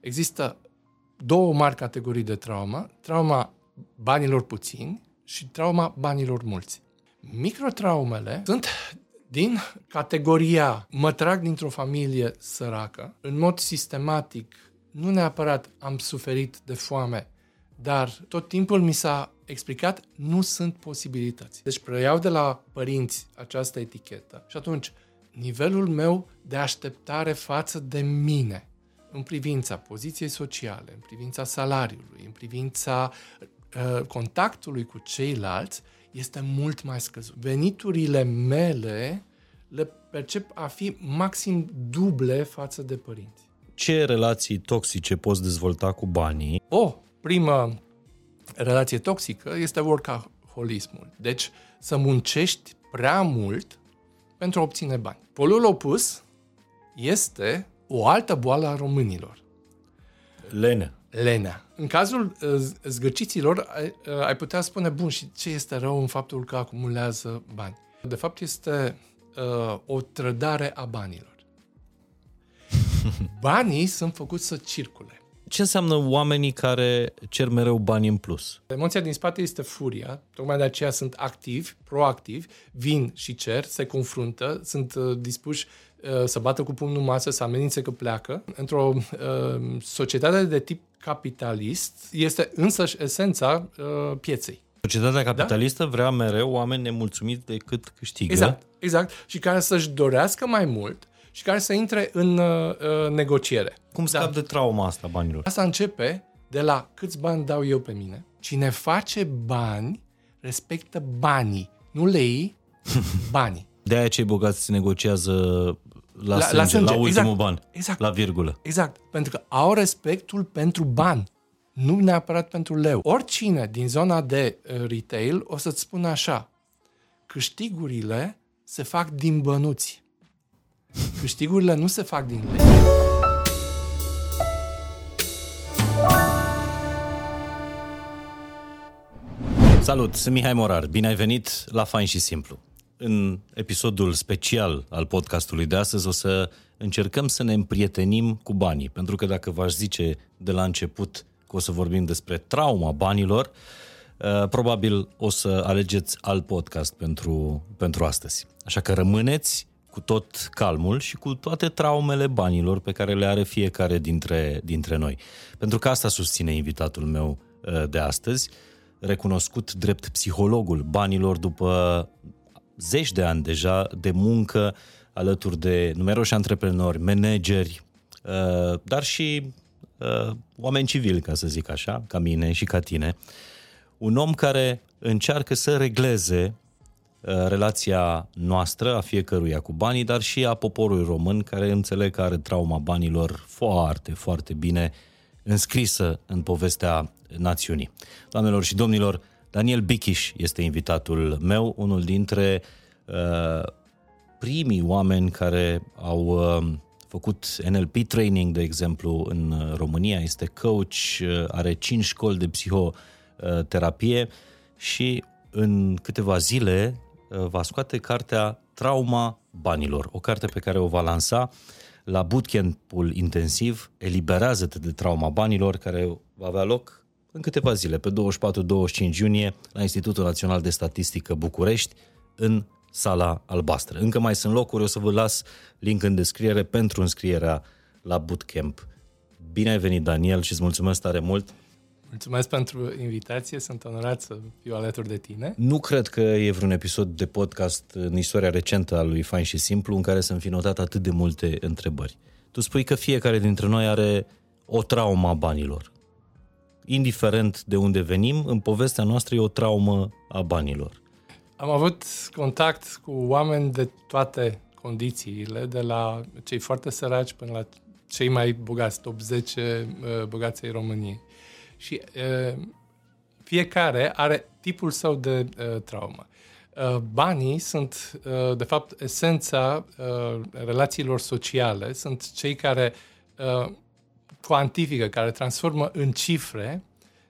există două mari categorii de traumă, trauma banilor puțini și trauma banilor mulți. Microtraumele sunt din categoria mă trag dintr-o familie săracă, în mod sistematic, nu neapărat am suferit de foame, dar tot timpul mi s-a explicat, nu sunt posibilități. Deci preiau de la părinți această etichetă și atunci nivelul meu de așteptare față de mine în privința poziției sociale, în privința salariului, în privința uh, contactului cu ceilalți, este mult mai scăzut. Veniturile mele le percep a fi maxim duble față de părinți. Ce relații toxice poți dezvolta cu banii? O primă relație toxică este workaholismul. Deci să muncești prea mult pentru a obține bani. Polul opus este o altă boală a românilor. Lenea. Lenea. În cazul uh, zgârciților, ai, uh, ai putea spune, bun, și ce este rău în faptul că acumulează bani? De fapt, este uh, o trădare a banilor. Banii sunt făcuți să circule. Ce înseamnă oamenii care cer mereu bani în plus? Emoția din spate este furia, tocmai de aceea sunt activi, proactivi, vin și cer, se confruntă, sunt uh, dispuși uh, să bată cu pumnul masă, să amenințe că pleacă. Într-o uh, societate de tip capitalist este însăși esența uh, pieței. Societatea capitalistă da? vrea mereu oameni nemulțumiți de cât câștigă. Exact, exact. Și care să-și dorească mai mult și care să intre în uh, uh negociere. Cum scap da. de trauma asta banilor? Asta începe de la câți bani dau eu pe mine. Cine face bani, respectă banii. Nu lei, banii. De aia cei bogați negociază la, la, sânge, la, sânge. la ultimul exact. ban, exact. la virgulă. Exact, pentru că au respectul pentru bani, nu neapărat pentru leu. Oricine din zona de uh, retail o să-ți spună așa, câștigurile se fac din bănuți. Câștigurile nu se fac din lei. Salut, sunt Mihai Morar. Bine ai venit la Fain și Simplu. În episodul special al podcastului de astăzi o să încercăm să ne împrietenim cu banii, pentru că dacă v-aș zice de la început că o să vorbim despre trauma banilor, uh, probabil o să alegeți alt podcast pentru, pentru astăzi. Așa că rămâneți cu tot calmul și cu toate traumele banilor pe care le are fiecare dintre, dintre noi. Pentru că asta susține invitatul meu uh, de astăzi, recunoscut drept psihologul banilor după zeci de ani deja de muncă alături de numeroși antreprenori, manageri, uh, dar și uh, oameni civili, ca să zic așa, ca mine și ca tine. Un om care încearcă să regleze uh, relația noastră, a fiecăruia cu banii, dar și a poporului român, care înțeleg că are trauma banilor foarte, foarte bine înscrisă în povestea națiunii. Doamnelor și domnilor, Daniel Bichiș este invitatul meu, unul dintre uh, primii oameni care au uh, făcut NLP training, de exemplu, în România, este coach, uh, are 5 școli de psihoterapie și în câteva zile uh, va scoate cartea Trauma banilor, o carte pe care o va lansa la bootcamp-ul intensiv. Eliberează-te de trauma banilor, care va avea loc în câteva zile, pe 24-25 iunie, la Institutul Național de Statistică București, în sala albastră. Încă mai sunt locuri, o să vă las link în descriere pentru înscrierea la bootcamp. Bine ai venit, Daniel, și îți mulțumesc tare mult! Mulțumesc pentru invitație, sunt onorat să fiu alături de tine. Nu cred că e vreun episod de podcast în istoria recentă a lui Fain și Simplu în care să-mi fi notat atât de multe întrebări. Tu spui că fiecare dintre noi are o traumă a banilor indiferent de unde venim, în povestea noastră e o traumă a banilor. Am avut contact cu oameni de toate condițiile, de la cei foarte săraci până la cei mai bogați, top 10 uh, bogați ai României. Și uh, fiecare are tipul său de uh, traumă. Uh, banii sunt, uh, de fapt, esența uh, relațiilor sociale, sunt cei care uh, cuantifică, care transformă în cifre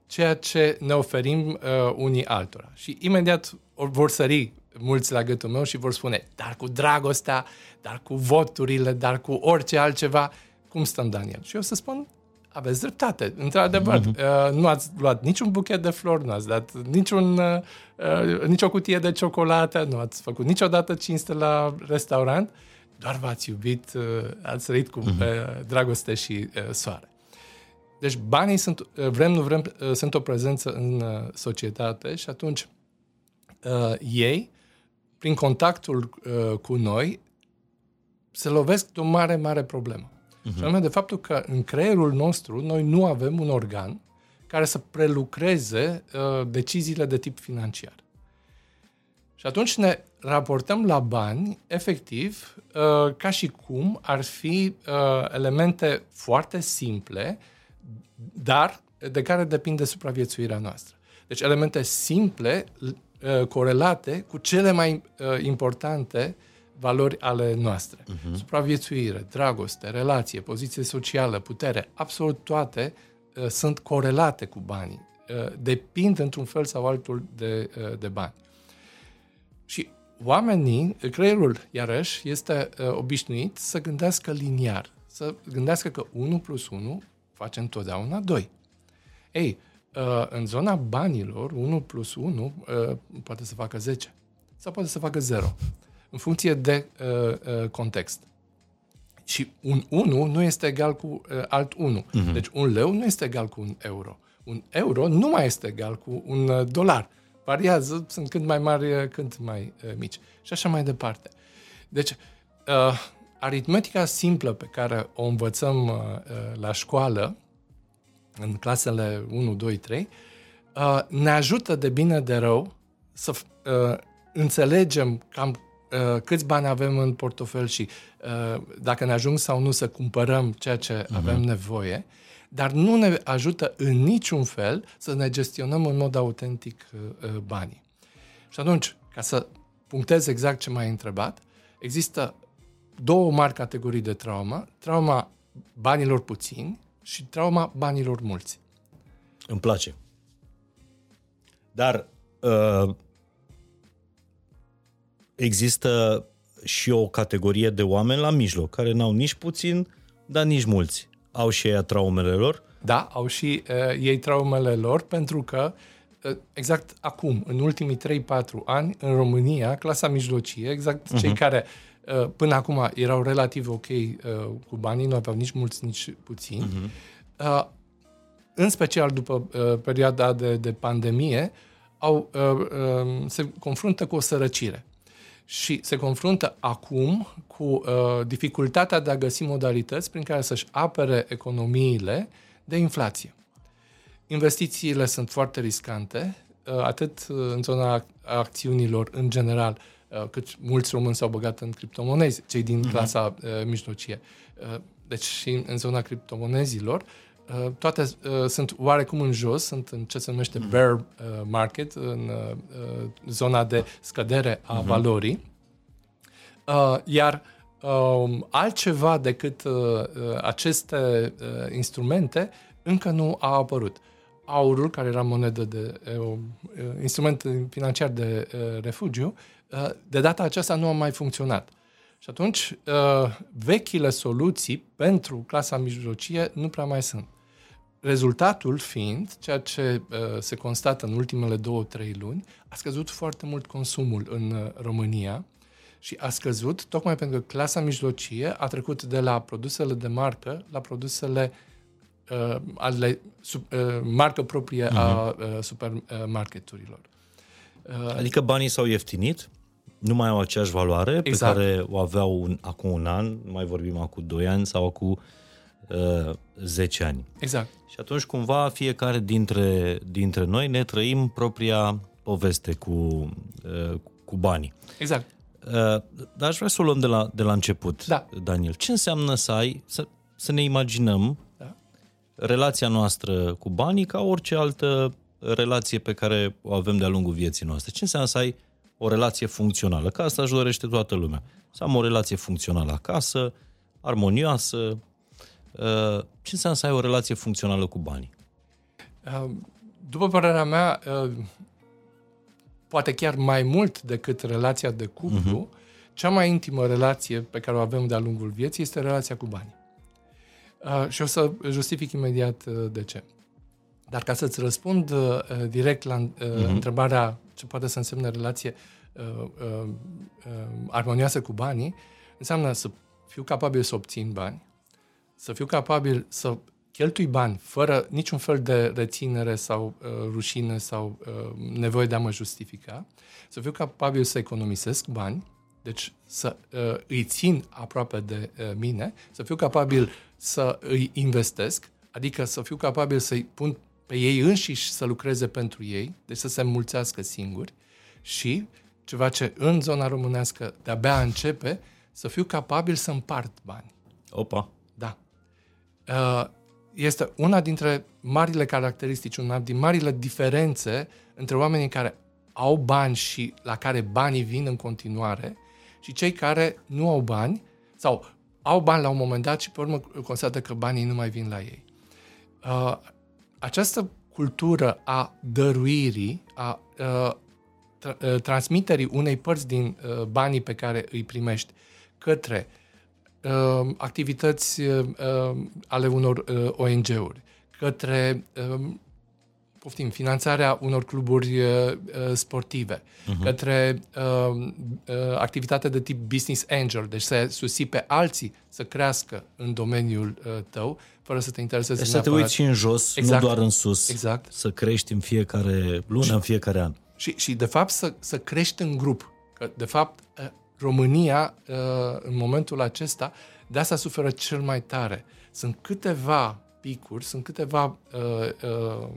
ceea ce ne oferim uh, unii altora. Și imediat vor sări mulți la gâtul meu și vor spune, dar cu dragostea, dar cu voturile, dar cu orice altceva, cum stăm, Daniel? Și eu să spun, aveți dreptate. Într-adevăr, uh-huh. nu ați luat niciun buchet de flori, nu ați dat niciun, uh, nicio cutie de ciocolată, nu ați făcut niciodată cinste la restaurant, doar v-ați iubit, uh, ați trăit cu uh-huh. dragoste și uh, soare. Deci banii sunt, vrem, nu vrem, sunt o prezență în societate și atunci uh, ei, prin contactul uh, cu noi, se lovesc de o mare, mare problemă. Uh-huh. Și anume de faptul că în creierul nostru noi nu avem un organ care să prelucreze uh, deciziile de tip financiar. Și atunci ne raportăm la bani, efectiv, uh, ca și cum ar fi uh, elemente foarte simple, dar de care depinde supraviețuirea noastră. Deci elemente simple, uh, corelate cu cele mai uh, importante valori ale noastre. Uh-huh. Supraviețuire, dragoste, relație, poziție socială, putere, absolut toate uh, sunt corelate cu banii. Uh, depind într-un fel sau altul de, uh, de bani. Și oamenii, creierul, iarăși, este uh, obișnuit să gândească liniar, să gândească că 1 plus 1 face întotdeauna 2. Ei, uh, în zona banilor, 1 plus 1 uh, poate să facă 10 sau poate să facă 0 în funcție de uh, uh, context. Și un 1 nu este egal cu uh, alt 1. Uh-huh. Deci un leu nu este egal cu un euro. Un euro nu mai este egal cu un uh, dolar. Variază, sunt când mai mari, uh, când mai uh, mici. Și așa mai departe. Deci, uh, aritmetica simplă pe care o învățăm uh, uh la școală, în clasele 1, 2, 3, uh, ne ajută de bine de rău să uh, înțelegem cam uh, câți bani avem în portofel și uh, dacă ne ajung sau nu să cumpărăm ceea ce uh-huh. avem nevoie, dar nu ne ajută în niciun fel să ne gestionăm în mod autentic uh, uh banii. Și atunci, ca să punctez exact ce m-ai întrebat, există două mari categorii de traumă. Trauma banilor puțini și trauma banilor mulți. Îmi place. Dar uh, există și o categorie de oameni la mijloc, care n-au nici puțin, dar nici mulți. Au și ei traumele lor? Da, au și uh, ei traumele lor, pentru că uh, exact acum, în ultimii 3-4 ani, în România, clasa mijlocie, exact uh-huh. cei care uh, până acum erau relativ ok uh, cu banii, nu aveau nici mulți, nici puțini, uh-huh. uh, în special după uh, perioada de, de pandemie, au, uh, uh, se confruntă cu o sărăcire și se confruntă acum cu uh, dificultatea de a găsi modalități prin care să-și apere economiile de inflație. Investițiile sunt foarte riscante, uh, atât în zona acțiunilor în general, uh, cât mulți români s-au băgat în criptomonezi, cei din uh-huh. clasa uh, mijlocie. Uh, deci și în zona criptomonezilor, uh, toate uh, sunt oarecum în jos, sunt în ce se numește uh-huh. bear uh, market, în uh, uh, zona de scădere a uh-huh. valorii. Uh, iar uh, altceva decât uh, uh, aceste uh, instrumente încă nu a apărut. Aurul, care era monedă de uh, instrument financiar de uh, refugiu, uh, de data aceasta nu a mai funcționat. Și atunci, uh, vechile soluții pentru clasa mijlocie nu prea mai sunt. Rezultatul fiind, ceea ce uh, se constată în ultimele două, trei luni, a scăzut foarte mult consumul în uh, România și a scăzut tocmai pentru că clasa mijlocie a trecut de la produsele de marcă la produsele uh, ale sub, uh, marcă proprie uh-huh. a mhm. uh, supermarketurilor. Uh, adică banii s-au ieftinit? Nu mai au aceeași valoare exact. pe care o aveau un, acum un an, nu mai vorbim acum 2 ani sau acum uh, 10 ani. Exact. Și atunci cumva fiecare dintre, dintre noi ne trăim propria poveste cu, uh, cu banii. Exact. Uh, dar aș vrea să o luăm de la, de la început, da. Daniel. Ce înseamnă să ai, să, să ne imaginăm da. relația noastră cu banii ca orice altă relație pe care o avem de-a lungul vieții noastre? Ce înseamnă să ai o relație funcțională? Că asta își dorește toată lumea. Să am o relație funcțională acasă, armonioasă. Uh, ce înseamnă să ai o relație funcțională cu banii? Uh, după părerea mea, poate chiar mai mult decât relația de cuplu, uh-huh. cea mai intimă relație pe care o avem de-a lungul vieții este relația cu banii. Uh, și o să justific imediat uh, de ce. Dar ca să-ți răspund uh, direct la uh, uh-huh. întrebarea ce poate să însemne relație uh, uh, uh, armonioasă cu banii, înseamnă să fiu capabil să obțin bani, să fiu capabil să cheltui bani fără niciun fel de reținere sau uh, rușine sau uh, nevoie de a mă justifica, să fiu capabil să economisesc bani, deci să uh, îi țin aproape de uh, mine, să fiu capabil să îi investesc, adică să fiu capabil să-i pun pe ei înșiși să lucreze pentru ei, deci să se mulțească singuri și ceva ce în zona românească de-abia începe, să fiu capabil să împart bani. Opa! Da. Uh, este una dintre marile caracteristici, una din marile diferențe între oamenii care au bani și la care banii vin în continuare și cei care nu au bani sau au bani la un moment dat și pe urmă constată că banii nu mai vin la ei. Uh, această cultură a dăruirii, a uh, tra- uh, transmiterii unei părți din uh, banii pe care îi primești către uh, activități uh, ale unor uh, ONG-uri, către uh, poftim, finanțarea unor cluburi uh, uh, sportive, uh-huh. către uh, uh, activitate de tip business angel, deci să susții pe alții să crească în domeniul uh, tău, fără să te intereseze Deci să te uiți și în jos, exact. nu doar în sus. Exact. Să crești în fiecare lună, și, în fiecare an. Și, și de fapt, să, să crești în grup. Că, de fapt, uh, România, uh, în momentul acesta, de asta suferă cel mai tare. Sunt câteva picuri, sunt câteva uh, uh,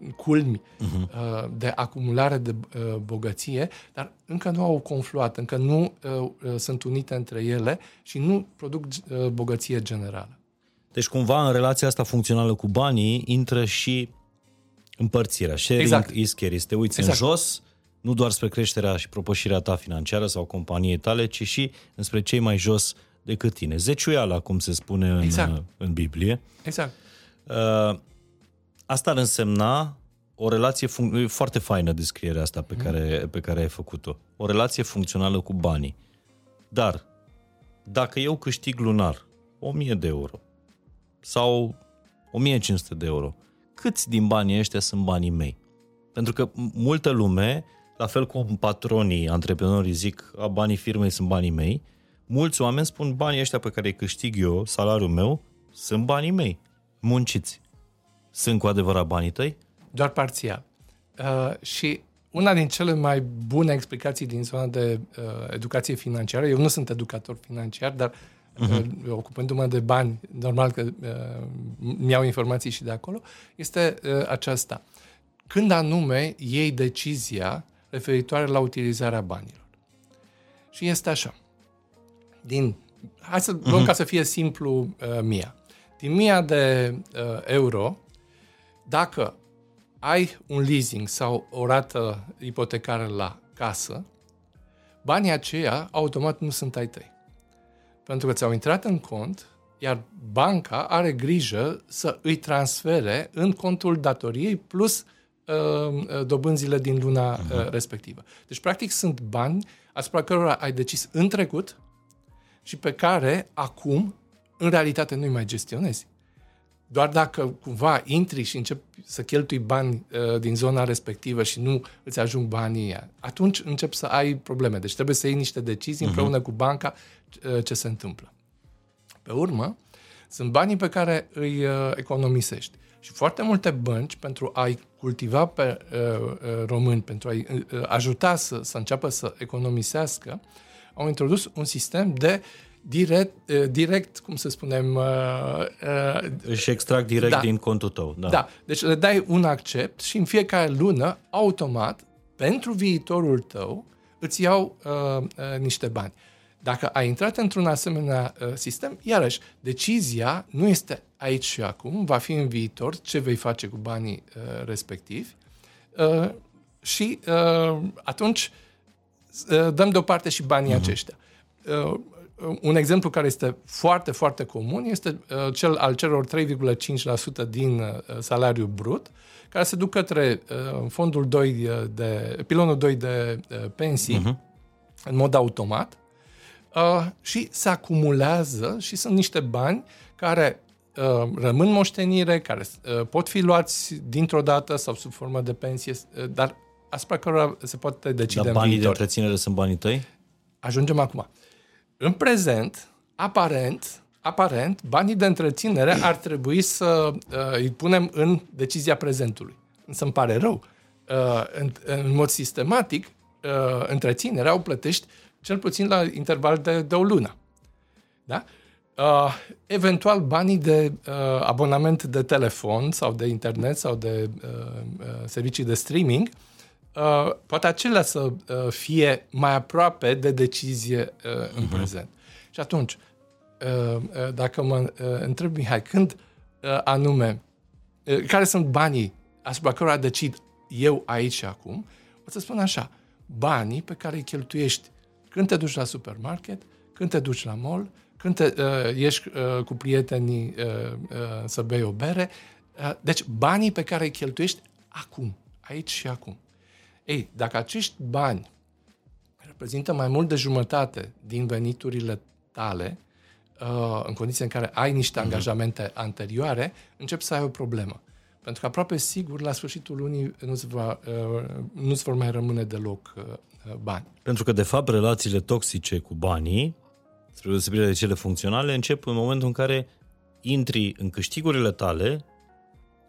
uh, culmi uh-huh. uh, de acumulare de uh, bogăție, dar încă nu au confluat, încă nu uh, uh, sunt unite între ele și nu produc uh, bogăție generală. Deci cumva în relația asta funcțională cu banii intră și împărțirea. Sharing Exact. is care. Să te uiți Exact. în jos, nu doar spre creșterea și propășirea ta financiară sau companiei tale, ci și înspre cei mai jos decât tine. Zeciuiala, cum se spune în, Exact. în Biblie. Exact. Uh, asta ar însemna o relație, fun- e foarte faină descrierea asta pe care, pe care ai făcut-o. O relație funcțională cu banii. Dar, dacă eu câștig lunar 1000 de euro sau 1500 de euro, câți din banii ăștia sunt banii mei? Pentru că m- multă lume, la fel cum patronii, antreprenorii zic, a, banii firmei sunt banii mei, mulți oameni spun banii ăștia pe care îi câștig eu, salariul meu, sunt banii mei, munciți. Sunt cu adevărat banii tăi? Doar parțial. Uh, și una din cele mai bune explicații din zona de uh, educație financiară, eu nu sunt educator financiar, dar uh, ocupându-mă de bani, normal că uh, mi-au informații și de acolo, este uh, aceasta. Când anume iei decizia referitoare la utilizarea banilor. Și este așa. Din, hai să luăm ca să fie simplu uh, mia. Din mia de uh, euro, dacă ai un leasing sau o rată ipotecară la casă, banii aceia automat nu sunt ai tăi. Pentru că ți-au intrat în cont, iar banca are grijă să îi transfere în contul datoriei plus uh, uh, dobânzile din luna uh, respectivă. Deci, practic, sunt bani asupra cărora ai decis în trecut și pe care acum, în realitate, nu-i mai gestionezi. Doar dacă cumva intri și începi să cheltui bani uh, din zona respectivă și nu îți ajung banii ăia, atunci începi să ai probleme. Deci trebuie să iei niște decizii împreună cu banca uh, ce se întâmplă. Pe urmă, sunt banii pe care îi uh, economisești. Și foarte multe bănci, pentru a-i cultiva pe uh, uh, români, pentru a-i uh, ajuta să, să înceapă să economisească, au introdus un sistem de direct, uh, direct cum să spunem, uh, uh, Își extrag direct Da. din contul tău. Da. da, deci le dai un accept și în fiecare lună, automat, pentru viitorul tău, îți iau uh, uh, niște bani. Dacă ai intrat într-un asemenea uh, sistem, iarăși, decizia nu este aici și acum, va fi în viitor ce vei face cu banii uh, respectivi uh, și uh, atunci uh, dăm deoparte și banii uh-huh. aceștia. Uh, un exemplu care este foarte, foarte comun este uh, cel al celor 3,5% din uh, salariul brut, care se duc către uh, fondul 2 de, pilonul 2 de uh, pensii uh-huh. în mod automat uh, și se acumulează și sunt niște bani care uh, rămân moștenire, care uh, pot fi luați dintr-o dată sau sub formă de pensie, uh, dar asupra cărora se poate decide Dar banii în de viitor. întreținere sunt banii tăi? Ajungem acum. În prezent, aparent, aparent, banii de întreținere ar trebui să uh, îi punem în decizia prezentului. Însă îmi pare rău. Uh, în, în mod sistematic, uh, întreținerea o plătești cel puțin la interval de, de o lună. Da? Uh, eventual banii de uh, abonament de telefon sau de internet sau de uh, uh, servicii de streaming, uh, poate acelea să uh, fie mai aproape de decizie uh, în prezent. Și atunci, uh, uh, dacă mă uh, întreb, Mihai, când uh, anume, uh, care sunt banii asupra cărora decid eu aici și acum, o să spun așa, banii pe care îi cheltuiești când te duci la supermarket, când te duci la mall, când te, uh, ești uh, cu prietenii uh, uh, să bei o bere. Uh, deci banii pe care îi cheltuiești acum, aici și acum. Ei, dacă acești bani reprezintă mai mult de jumătate din veniturile tale, uh, în condiții în care ai niște angajamente anterioare, începi să ai o problemă. Pentru că aproape sigur, la sfârșitul lunii nu-ți, va, uh, nu-ți vor mai rămâne deloc uh, uh, bani. Pentru că, de fapt, relațiile toxice cu banii, spre deosebire de cele funcționale, încep în momentul în care intri în câștigurile tale,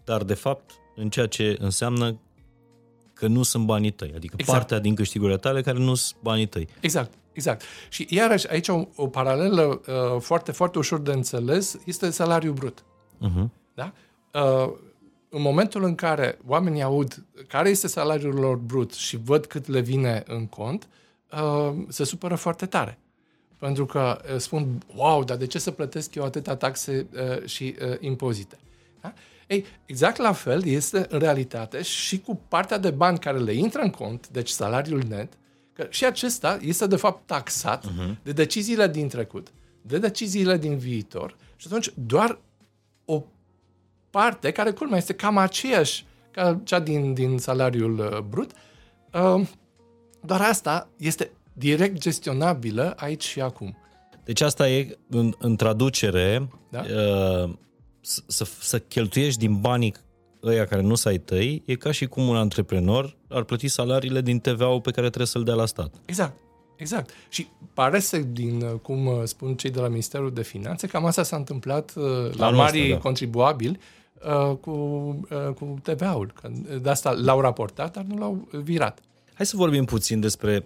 dar, de fapt, în ceea ce înseamnă că nu sunt banii tăi. Adică Exact. partea din câștigurile tale care nu sunt banii tăi. Exact, exact. Și iarăși aici o, o paralelă uh, foarte, foarte ușor de înțeles este salariul brut. Uh-huh. Da? Uh, în momentul în care oamenii aud care este salariul lor brut și văd cât le vine în cont, uh, se supără foarte tare. Pentru că uh, spun, wow, dar de ce să plătesc eu atâta taxe uh, și uh, impozite? Da? Ei, exact la fel este în realitate și cu partea de bani care le intră în cont, deci salariul net, că și acesta este de fapt taxat uh-huh. de deciziile din trecut, de deciziile din viitor și atunci doar o parte, care culmea este cam aceeași ca cea din, din salariul uh, brut, uh, doar asta este direct gestionabilă aici și acum. Deci asta e, în, în traducere, Da. uh, să, să, să cheltuiești din banii ăia care nu să ai tăi, e ca și cum un antreprenor ar plăti salariile din TVA-ul pe care trebuie să-l dea la stat. Exact. Exact. Și pare să, din uh, cum uh, spun cei de la Ministerul de Finanțe, cam asta s-a întâmplat uh, la Anul mari ăsta, da. contribuabili uh, cu, uh, cu TVA-ul. Că de asta l-au raportat, dar nu l-au virat. Hai să vorbim puțin despre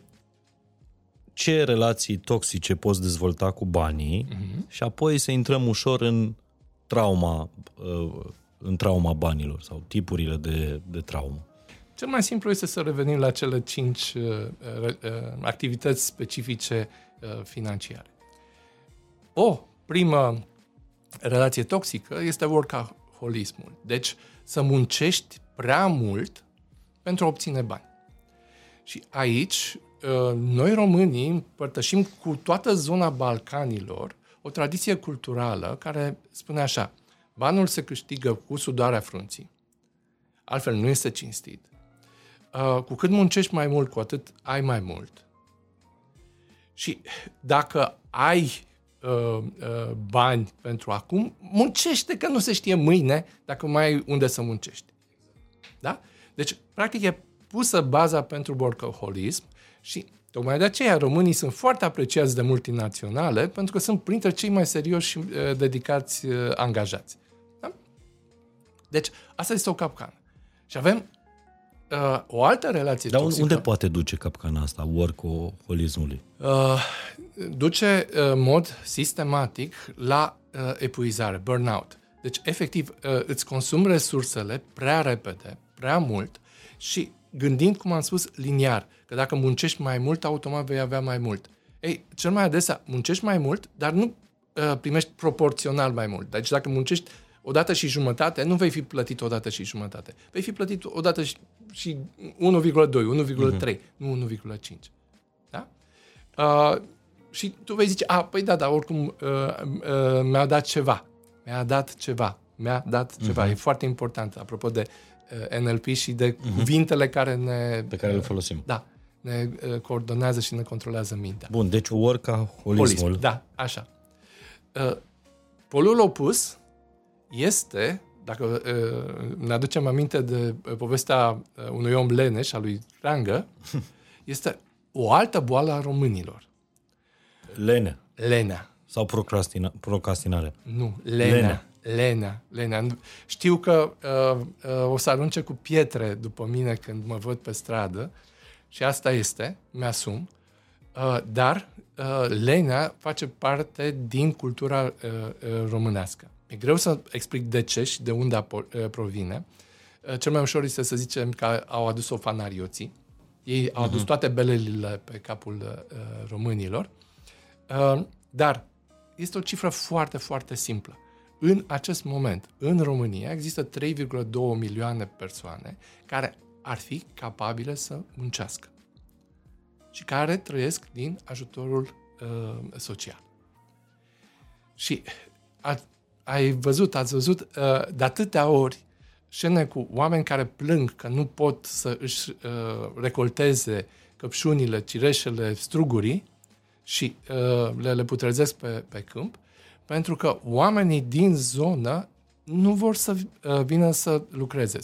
ce relații toxice poți dezvolta cu banii uh-huh. și apoi să intrăm ușor în trauma, uh, în trauma banilor sau tipurile de, de traumă. Cel mai simplu este să revenim la cele cinci uh, uh, activități specifice uh, financiare. O primă relație toxică este workaholismul. Deci să muncești prea mult pentru a obține bani. Și aici, uh, noi românii împărtășim cu toată zona Balcanilor o tradiție culturală care spune așa, banul se câștigă cu sudoarea frunții, altfel nu este cinstit. Uh, cu cât muncești mai mult, cu atât ai mai mult. Și dacă ai uh, uh, bani pentru acum, muncește că nu se știe mâine dacă mai ai unde să muncești. Da? Deci, practic, e pusă baza pentru workaholism și tocmai de aceea românii sunt foarte apreciați de multinaționale pentru că sunt printre cei mai serioși și uh, dedicați uh, angajați. Da? Deci, asta este o capcană. Și avem uh, o altă relație Dar toxică. unde poate duce capcana asta, workaholismului? Uh, duce uh, în mod sistematic la uh, epuizare, burnout. Deci, efectiv, uh, îți consumi resursele prea repede, prea mult și gândind, cum am spus, liniar, că dacă muncești mai mult, automat vei avea mai mult. Ei, cel mai adesea muncești mai mult, dar nu uh, primești proporțional mai mult. Deci dacă muncești o dată și jumătate, nu vei fi plătit o dată și jumătate. Vei fi plătit o dată și, și 1,2, 1,3, nu 1,5. Da? Uh, și tu vei zice, a, păi da, dar oricum uh, uh, mi-a dat ceva. Mi-a dat ceva. Mi-a dat ceva. E foarte important, apropo de uh, NLP și de cuvintele care ne... Pe care le folosim. Da, ne uh, coordonează și ne controlează mintea. Bun, deci workaholismul. Holism, da, așa. Uh, polul opus este, dacă uh, ne aducem aminte de uh, povestea uh, unui om leneș, al lui Rangă, este o altă boală a românilor. Lene. Lenea. Sau procrastina, procrastinare. Nu, lenea. Lenea. Lenea. Lenea. Știu că uh, uh, o să arunce cu pietre după mine când mă văd pe stradă și asta este, mi-asum, uh, dar uh, lenea face parte din cultura uh, uh, românească. E greu să explic de ce și de unde apo- uh, provine. Uh, cel mai ușor este să zicem că au adus-o fanarioții. Ei au adus toate belelile pe capul uh, românilor. Uh, dar este o cifră foarte, foarte simplă. În acest moment, în România, există 3,2 milioane persoane care ar fi capabile să muncească și care trăiesc din ajutorul uh, social. Și a, ai văzut, ați văzut uh, de atâtea ori scene cu oameni care plâng că nu pot să își uh, recolteze căpșunile, cireșele, strugurii și uh, le, le putrezesc pe, pe câmp, pentru că oamenii din zonă nu vor să uh, vină să lucreze.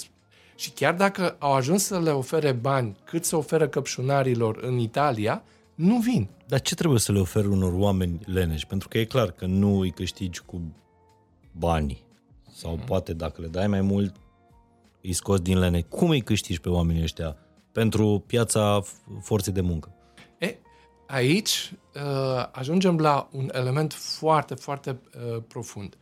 Și chiar dacă au ajuns să le ofere bani cât se oferă căpșunarilor în Italia, nu vin. Dar ce trebuie să le oferi unor oameni leneși? Pentru că e clar că nu îi câștigi cu banii. Sau mm. poate dacă le dai mai mult, îi scoți din lene. Cum îi câștigi pe oamenii ăștia pentru piața forței de muncă? E, aici uh, ajungem la un element foarte, foarte uh, profund.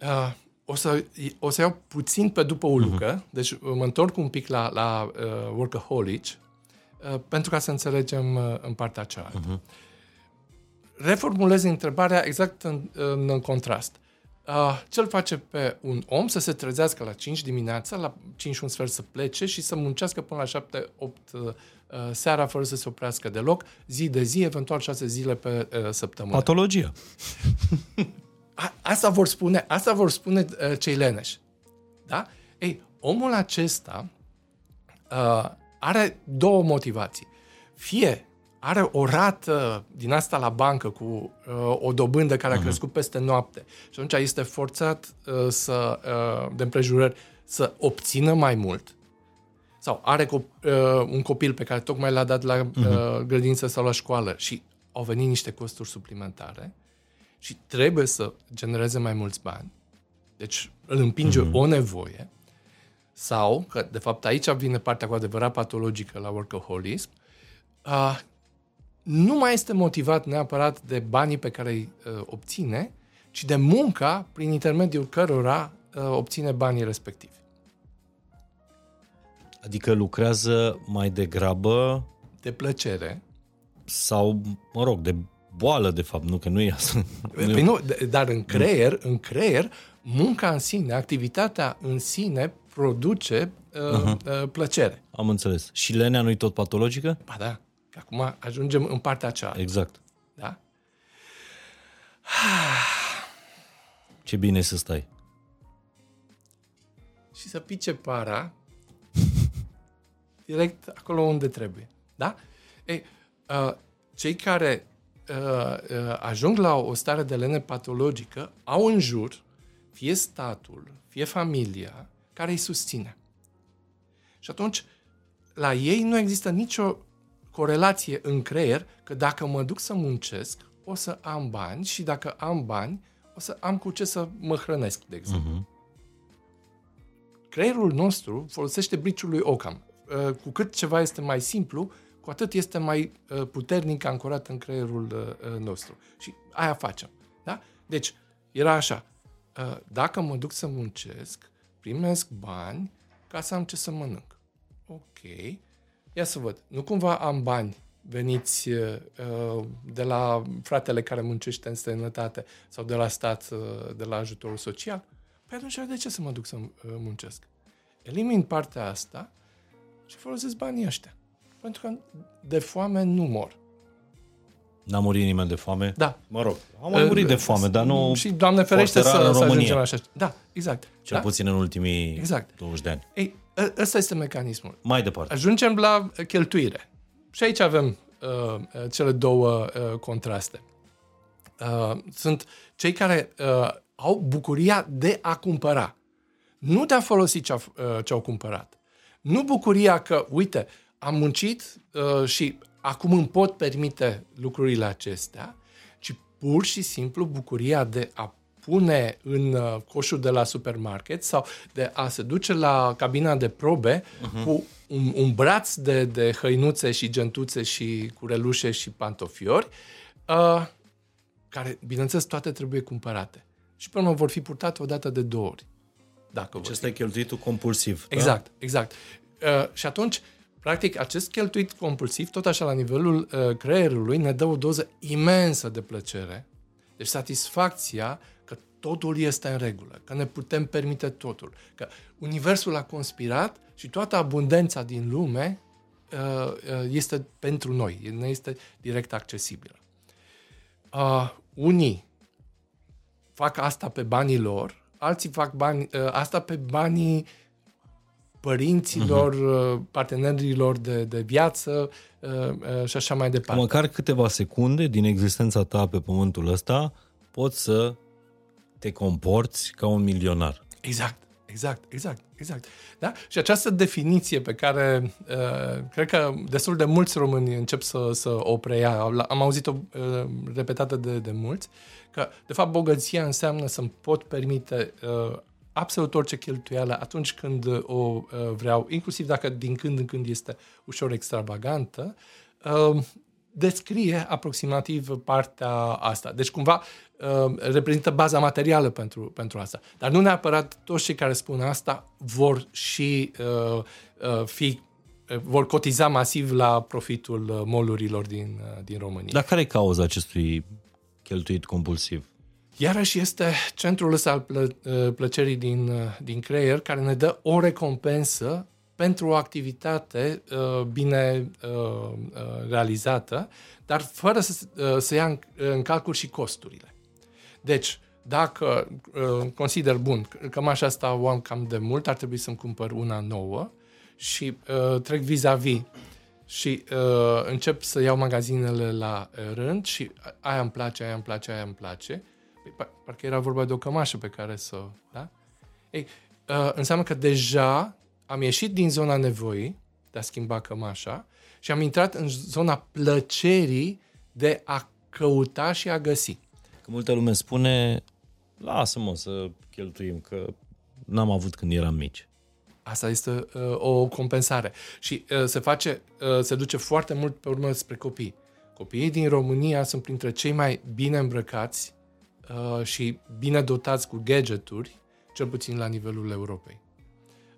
Uh, o, să, o să iau puțin pe după o lucă, uh-huh. deci mă întorc un pic la, la uh, workaholic, uh, pentru ca să înțelegem uh, în partea cealaltă. Uh-huh. Reformulez întrebarea exact în, în, în contrast. Uh, ce-l face pe un om să se trezească la 5 dimineața, la 5 un sfert să plece și să muncească până la 7-8 uh, seara fără să se oprească deloc, zi de zi, eventual 6 zile pe uh, săptămână. Patologia. A, asta vor spune, asta vor spune uh, cei leneși. Da? Ei, omul acesta uh, are două motivații. Fie are o rată din asta la bancă cu uh, o dobândă care a crescut peste noapte. Și atunci este forțat uh, să, uh, de împrejurări să obțină mai mult. Sau are cop- uh, un copil pe care tocmai l-a dat la uh, grădință sau la școală și au venit niște costuri suplimentare și trebuie să genereze mai mulți bani, deci îl împinge uh-huh. o nevoie, sau, că de fapt aici vine partea cu adevărat patologică la workaholism, uh, nu mai este motivat neapărat de banii pe care îi uh, obține, ci de munca prin intermediul cărora uh, obține banii respectivi. Adică lucrează mai degrabă... De plăcere. Sau, mă rog, de boală, de fapt, nu că nu e asta. Păi nu, dar în creier, în creier, munca în sine, activitatea în sine produce uh, uh-huh. uh, plăcere. Am înțeles. Și lenea nu-i tot patologică? Ba da. Acum ajungem în partea aceea. Exact. Da? Ce bine să stai. Și să pice para direct acolo unde trebuie. Da? Ei, uh, cei care uh, uh, ajung la o stare de lene patologică au în jur fie statul, fie familia care îi susține. Și atunci, la ei nu există nicio corelație în creier că dacă mă duc să muncesc, o să am bani și dacă am bani, o să am cu ce să mă hrănesc, de exemplu. Uh-huh. Creierul nostru folosește briciul lui Ockham. Uh, cu cât ceva este mai simplu, cu atât este mai uh, puternic ancorat în creierul uh, nostru. Și aia facem. Da? Deci, era așa. Dacă mă duc să muncesc, primesc bani ca să am ce să mănânc. Ok. Ia să văd. Nu cumva am bani veniți uh, de la fratele care muncește în străinătate sau de la stat, uh, de la ajutorul social? Păi atunci de ce să mă duc să uh, muncesc? Elimin partea asta și folosesc banii ăștia. Pentru că de foame nu mor. N-a murit nimeni de foame? Da. Mă rog, am mai murit de foame, dar nu Și Doamne ferește să, să ajungem așa. Da, exact. Cel da? puțin în ultimii exact. 20 de ani. Ei, Ă, ăsta este mecanismul. Mai departe. Ajungem la cheltuire. Și aici avem uh, cele două uh, contraste. Uh, sunt cei care uh, au bucuria de a cumpăra. Nu de a folosi ce, uh, ce au cumpărat. Nu bucuria că, uite, am muncit uh, și acum îmi pot permite lucrurile acestea, ci pur și simplu bucuria de a pune în uh, coșul de la supermarket sau de a se duce la cabina de probe uh-huh. cu un, un braț de, de hăinuțe și gentuțe și curelușe și pantofiori, uh, care, bineînțeles, toate trebuie cumpărate. Și până vor fi purtate o dată de două ori. Dacă deci ăsta e cheltuitul compulsiv. Da? Exact, da? exact. Uh, și atunci, practic, acest cheltuit compulsiv, tot așa la nivelul uh, creierului, ne dă o doză imensă de plăcere. Deci satisfacția că totul este în regulă, că ne putem permite totul, că universul a conspirat și toată abundența din lume uh, uh, este pentru noi, ne este direct accesibilă. Uh, unii fac asta pe banii lor, alții fac bani, uh, asta pe banii părinților, uh-huh. partenerilor de, de viață uh, uh, și așa mai departe. Măcar câteva secunde din existența ta pe pământul ăsta poți să te comporți ca un milionar. Exact, exact, exact, exact. Da? Și această definiție pe care uh, cred că destul de mulți români încep să, să o preia, am auzit-o uh, repetată de, de mulți, că de fapt bogăția înseamnă să-mi pot permite uh, absolut orice cheltuială atunci când uh, o uh, vreau, inclusiv dacă din când în când este ușor extravagantă, uh, descrie aproximativ partea asta. Deci cumva uh, reprezintă baza materială pentru, pentru asta. Dar nu neapărat toți cei care spun asta vor și uh, uh, fi uh, vor cotiza masiv la profitul uh, molurilor din, uh, din România. Dar care e cauza acestui cheltuit compulsiv? Iarăși este centrul ăsta al plă, uh, plăcerii din, uh, din creier care ne dă o recompensă pentru o activitate uh, bine uh, uh, realizată, dar fără să, uh, să ia în, în calcul și costurile. Deci, dacă uh, consider, bun, cămașa asta o am cam de mult, ar trebui să-mi cumpăr una nouă și uh, trec vis-a-vis și uh, încep să iau magazinele la rând și aia îmi place, aia îmi place, aia îmi place, Păi, parcă era vorba de o cămașă pe care să... Da? Ei, uh, înseamnă că deja am ieșit din zona nevoii de a schimba cămașa și am intrat în zona plăcerii de a căuta și a găsi. Că multă lume spune, lasă-mă să cheltuim, că n-am avut când eram mici. Asta este uh, o compensare. Și uh, se face, uh, se duce foarte mult pe urmă spre copii. Copiii din România sunt printre cei mai bine îmbrăcați uh, și bine dotați cu gadgeturi, cel puțin la nivelul Europei.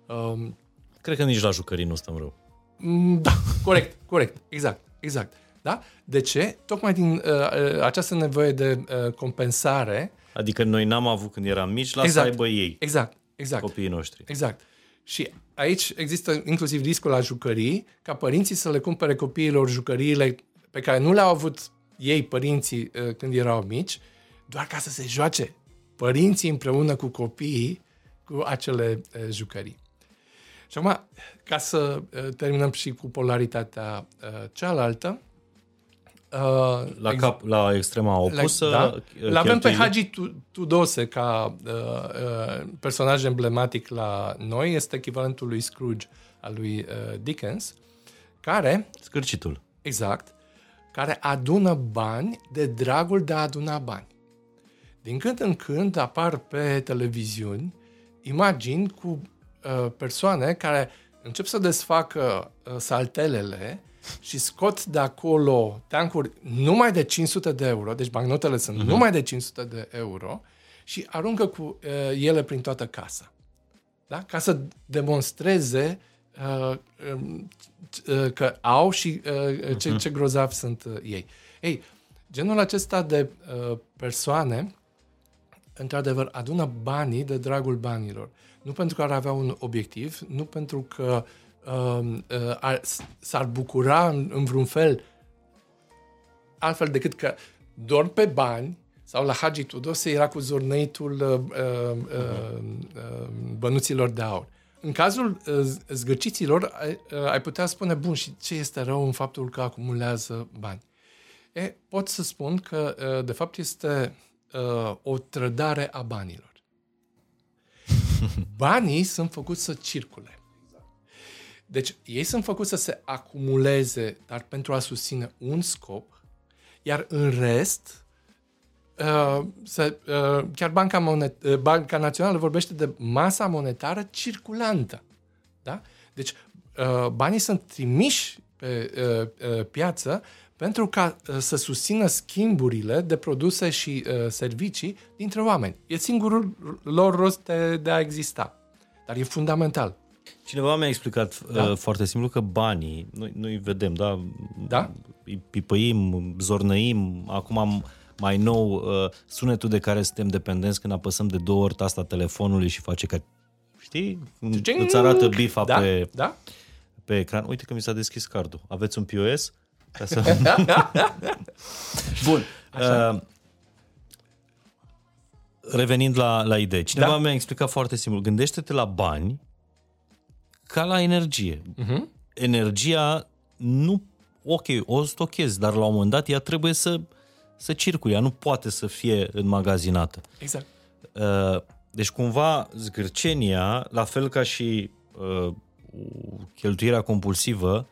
Um, Cred că nici la jucării nu stăm rău. Mm, da, corect, corect, exact, exact. Da? De ce? Tocmai din uh, uh, această nevoie de uh, compensare. Adică noi n-am avut când eram mici, la exact, să aibă ei. Exact, exact. Copiii noștri. Exact. Și aici există inclusiv riscul la jucării, ca părinții să le cumpere copiilor jucăriile pe care nu le-au avut ei, părinții, uh, când erau mici, doar ca să se joace părinții împreună cu copiii cu acele uh, jucării. Și acum, ca să uh, terminăm și cu polaritatea uh, cealaltă, Uh, la, cap, la extrema opusă. La, da, l avem pe Hagi Tudose ca uh, uh, personaj emblematic la noi, este echivalentul lui Scrooge al lui uh, Dickens, care... Scârcitul. Exact. Care adună bani de dragul de a aduna bani. Din când în când apar pe televiziuni imagini cu uh, persoane care încep să desfacă uh, saltelele și scot de acolo tancuri numai de 500 de euro, deci bancnotele sunt uh-huh. numai de 500 de euro și aruncă cu uh, ele prin toată casa. Da? Ca să demonstreze uh, uh, că au și uh, ce, uh-huh. ce grozav sunt uh, ei. Ei, genul acesta de uh, persoane într-adevăr, adună banii de dragul banilor. Nu pentru că ar avea un obiectiv, nu pentru că uh, uh, ar, s-ar bucura în, în vreun fel altfel decât că dorm pe bani sau la Hagi Tudose era cu zornăitul uh, uh, uh, uh, bănuților de aur. În cazul uh, zgârciților, ai, uh, ai putea spune, bun, și ce este rău în faptul că acumulează bani? E, pot să spun că, uh, de fapt, este uh, o trădare a banilor. Banii sunt făcuți să circule. Deci, ei sunt făcuți să se acumuleze, dar pentru a susține un scop, iar în rest, uh, se, uh, chiar Banca, Monet- uh, Banca Națională vorbește de masa monetară circulantă. Da? Deci, uh, banii sunt trimiși pe uh, uh, piață pentru ca uh, să susțină schimburile de produse și uh, servicii dintre oameni. E singurul lor rost de, de a exista. Dar e fundamental. Cineva mi-a explicat da? uh, foarte simplu că banii, noi, noi vedem, da? Da? Îi pipăim, zornăim, acum am mai nou uh, sunetul de care suntem dependenți când apăsăm de două ori tasta telefonului și face ca, știi, Cing! îți arată bifa Da? pe, Da? pe ecran. Uite că mi s-a deschis cardul. Aveți un POS? Ca să... Bun. Uh, revenind la, la idee. Cineva Da. mi-a explicat foarte simplu. Gândește-te la bani ca la energie. Uh-huh. Energia nu... Ok, o stochezi, dar la un moment dat ea trebuie să, să circule. Ea nu poate să fie înmagazinată. Exact. Uh, Deci cumva zgârcenia, la fel ca și uh, cheltuirea compulsivă,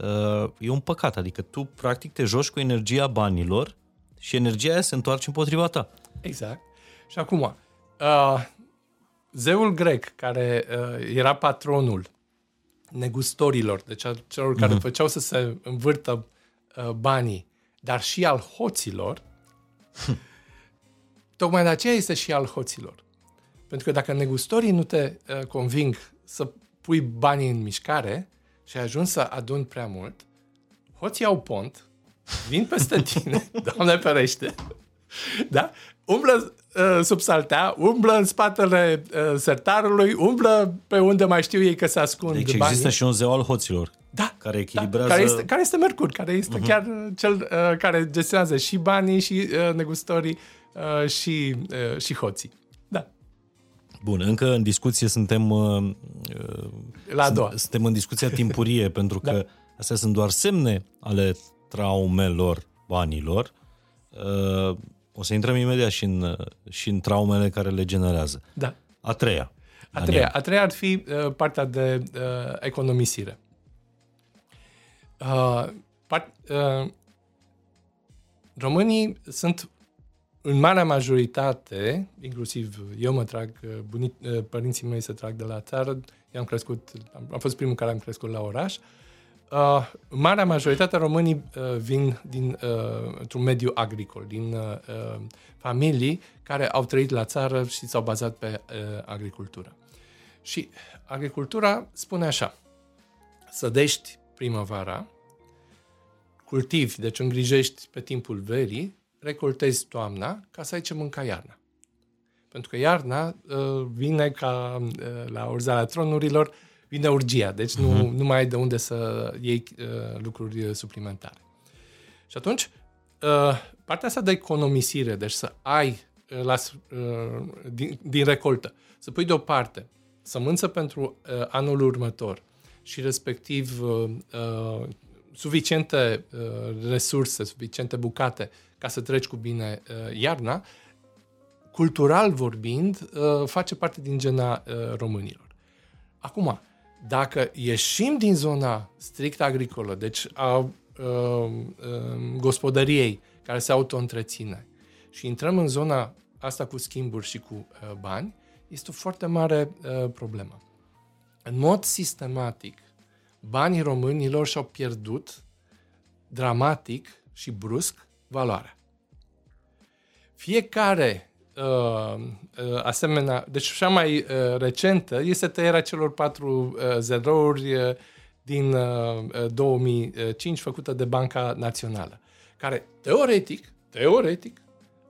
uh, e un păcat. Adică tu practic te joci cu energia banilor și energia aia se întoarce împotriva ta. Exact. Și acum, uh, zeul grec, care uh, era patronul negustorilor, deci a celor care Mhm. făceau să se învârtă uh, banii, dar și al hoților, tocmai de aceea este și al hoților. Pentru că dacă negustorii nu te uh, conving să pui banii în mișcare și ai ajuns să aduni prea mult, hoții au pont, vin peste tine, Doamne ferește, da? Umblă uh, sub saltea, umblă în spatele uh, sertarului, umblă pe unde mai știu ei că se ascund Deci banii. există și un zeu al hoților. da, care echilibrează- Da, care, este, care este Mercur, care este uh-huh. chiar uh, cel uh, care gestionează și banii, și uh, negustorii, uh, și, uh, și hoții. Da, Bun, încă în discuție suntem... Uh, la a doua. Suntem în discuția timpurie, pentru că Da. astea sunt doar semne ale traumelor banilor. Uh, o să intrăm imediat și în, și în traumele care le generează. Da. A treia. A treia, a treia ar fi uh, partea de uh, economisire. Uh, part, uh, românii sunt în marea majoritate, inclusiv eu mă trag, uh, bunic, uh, părinții mei se trag de la țară, eu am crescut, am, am fost primul care am crescut la oraș, uh, marea majoritate a românii uh, vin din, uh, într-un mediu agricol, din uh, uh, familii care au trăit la țară și s-au bazat pe uh, agricultură. Și agricultura spune așa, sădești primăvara, cultivi, deci îngrijești pe timpul verii, recoltezi toamna ca să ai ce mânca iarna. Pentru că iarna uh, vine ca uh, la urzarea tronurilor, vine urgia, deci nu, nu mai ai de unde să iei uh, lucruri uh, suplimentare. Și atunci, uh, partea asta de economisire, deci să ai uh, la, s- uh, din, din recoltă, să pui deoparte sămânță pentru uh, anul următor și respectiv uh, uh, suficiente uh, resurse, suficiente bucate ca să treci cu bine uh, iarna, cultural vorbind, uh, face parte din gena uh, românilor. Acum, dacă ieșim din zona strict agricolă, deci a uh, uh, gospodăriei care se auto-întreține și intrăm în zona asta cu schimburi și cu uh, bani, este o foarte mare uh, problemă. În mod sistematic, banii românilor și-au pierdut dramatic și brusc valoarea. Fiecare uh, uh, asemenea, deci cea mai uh, recentă este tăierea celor patru uh, zerouri uh, din uh, uh, 2005 făcută de Banca Națională, care teoretic, teoretic,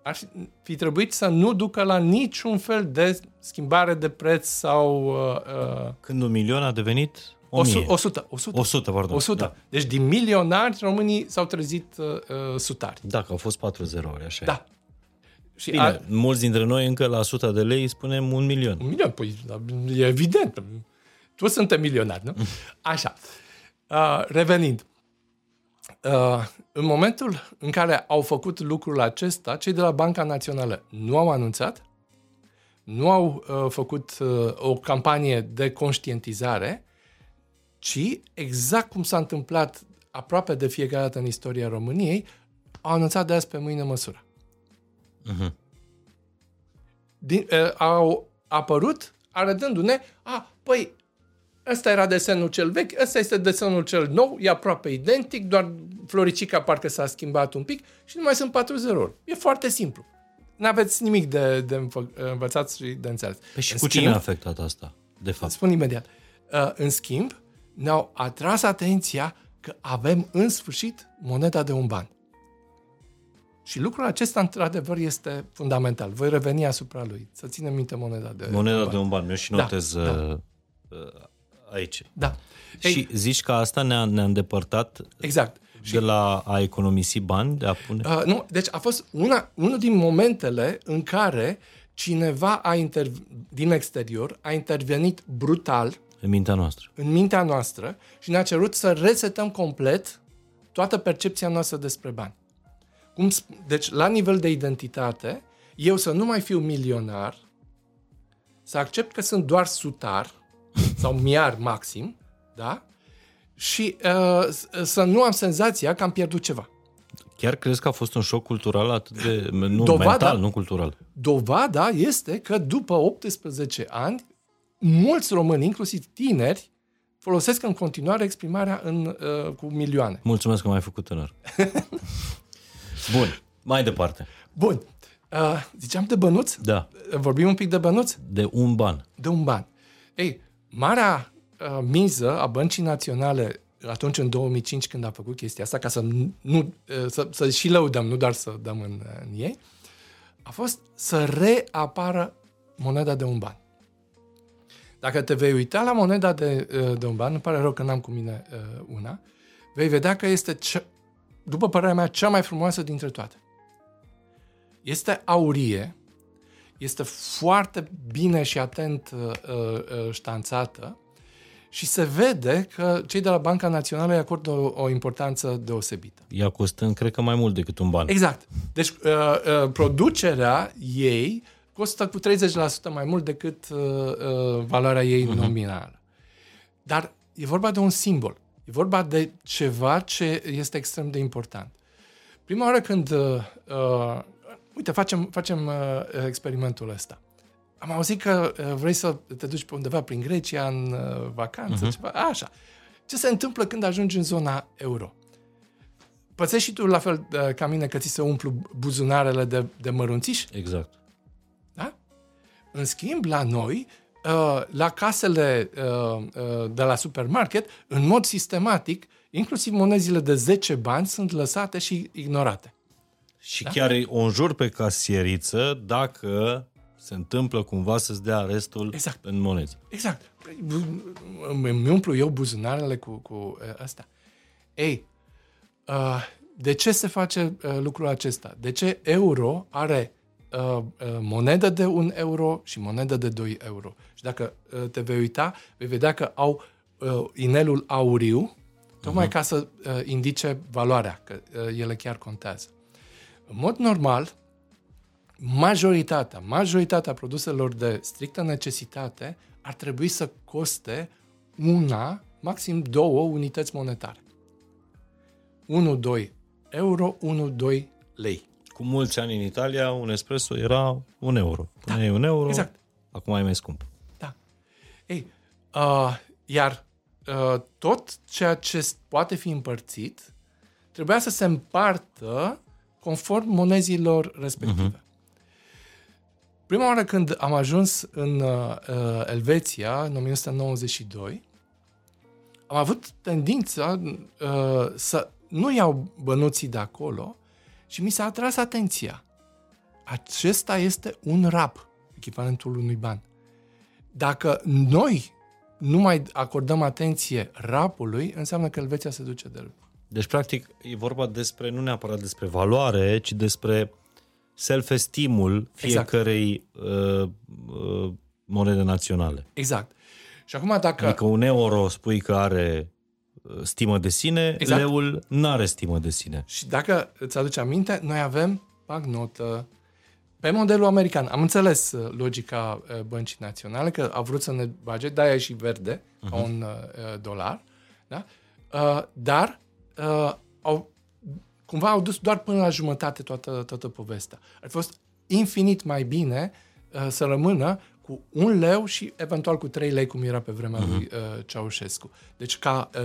ar fi, fi trebuit să nu ducă la niciun fel de schimbare de preț sau uh, uh, Când un milion a devenit o mie. 100, 100, 100. 100, pardon. 100. Da. Deci din milionari românii s-au trezit uh, uh, sutari. Da, că au fost patru zerouri, așa e. Da. Și Bine, a, mulți dintre noi încă la 100 de lei spunem un milion. un milion, păi da, e evident. Tu suntem milionari, nu? Așa. Uh, revenind. Uh, în momentul în care au făcut lucrul acesta, cei de la Banca Națională nu au anunțat, nu au uh, făcut uh, o campanie de conștientizare, ci exact cum s-a întâmplat aproape de fiecare dată în istoria României, au anunțat de azi pe mâine măsura. Uh-huh. Din, uh, au apărut arătându-ne, a, păi, ăsta era desenul cel vechi, ăsta este desenul cel nou, e aproape identic, doar floricica parcă s-a schimbat un pic și nu mai sunt patru zerouri. E foarte simplu. N-aveți nimic de, de învățat și de înțeles. Păi și în cu schimb, ce ne-a afectat asta, de fapt? Spun imediat. Uh, în schimb, ne-au atras atenția că avem în sfârșit moneda de un ban. Și lucrul acesta, într-adevăr, este fundamental. Voi reveni asupra lui. Să ținem minte moneda de Moneda un ban. de un ban. Eu și da, notez da, da. aici. Da. Și Ei, zici că asta ne-a, ne-a îndepărtat exact. de la a economisi bani, de a pune... Uh, nu, deci a fost una, unul din momentele în care cineva a interv- din exterior a intervenit brutal în mintea noastră. În mintea noastră și ne-a cerut să resetăm complet toată percepția noastră despre bani. Cum, deci, la nivel de identitate, eu să nu mai fiu milionar, să accept că sunt doar sutar sau miar maxim, da? Și uh, să nu am senzația că am pierdut ceva. Chiar crezi că a fost un șoc cultural atât de... Nu, dovada, mental, nu cultural. Dovada este că după 18 ani, mulți români, inclusiv tineri, folosesc în continuare exprimarea în, uh, cu milioane. Mulțumesc că m-ai făcut tânăr. Bun, mai departe. Bun. Uh, ziceam de bănuț? Da. Vorbim un pic de bănuț? De un ban. De un ban. Ei, marea uh, miză a băncii naționale atunci în 2005 când a făcut chestia asta, ca să, nu, uh, să, să și lăudăm, nu doar să dăm în, în ei, a fost să reapară moneda de un ban. Dacă te vei uita la moneda de, uh, de un ban, îmi pare rău că n-am cu mine uh, una, vei vedea că este ce, după părerea mea, cea mai frumoasă dintre toate. Este aurie, este foarte bine și atent uh, uh, ștanțată și se vede că cei de la Banca Națională îi acordă o, o importanță deosebită. Ea costă, cred că mai mult decât un ban. Exact. Deci uh, uh, producerea ei costă cu 30% mai mult decât uh, uh, valoarea ei uh-huh. nominală. Dar e vorba de un simbol. E vorba de ceva ce este extrem de important. Prima oară când, uh, uh, uite, facem, facem uh, experimentul ăsta. Am auzit că uh, vrei să te duci pe undeva prin Grecia în uh, vacanță, uh-huh. ceva, așa. Ce se întâmplă când ajungi în zona euro? Pățești și tu la fel uh, ca mine că ți se umplu buzunarele de, de mărunțiși? Exact. Da? În schimb, la noi, Uh, la casele uh, uh, de la supermarket, în mod sistematic, inclusiv monezile de 10 bani sunt lăsate și ignorate. Și da? chiar o înjur pe casieriță dacă se întâmplă cumva să-ți dea restul exact. în monezi. Exact. Îmi umplu eu buzunarele cu, cu asta. Ei, de ce se face lucrul acesta? De ce euro are uh, uh, monedă de 1 euro și monedă de 2 euro. Și dacă uh, te vei uita, vei vedea că au uh, inelul auriu, tocmai uh-huh. ca să uh, indice valoarea, că uh, ele chiar contează. În mod normal, majoritatea, majoritatea produselor de strictă necesitate ar trebui să coste una, maxim două unități monetare. 1-2 euro, 1-2 lei. Cu mulți ani în Italia, un espresso era un euro. Până da, un euro, exact. acum e mai scump. Da. Ei, uh, iar uh, tot ceea ce poate fi împărțit trebuia să se împartă conform monezilor respective. Uh-huh. Prima oară când am ajuns în uh, Elveția, în 1992, am avut tendința uh, să nu iau bănuții de acolo, și mi s-a atras atenția. Acesta este un rap, echivalentul unui ban. Dacă noi nu mai acordăm atenție rapului, înseamnă că Elveția se duce de râp. Deci, practic, e vorba despre, nu neapărat despre valoare, ci despre self-estimul exact. fiecărei uh, uh, monede naționale. Exact. Și acum dacă... Adică un euro spui că are uh, stimă de sine, Exact. leul nu are stimă de sine. Și dacă îți aduce aminte, noi avem banknotă pe modelul american. Am înțeles uh, logica uh, băncii naționale, că a vrut să ne bage, de-aia e și verde, uh-huh. ca un uh, dolar, da? Uh, dar uh, au, cumva au dus doar până la jumătate toată, toată povestea. Ar fi fost infinit mai bine uh, să rămână cu un leu și eventual cu trei lei, cum era pe vremea uh-huh. lui uh, Ceaușescu. Deci ca, uh,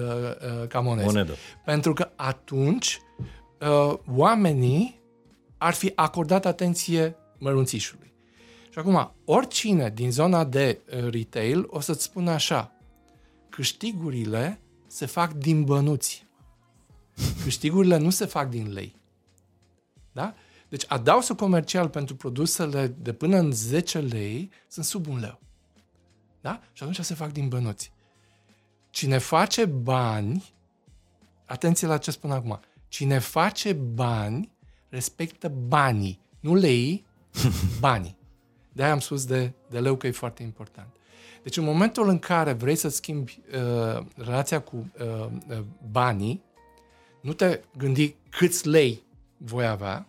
uh, ca monedă. Monedă. Pentru că atunci uh, oamenii ar fi acordat atenție mărunțișului. Și acum, oricine din zona de uh, retail o să-ți spună așa, câștigurile se fac din bănuți. Câștigurile nu se fac din lei. Da? Deci adausul comercial pentru produsele de până în 10 lei sunt sub un leu. Da? Și atunci se fac din bănuți. Cine face bani, atenție la ce spun acum, cine face bani respectă banii, nu lei, banii. De-aia am spus de, de leu că e foarte important. Deci în momentul în care vrei să schimbi uh, relația cu uh, uh, banii, nu te gândi câți lei voi avea,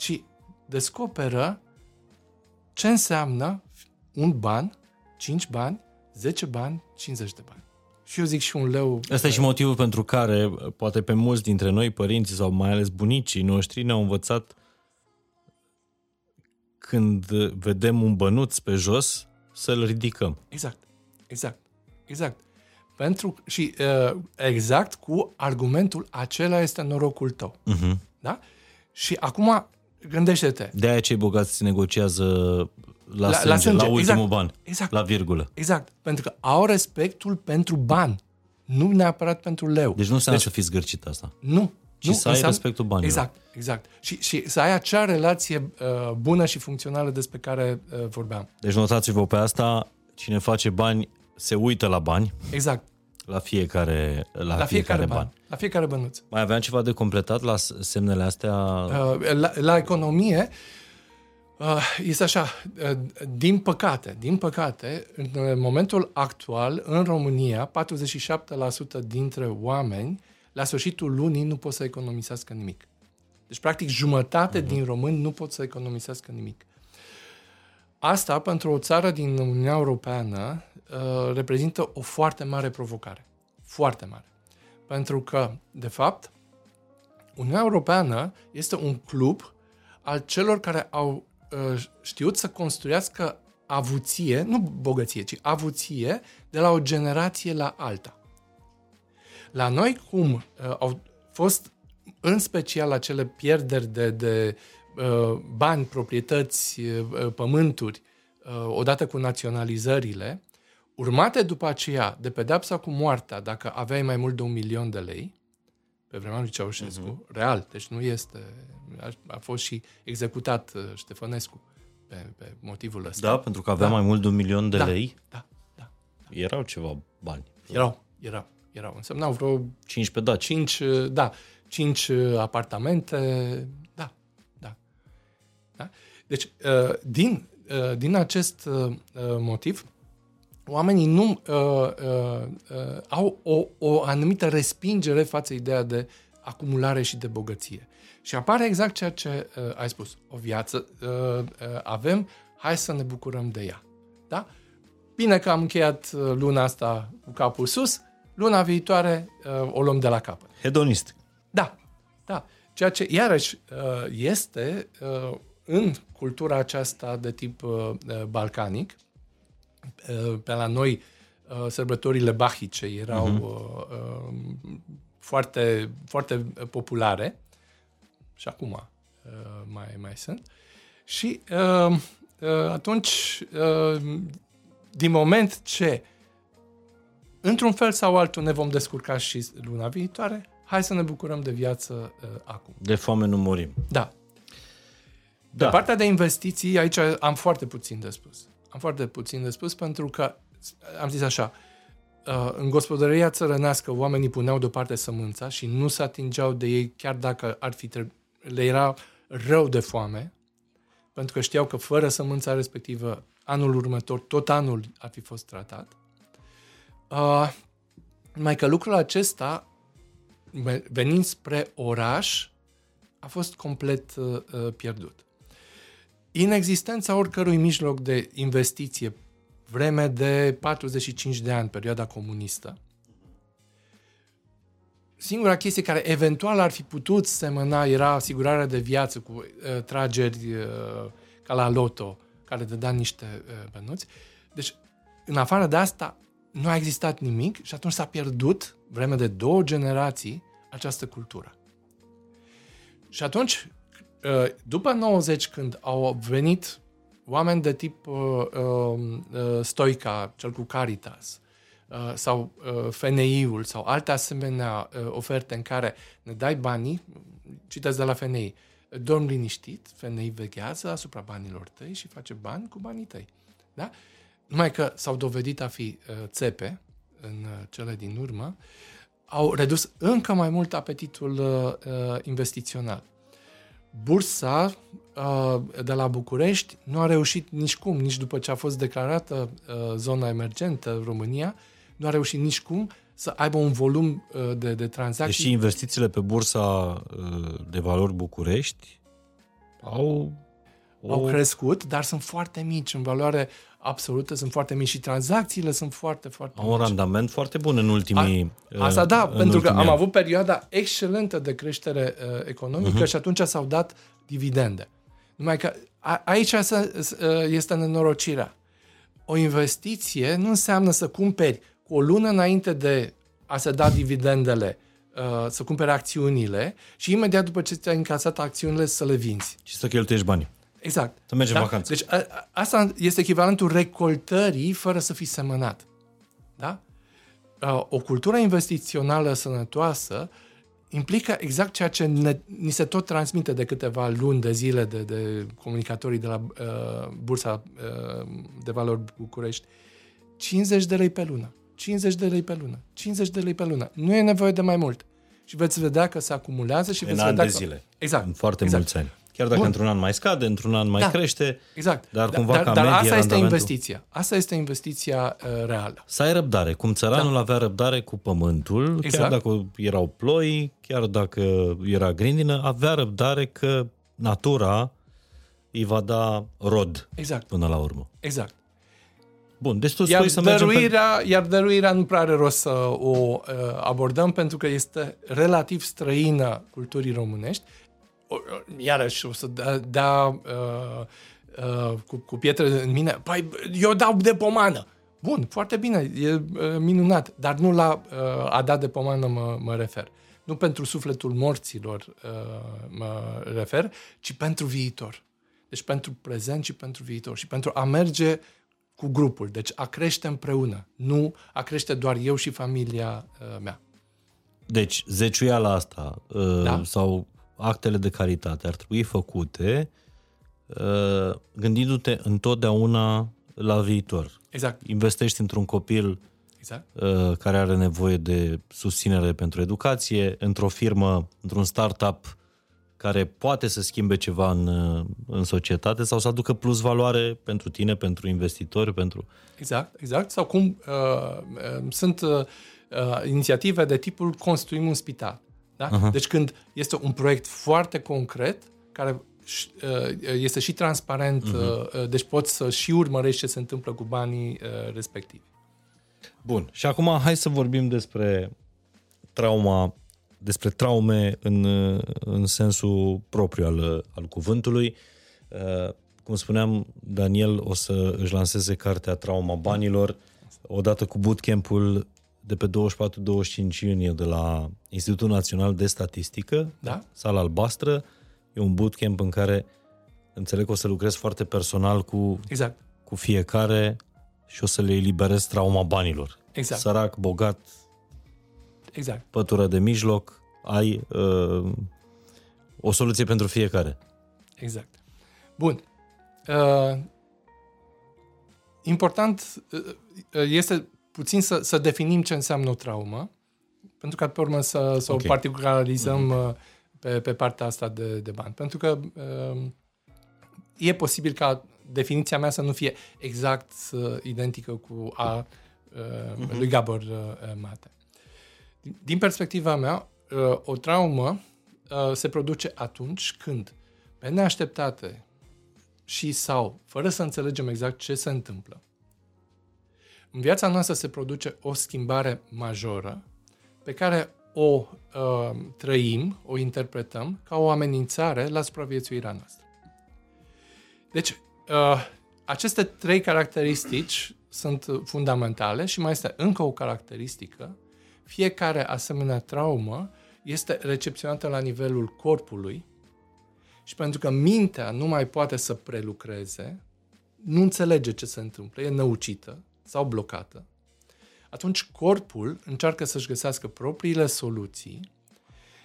ci descoperă ce înseamnă un ban, 5 bani, 10 bani, 50 de bani. Și eu zic și un leu... Asta e și motivul pentru care, poate pe mulți dintre noi, părinții sau mai ales bunicii noștri, ne-au învățat când vedem un bănuț pe jos, să-l ridicăm. Exact, exact, exact. Pentru, și uh, exact cu argumentul acela este norocul tău. Uh-huh. Da? Și acum gândește-te. De aia cei bogați negociază la, La- sânge, la la, sânge, ultimul exact. ban, Exact. la virgulă. Exact. Pentru că au respectul pentru bani, nu neapărat pentru leu. Deci nu înseamnă să fii zgârcit asta. Nu. Ci nu, să ai respectul banilor. Exact, exact. Și, și să ai acea relație uh, bună și funcțională despre care uh, vorbeam. Deci notați-vă pe asta, cine face bani se uită la bani, Exact. la fiecare, la, La fiecare ban. ban. La fiecare bănuț. Mai aveam ceva de completat la s- semnele astea? Uh, la, la economie uh, este așa, uh, din păcate, din păcate, în momentul actual, în România, 47% dintre oameni, la sfârșitul lunii, nu pot să economisească nimic. Deci, practic, jumătate uh-huh. din români nu pot să economisească nimic. Asta, pentru o țară din Uniunea Europeană, uh, reprezintă o foarte mare provocare. Foarte mare. Pentru că, de fapt, Uniunea Europeană este un club al celor care au uh, știut să construiască avuție, nu bogăție, ci avuție de la o generație la alta. La noi, cum uh, au fost în special acele pierderi de, de uh, bani, proprietăți, uh, pământuri, uh, odată cu naționalizările, urmate după aceea de pedepsa cu moartea, dacă aveai mai mult de un milion de lei, pe vremea lui Ceaușescu, uh-huh. real, deci nu este, a, a fost și executat uh, Ștefănescu pe, pe motivul ăsta. Da, pentru că avea Da. mai mult de un milion de Da. lei, Da, da. erau ceva bani. Erau, erau, erau. Însemnau vreo 15 daci. cinci, da, cinci uh, apartamente, da, da. da? Deci, uh, din, uh, din acest uh, uh, motiv, oamenii nu uh, uh, uh, au o, o anumită respingere față ideea de acumulare și de bogăție. Și apare exact ceea ce uh, ai spus. O viață uh, uh, avem, hai să ne bucurăm de ea. Da? Bine că am încheiat uh, luna asta cu capul sus, luna viitoare uh, o luăm de la capăt. Hedonist. Da, da. Ceea ce, iarăși, uh, este uh, în cultura aceasta de tip uh, uh, balcanic, uh, pe la noi uh, sărbătorile bahice erau uh, uh, foarte, foarte populare și acum uh, mai, mai sunt. Și uh, uh, atunci, uh, din moment ce într-un fel sau altul ne vom descurca și luna viitoare, hai să ne bucurăm de viață uh, acum. De foame nu murim. Da. Da. Pe partea de investiții, aici am foarte puțin de spus. Am foarte puțin de spus pentru că, am zis așa, uh, în gospodăria țărănească oamenii puneau deoparte sămânța și nu se atingeau de ei chiar dacă ar fi treb- le era rău de foame, pentru că știau că fără sămânța respectivă, anul următor, tot anul ar fi fost tratat. Uh, Numai că lucrul acesta, ve- venind spre oraș, a fost complet uh, uh, pierdut. Inexistența oricărui mijloc de investiție vreme de 45 de ani, perioada comunistă, singura chestie care eventual ar fi putut semăna era asigurarea de viață cu uh, trageri uh, ca la loto, care dădea niște uh, bănuți. Deci, în afară de asta, nu a existat nimic și atunci s-a pierdut, vreme de două generații, această cultură. Și atunci, uh, după 90, când au venit oameni de tip uh, uh, uh, Stoica, cel cu Caritas, uh, sau uh, FNI-ul, sau alte asemenea uh, oferte în care ne dai banii, citesc de la FNI, dorm liniștit, FNI veghează asupra banilor tăi și face bani cu banii tăi. Da? Numai că s-au dovedit a fi uh, țepe în uh, cele din urmă, au redus încă mai mult apetitul uh, uh investițional. Bursa uh, de la București nu a reușit nici cum, nici după ce a fost declarată uh, zona emergentă România, nu a reușit nici cum să aibă un volum uh, de, de tranzacții. Deși investițiile pe bursa de valori București au o... au crescut, dar sunt foarte mici în valoare absolută, sunt foarte mici și tranzacțiile sunt foarte, foarte Au mici. un randament foarte bun în ultimii A, Asta da, pentru că am ani. avut perioada excelentă de creștere uh, economică uh-huh. și atunci s-au dat dividende. Numai că a, aici este nenorocirea. O investiție nu înseamnă să cumperi cu o lună înainte de a se da dividendele, uh, să cumperi acțiunile și imediat după ce ți-ai încasat acțiunile să le vinzi. Și să cheltuiești banii. Exact. Să mergem da? vacanță. Deci a, asta este echivalentul recoltării fără să fii semănat. Da? O cultură investițională sănătoasă implică exact ceea ce ne, ni se tot transmite de câteva luni de zile de, de comunicatorii de la uh, Bursa uh, de Valori București. 50 de lei pe lună. 50 de lei pe lună. 50 de lei pe lună. Nu e nevoie de mai mult. Și veți vedea că se acumulează și în veți vedea de că... zile. Exact. În foarte exact. mulți ani. Chiar dacă Bun. într-un an mai scade, într-un an mai da. crește. Exact. Dar cumva dar, ca dar medie, asta este randamentul... investiția. Asta este investiția uh, reală. Să ai răbdare. Cum țăranul da. avea răbdare cu pământul, exact. chiar dacă erau ploi, chiar dacă era grindină, avea răbdare că natura îi va da rod exact. până la urmă. Exact. Bun, deci tu iar spui să mergem dăruirea, pe... Iar dăruirea nu prea are rost să o uh, abordăm pentru că este relativ străină culturii românești iarăși o să da, da uh, uh, cu, cu pietre în mine, păi eu dau de pomană. Bun, foarte bine, e uh, minunat, dar nu la uh, a da de pomană mă, mă refer. Nu pentru sufletul morților uh, mă refer, ci pentru viitor. Deci pentru prezent și pentru viitor și pentru a merge cu grupul, deci a crește împreună, nu a crește doar eu și familia uh, mea. Deci, zeciuiala asta uh, da? sau actele de caritate ar trebui făcute uh, gândindu-te întotdeauna la viitor. Exact. Investești într-un copil exact. Uh, care are nevoie de susținere pentru educație, într-o firmă, într-un startup care poate să schimbe ceva în, uh, în societate sau să aducă plus valoare pentru tine, pentru investitori, pentru... Exact, exact. Sau cum uh, sunt uh, inițiative de tipul construim un spital. Da? Uh-huh. Deci când este un proiect foarte concret, care uh, este și transparent, uh-huh. deci poți să și urmărești ce se întâmplă cu banii uh, respectivi. Bun. Și acum hai să vorbim despre trauma, despre traume în, în sensul propriu al, al cuvântului. Cum spuneam, Daniel o să își lanseze cartea Trauma banilor odată cu bootcamp-ul de pe 24-25 iunie de la Institutul Național de Statistică, da? sala albastră. E un bootcamp în care înțeleg că o să lucrez foarte personal cu, exact. cu fiecare și o să le eliberez trauma banilor. Exact. Sărac, bogat, exact. pătură de mijloc, ai uh, o soluție pentru fiecare. Exact. Bun. Uh, important uh, este puțin să, să definim ce înseamnă o traumă, pentru că pe urmă să, să okay. o particularizăm mm-hmm. pe, pe partea asta de, de bani. Pentru că uh, e posibil ca definiția mea să nu fie exact uh, identică cu a uh, mm-hmm. lui Gabor uh, Mate. Din perspectiva mea, uh, o traumă uh, se produce atunci când, pe neașteptate și sau, fără să înțelegem exact ce se întâmplă, în viața noastră se produce o schimbare majoră pe care o uh, trăim, o interpretăm ca o amenințare la supraviețuirea noastră. Deci, uh, aceste trei caracteristici sunt fundamentale și mai este încă o caracteristică. Fiecare asemenea traumă este recepționată la nivelul corpului și pentru că mintea nu mai poate să prelucreze, nu înțelege ce se întâmplă, e năucită sau blocată, atunci corpul încearcă să-și găsească propriile soluții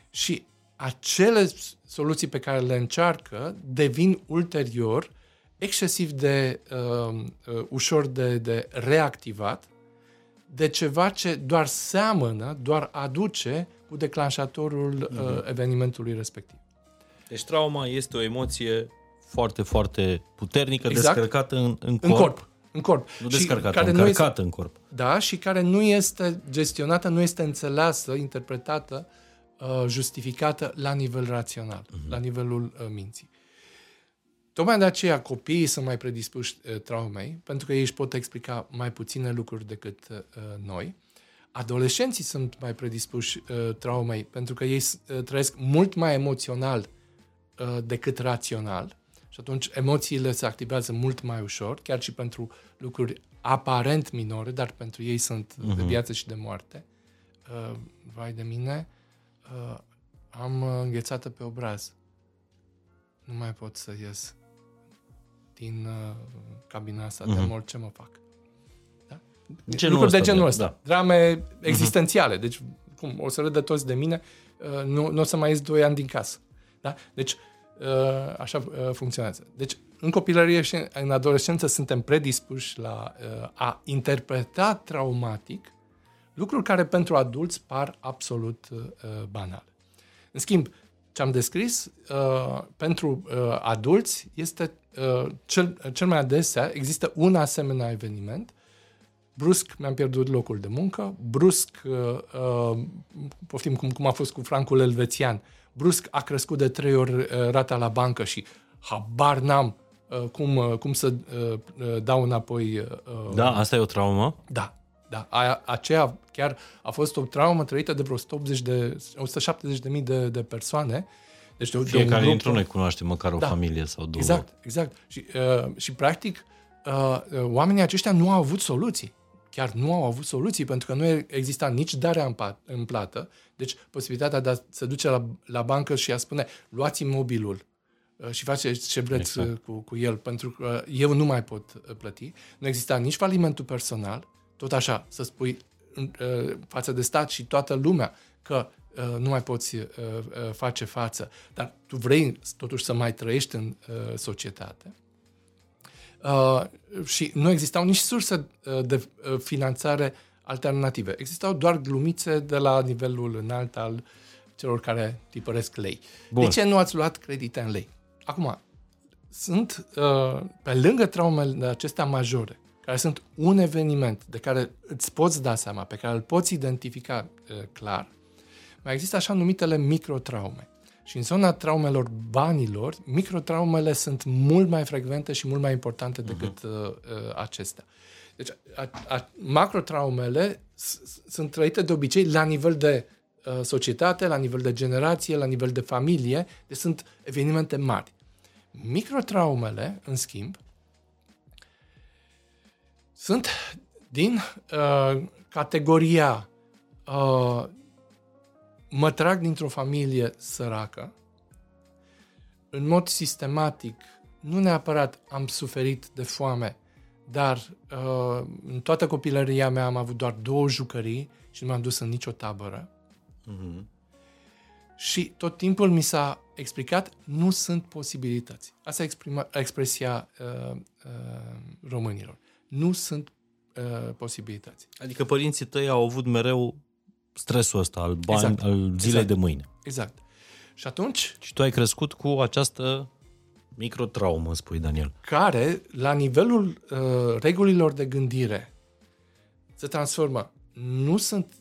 și acele soluții pe care le încearcă devin ulterior excesiv de uh, uh, ușor de, de reactivat de ceva ce doar seamănă, doar aduce cu declanșatorul uh, uh, evenimentului respectiv. Deci trauma este o emoție foarte, foarte puternică, exact. descărcată în, în corp. În corp. În corp. Nu descărcată, care încărcată nu este, în corp. Da, și care nu este gestionată, nu este înțeleasă, interpretată, uh, justificată la nivel rațional, uh-huh. la nivelul uh, minții. Tocmai de aceea copiii sunt mai predispuși uh, traumei, pentru că ei își pot explica mai puține lucruri decât uh, noi. Adolescenții sunt mai predispuși uh, traumei, pentru că ei uh, trăiesc mult mai emoțional uh, decât rațional. Și atunci emoțiile se activează mult mai ușor, chiar și pentru lucruri aparent minore, dar pentru ei sunt uh-huh. de mhm. viață și de moarte. Uh, vai de mine, uh, am înghețată pe obraz. Nu mai pot să ies din uh, cabina asta, uh-huh. de mult ce mă fac. Da? Genul Lucruri de genul ăsta. Da. Drame uh-huh. existențiale. Deci, cum, o să râdă toți de mine, uh, nu, nu o să mai ies doi ani din casă. Da? Deci, uh, așa uh, funcționează. Deci, în copilărie și în adolescență suntem predispuși la uh, a interpreta traumatic lucruri care pentru adulți par absolut uh, banale. În schimb, ce am descris, uh, pentru uh, adulți este uh, cel, cel mai adesea, există un asemenea eveniment, brusc mi-am pierdut locul de muncă, brusc, uh, uh, poftim cum, cum a fost cu francul elvețian, brusc a crescut de trei ori uh, rata la bancă și habar n-am uh, cum, uh, cum să uh, uh dau înapoi. Uh, da, asta e o traumă? Da, da, aia, aceea chiar a fost o traumă trăită de vreo 180 de, 170 de mii de, de persoane. Deci de, Fiecare de un dintre noi cunoaște măcar o da, familie sau două. Exact, exact. Și, uh, și practic, uh, uh, oamenii aceștia nu au avut soluții. Chiar nu au avut soluții, pentru că nu exista nici darea în, pat, în plată, deci posibilitatea de a se duce la, la bancă și a spune, luați mobilul uh, și faceți ce vreți exact. cu, cu el, pentru că eu nu mai pot uh, plăti. Nu exista nici falimentul personal, tot așa, să spui uh, față de stat și toată lumea că uh, nu mai poți uh, face față, dar tu vrei totuși să mai trăiești în societate. Și nu existau nici surse de finanțare alternative. Existau doar glumițe de la nivelul înalt al celor care tipăresc lei. Bun. De ce nu ați luat credite în lei? Acum, sunt, pe lângă traumele acestea majore, care sunt un eveniment de care îți poți da seama, pe care îl poți identifica uh, clar, mai există așa numitele microtraume. Și în zona traumelor banilor, microtraumele sunt mult mai frecvente și mult mai importante mhm. decât uh, uh, acestea. Deci, a, a, macrotraumele sunt trăite de obicei la nivel de uh, societate, la nivel de generație, la nivel de familie, deci sunt evenimente mari. Microtraumele, în schimb, sunt din uh, categoria uh, mă trag dintr-o familie săracă, în mod sistematic, nu neapărat am suferit de foame, dar uh, în toată copilăria mea am avut doar două jucării și nu m-am dus în nicio tabără. Uh-huh. Și tot timpul mi s-a explicat, nu sunt posibilități. Asta e exprima, expresia uh, uh, românilor nu sunt uh, posibilități. Adică părinții tăi au avut mereu stresul ăsta al, bani, exact. al zilei exact. de mâine. Exact. Și atunci... Și tu ai crescut cu această microtraumă, spui Daniel. Care, la nivelul uh, regulilor de gândire, se transformă. Nu sunt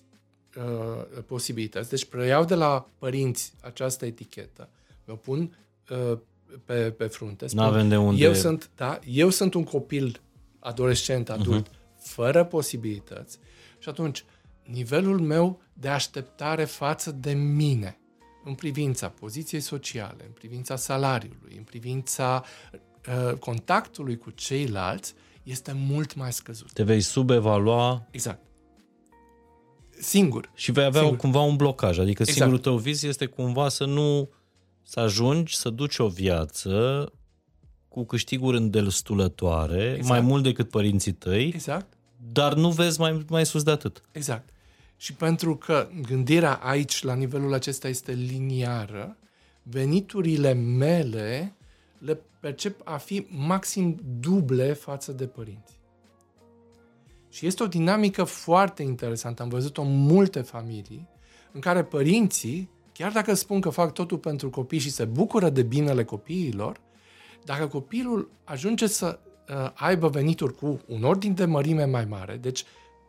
uh, posibilități, deci preiau de la părinți această etichetă, mi-o pun uh, pe, pe frunte. Nu avem de unde... Eu sunt, da, eu sunt un copil adolescent, adult, uh-huh. fără posibilități și atunci nivelul meu de așteptare față de mine în privința poziției sociale, în privința salariului, în privința uh, contactului cu ceilalți, este mult mai scăzut. Te vei subevalua Exact. Singur. și vei avea Singur. cumva un blocaj. Adică Exact. singurul tău vis este cumva să nu să ajungi să duci o viață cu câștiguri îndestulătoare, Exact. mai mult decât părinții tăi, Exact. dar nu vezi mai, mai sus de atât. Exact. Și pentru că gândirea aici, la nivelul acesta, este liniară, veniturile mele le percep a fi maxim duble față de părinți. Și este o dinamică foarte interesantă. Am văzut-o în multe familii în care părinții, chiar dacă spun că fac totul pentru copii și se bucură de binele copiilor, dacă copilul ajunge să uh, aibă venituri cu un ordin de mărime mai mare, deci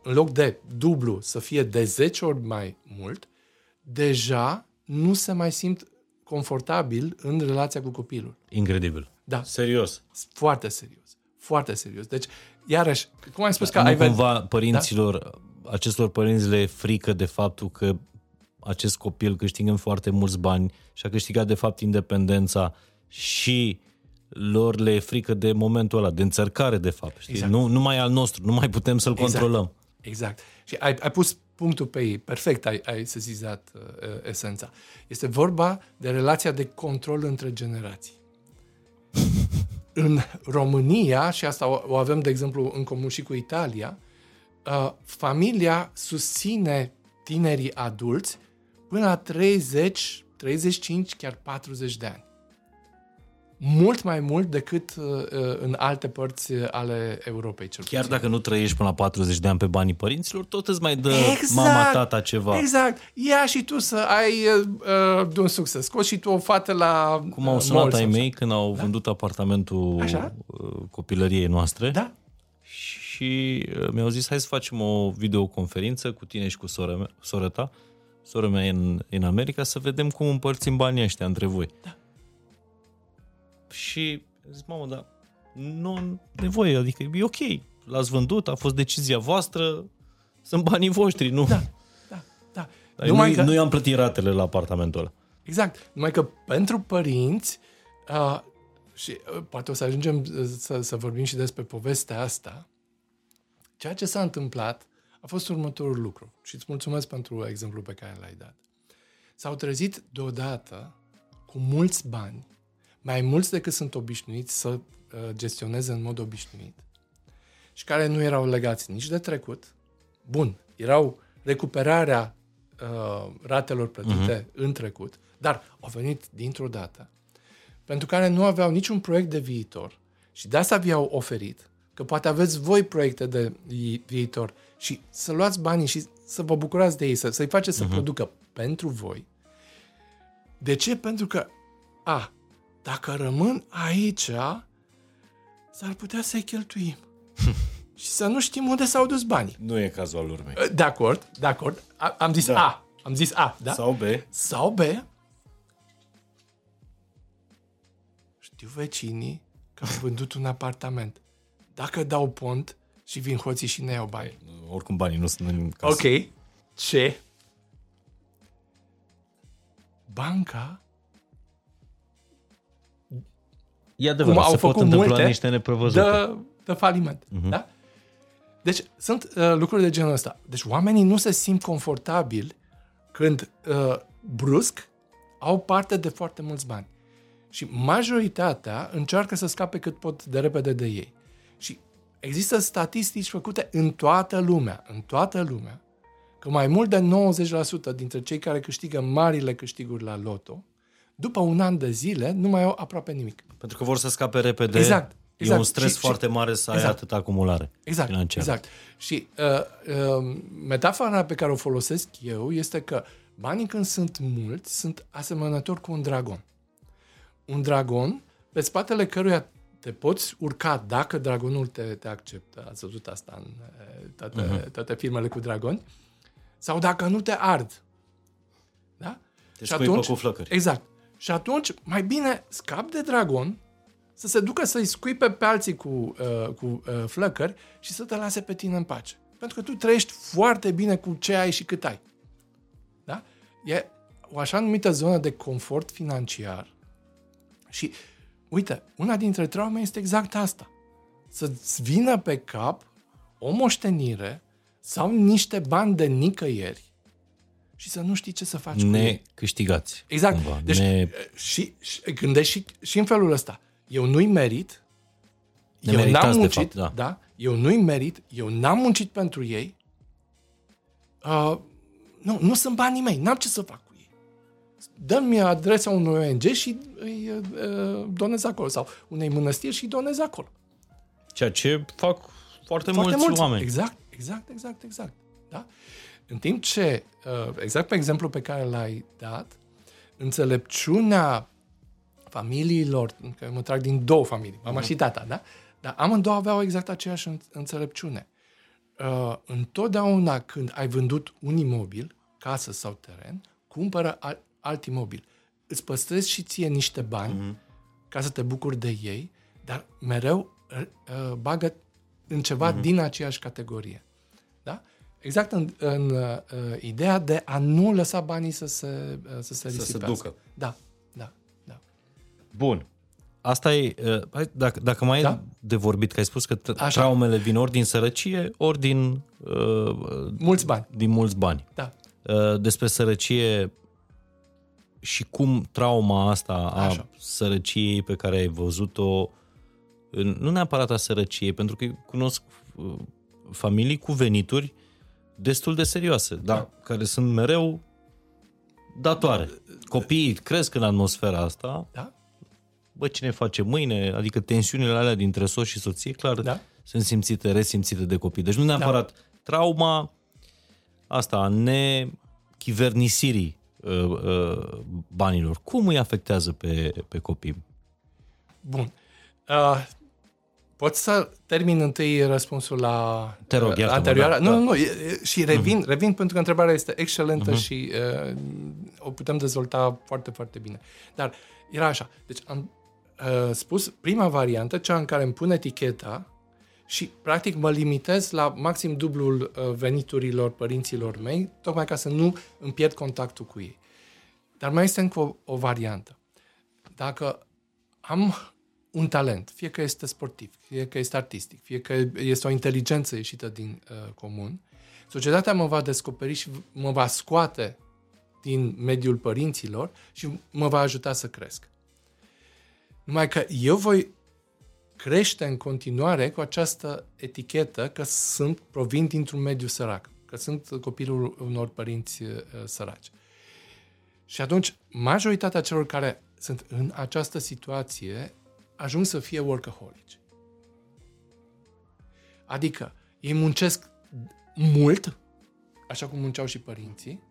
în loc de dublu să fie de 10 ori mai mult, deja nu se mai simt confortabil în relația cu copilul. Incredibil. Da, Serios. foarte serios. Foarte serios. Deci, iarăși, cum ai spus că nu ai venit... cumva părinților, da? acestor părinți le e frică de faptul că acest copil câștigă foarte mulți bani și a câștigat de fapt independența și lor le e frică de momentul ăla, de înțărcare de fapt. Știi? Exact. Nu, nu mai e al nostru, nu mai putem să-l Exact. controlăm. Exact. Și ai, ai pus punctul pe ei. Perfect ai, ai sesizat uh, esența. Este vorba de relația de control între generații. în România, și asta o, o avem, de exemplu, în comun și cu Italia, uh, familia susține tinerii adulți până la 30, 35, chiar 40 de ani. Mult mai mult decât uh, uh, în alte părți ale Europei, cel Chiar puțin. dacă nu trăiești până la 40 de ani pe banii părinților, tot îți mai dă Exact. mama, tata ceva. Exact. Ia și tu să ai uh, de un succes. Scoți și tu o fată la Cum au uh, sunat mall ai sau mei când au vândut apartamentul Așa? uh, copilăriei noastre. Da? și uh, mi-au zis hai să facem o videoconferință cu tine și cu sora, mea, sora ta, sora mea e în, în America, să vedem cum împărțim banii ăștia între voi. Da. Și zic, mamă, dar nu am nevoie, adică e ok, l-ați vândut, a fost decizia voastră, sunt banii voștri, nu? Da. Da. da. Dar Numai nu, că, nu i-am plătit ratele la apartamentul ăla. exact. Numai că pentru părinți uh, și uh, poate o să ajungem uh, să, să vorbim și despre povestea asta, ceea ce s-a întâmplat a fost următorul lucru. Și îți mulțumesc pentru exemplul pe care l-ai dat. S-au trezit deodată cu mulți bani, mai mulți decât sunt obișnuiți să uh, gestioneze în mod obișnuit și care nu erau legați nici de trecut. Bun, erau recuperarea uh, ratelor plătite uh-huh. în trecut, dar au venit dintr-o dată, pentru care nu aveau niciun proiect de viitor și de asta vi-au oferit că poate aveți voi proiecte de vi- viitor și să luați banii și să vă bucurați de ei, să, să-i faceți să producă pentru voi. De ce? Pentru că, a, dacă rămân aici, s-ar putea să-i cheltuim. și să nu știm unde s-au dus banii. Nu e cazul al urmei. De acord, de acord. A, am zis Da. A. Am zis A, da? Sau B, Sau B. Știu vecinii că au vândut un apartament. Dacă dau pont și vin hoții și ne iau bani. oricum banii nu sunt în casă. Ok. Ce? Banca E adevărat, Cum au se pot făcut întâmpla multe, niște neprevăzute. dă, dă faliment. Uh-huh. Da? Deci sunt uh, lucruri de genul ăsta. Deci oamenii nu se simt confortabili când uh, brusc au parte de foarte mulți bani. Și majoritatea încearcă să scape cât pot de repede de ei. Și există statistici făcute în toată lumea, în toată lumea, că mai mult de 90% dintre cei care câștigă marile câștiguri la loto, după un an de zile, nu mai au aproape nimic. Pentru că vor să scape repede. Exact, E exact. un stres Și- foarte și- mare să ai exact. atâta acumulare Exact, financiară. exact. Și uh, uh, metafora pe care o folosesc eu este că banii când sunt mulți sunt asemănători cu un dragon. Un dragon pe spatele căruia te poți urca dacă dragonul te, te acceptă. Ați văzut asta în uh, toate, uh-huh. toate filmele cu dragoni. Sau dacă nu te ard. Da? Te scuipă cu flăcări. Exact. Și atunci, mai bine scap de dragon, să se ducă să-i scuipe pe alții cu, uh, cu uh, flăcări și să te lase pe tine în pace. Pentru că tu trăiești foarte bine cu ce ai și cât ai. Da? E o așa numită zonă de confort financiar. Și, uite, una dintre traume este exact asta. Să-ți vină pe cap o moștenire sau niște bani de nicăieri și să nu știi ce să faci ne cu ei. câștigați. Exact. Cumva. Deci, ne... și, și gândești și, și în felul ăsta. Eu nu-i merit, eu Nemeritați, n-am de muncit, fapt, da. da. eu nu-i merit, eu n-am muncit pentru ei, uh, nu, nu sunt banii mei, n-am ce să fac cu ei. Dă-mi adresa unui ONG și îi uh, donez acolo, sau unei mănăstiri și îi donez acolo. Ceea ce fac foarte, Foarte mulți, mulți. oameni. Exact, exact, exact, exact. Da? În timp ce, uh, exact pe exemplu pe care l-ai dat, înțelepciunea familiilor, că mă trag din două familii, mama și tata, da? Dar amândouă aveau exact aceeași în- înțelepciune. Uh, întotdeauna când ai vândut un imobil, casă sau teren, cumpără al, alt imobil. Îți păstrezi și ție niște bani ca să te bucuri de ei, dar mereu uh, uh, bagă în ceva din aceeași categorie. Da? Exact în, în uh, ideea de a nu lăsa banii să se, uh, să se se risipească. ducă. Da, da, da. Bun. Asta e, uh, hai, dacă, dacă mai Da? e de vorbit, că ai spus că t- Așa. traumele vin ori din sărăcie, ori din, uh, Mulți bani. din mulți bani. Da. Uh, despre sărăcie și cum trauma asta a Așa. sărăciei pe care ai văzut-o, în- nu neapărat a sărăciei, pentru că cunosc uh, familii cu venituri destul de serioase, dar care sunt mereu datoare. Copiii cresc în atmosfera asta, Da? bă, cine face mâine, adică tensiunile alea dintre soț și soție, clar, Da. sunt simțite, resimțite de copii. Deci nu neapărat trauma asta, a nechivernisirii uh, uh, banilor. Cum îi afectează pe, pe copii? Bun. Uh, pot să termin întâi răspunsul la Te rog, uh, iartă-mă, anterioara? da, nu, da. nu, nu, e- e- și revin, uh-huh. revin pentru că întrebarea este excelentă uh-huh. și uh, o putem dezvolta foarte, foarte bine. Dar era așa, deci am uh, spus prima variantă, cea în care îmi pun eticheta și practic mă limitez la maxim dublul uh, veniturilor părinților mei, tocmai ca să nu îmi pierd contactul cu ei. Dar mai este încă o, o variantă. Dacă am un talent, fie că este sportiv, fie că este artistic, fie că este o inteligență ieșită din uh, comun, societatea mă va descoperi și mă va scoate din mediul părinților și mă va ajuta să cresc. Numai că eu voi crește în continuare cu această etichetă că sunt, provin dintr-un mediu sărac, că sunt copilul unor părinți uh, săraci. Și atunci, majoritatea celor care sunt în această situație ajung să fie workaholici. Adică, ei muncesc mult, așa cum munceau și părinții,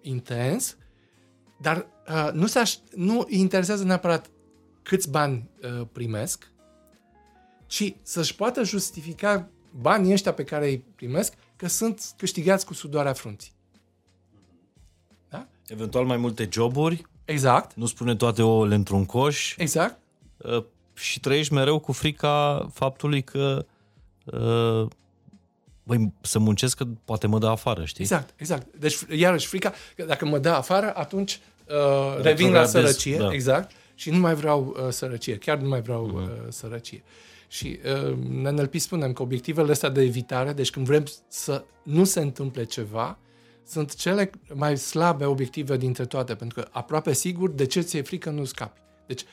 intens, dar uh, nu, se aș, nu îi interesează neapărat câți bani uh, primesc, ci să-și poată justifica banii ăștia pe care îi primesc că sunt câștigați cu sudoarea frunții. Da? Eventual mai multe joburi, Exact, nu spune toate ouăle într-un coș exact. Uh, și trăiești mereu cu frica faptului că uh, băi, să muncesc că poate mă dă afară, știi? Exact, exact. Deci, iarăși, frica, că dacă mă dă afară, atunci uh, revin la Retrogradez, sărăcie, da. exact, și nu mai vreau uh, sărăcie, chiar nu mai vreau uh, sărăcie. Și uh, în NLP spunem că obiectivele astea de evitare, deci când vrem să nu se întâmple ceva, sunt cele mai slabe obiective dintre toate, pentru că aproape sigur de ce ți-e frică nu scapi. Deci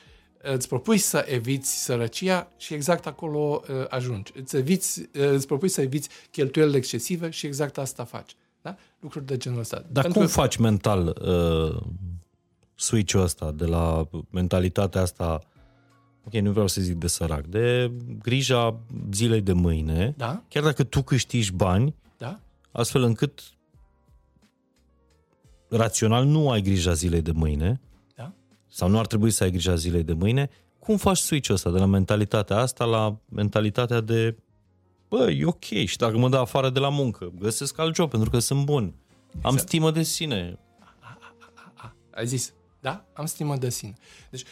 îți propui să eviți sărăcia și exact acolo uh, ajungi. Îți, eviți, uh, îți propui să eviți cheltuielile excesive și exact asta faci. Da? Lucruri de genul ăsta. Dar Pentru cum că- faci mental uh, switch-ul ăsta de la mentalitatea asta, ok, nu vreau să zic de sărac, de grija zilei de mâine, Da? chiar dacă tu câștigi bani, Da? astfel încât rațional nu ai grija zilei de mâine, Da? Sau nu ar trebui să ai grija zilei de mâine, cum faci switch-ul ăsta de la mentalitatea asta la mentalitatea de bă, e ok și dacă mă dă afară de la muncă, găsesc alt job pentru că sunt bun. Am stimă de sine. Ai zis, da? Am stimă de sine. Deci,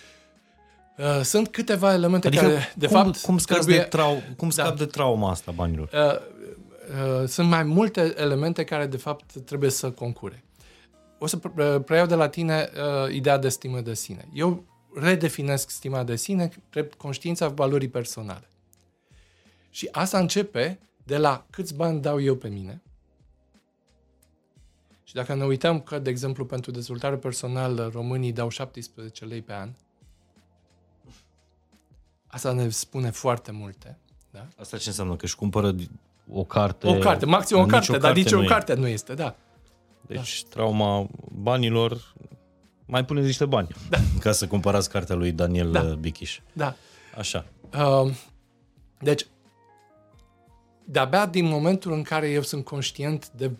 uh, sunt câteva elemente Adică care, de cum, fapt, cum scapi trebuie... de, trau, cum scap Da. de trauma asta banilor? Uh, uh, sunt mai multe elemente care, de fapt, trebuie să concure. O să pre- uh, preiau de la tine uh, ideea de stimă de sine. Eu redefinesc stima de sine drept conștiința valorii personale. Și asta începe de la câți bani dau eu pe mine. Și dacă ne uităm că, de exemplu, pentru dezvoltare personală, românii dau 17 lei pe an, asta ne spune foarte multe. Da? Asta ce înseamnă? Că își cumpără o carte? O carte, maxim o Nici carte, dar nici o nu e. carte nu este, da. Deci trauma banilor... Mai puneți niște bani da. ca să cumpărați cartea lui Daniel Da. da. Bichiș. Da. Așa. Uh, deci, de-abia din momentul în care eu sunt conștient de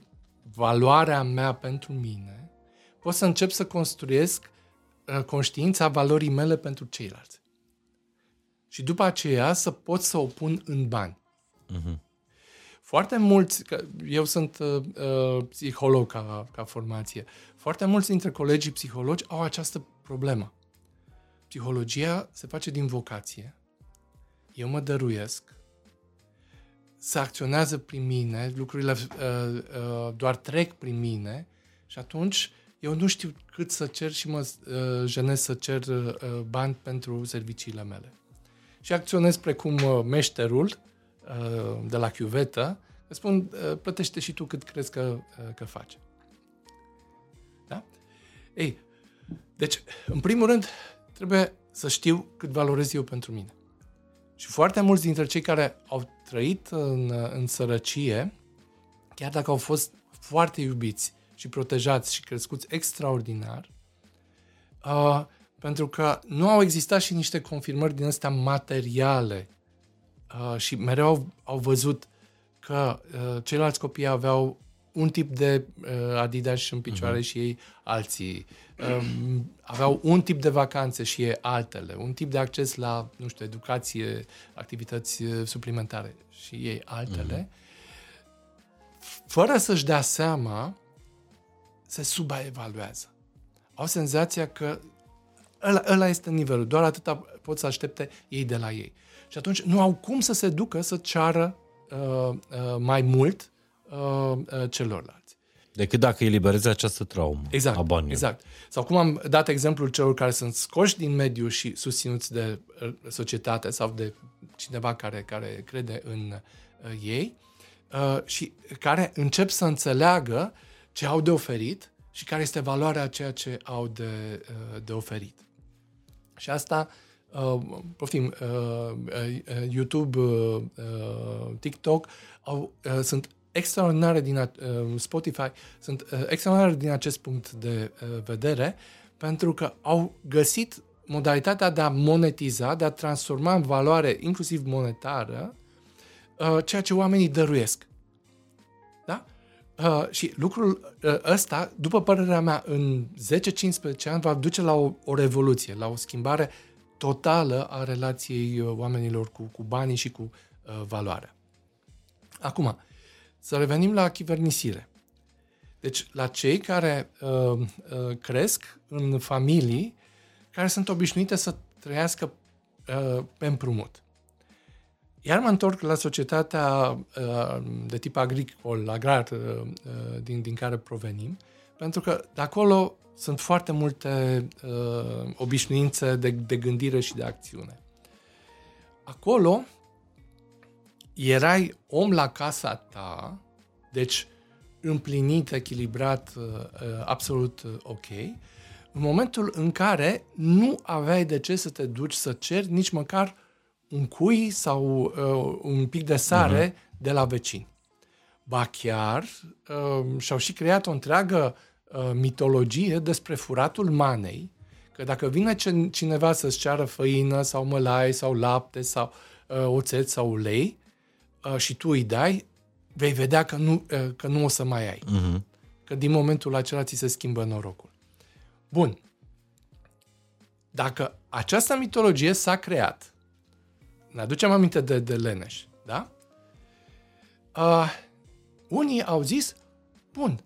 valoarea mea pentru mine, pot să încep să construiesc uh, conștiința valorii mele pentru ceilalți. Și după aceea să pot să o pun în bani. Mhm. Foarte mulți, că eu sunt uh, uh, psiholog ca, ca formație, foarte mulți dintre colegii psihologi au această problemă. Psihologia se face din vocație. Eu mă dăruiesc, se acționează prin mine, lucrurile uh, uh, doar trec prin mine și atunci eu nu știu cât să cer și mă uh, jenez să cer uh, bani pentru serviciile mele. Și acționez precum uh, meșterul uh, de la chiuvetă, îți spun, uh, plătește și tu cât crezi că, uh, că faci. Da? Ei, deci, în primul rând, trebuie să știu cât valorez eu pentru mine. Și foarte mulți dintre cei care au trăit în, în sărăcie, chiar dacă au fost foarte iubiți și protejați și crescuți extraordinar, uh, pentru că nu au existat și niște confirmări din astea materiale uh, și mereu au, au văzut că uh, ceilalți copii aveau un tip de uh, Adidas în picioare uh-huh. și ei alții. Um, aveau un tip de vacanțe și ei altele. Un tip de acces la, nu știu, educație, activități uh, suplimentare și ei altele. Uh-huh. Fără să-și dea seama, se subaevaluează. Au senzația că ăla, ăla este nivelul, doar atâta pot să aștepte ei de la ei. Și atunci nu au cum să se ducă să ceară uh, uh, mai mult uh, uh, celorlalți. Decât dacă eliberezi această traumă Exact, a banilor. exact. Sau cum am dat exemplul celor care sunt scoși din mediu și susținuți de uh, societate sau de cineva care, care crede în uh, ei uh, și care încep să înțeleagă ce au de oferit și care este valoarea a ceea ce au de, uh, de oferit. Și asta, uh, poftim, uh, uh, YouTube, uh, uh, TikTok au, uh, sunt extraordinare din a, uh, Spotify sunt uh, extraordinare din acest punct de uh, vedere pentru că au găsit modalitatea de a monetiza, de a transforma în valoare, inclusiv monetară, uh, ceea ce oamenii dăruiesc. Da? Uh, și lucrul uh, ăsta, după părerea mea, în 10-15 ani va duce la o, o revoluție, la o schimbare totală a relației uh, oamenilor cu, cu banii și cu uh, valoarea. Acum, să revenim la chivernisire. Deci, la cei care uh, uh, cresc în familii care sunt obișnuite să trăiască uh, pe împrumut. Iar mă întorc la societatea uh, de tip agricol, agrar, uh, uh, din, din care provenim, pentru că de acolo sunt foarte multe uh, obișnuințe de, de gândire și de acțiune. Acolo erai om la casa ta, deci împlinit, echilibrat, uh, uh, absolut uh, ok, în momentul în care nu aveai de ce să te duci să ceri nici măcar un cui sau uh, un pic de sare uh-huh. de la vecini. Ba chiar uh, și-au și creat o întreagă uh, mitologie despre furatul manei, că dacă vine cineva să-ți ceară făină sau mălai sau lapte sau uh, oțet sau ulei uh, și tu îi dai, vei vedea că nu, uh, că nu o să mai ai. Uh-huh. Că din momentul acela ți se schimbă norocul. Bun. Dacă această mitologie s-a creat, ne aducem aminte de, de Leneș, da? Uh, unii au zis, bun,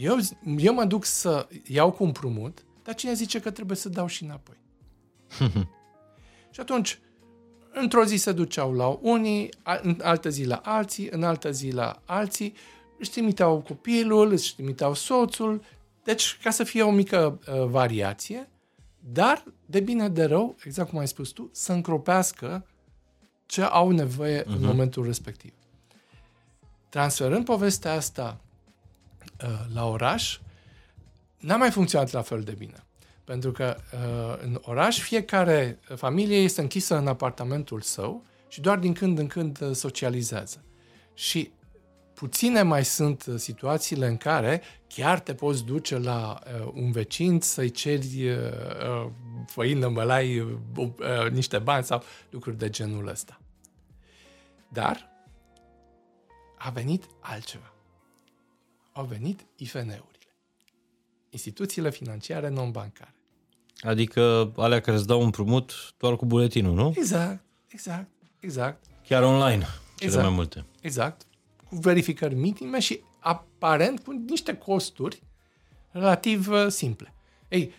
Eu, eu mă duc să iau cu împrumut, dar cine zice că trebuie să dau și înapoi? și atunci, într-o zi se duceau la unii, în altă zi la alții, în altă zi la alții, își trimiteau copilul, își trimiteau soțul, deci ca să fie o mică uh, variație, dar de bine de rău, exact cum ai spus tu, să încropească ce au nevoie uh-huh. în mhm. momentul respectiv. Transferând povestea asta uh, la oraș, n-a mai funcționat la fel de bine. Pentru că uh, în oraș fiecare familie este închisă în apartamentul său și doar din când în când uh, socializează. Și puține mai sunt uh, situațiile în care chiar te poți duce la uh, un vecin să-i ceri uh, uh, făină, mălai, uh, uh, niște bani sau lucruri de genul ăsta. Dar a venit altceva. Au venit IFN-urile. Instituțiile financiare non-bancare. Adică alea care îți dau un prumut doar cu buletinul, nu? Exact, exact, exact. Chiar online, cele exact, mai multe. Exact, cu verificări minime și aparent cu niște costuri relativ uh, simple. Ei,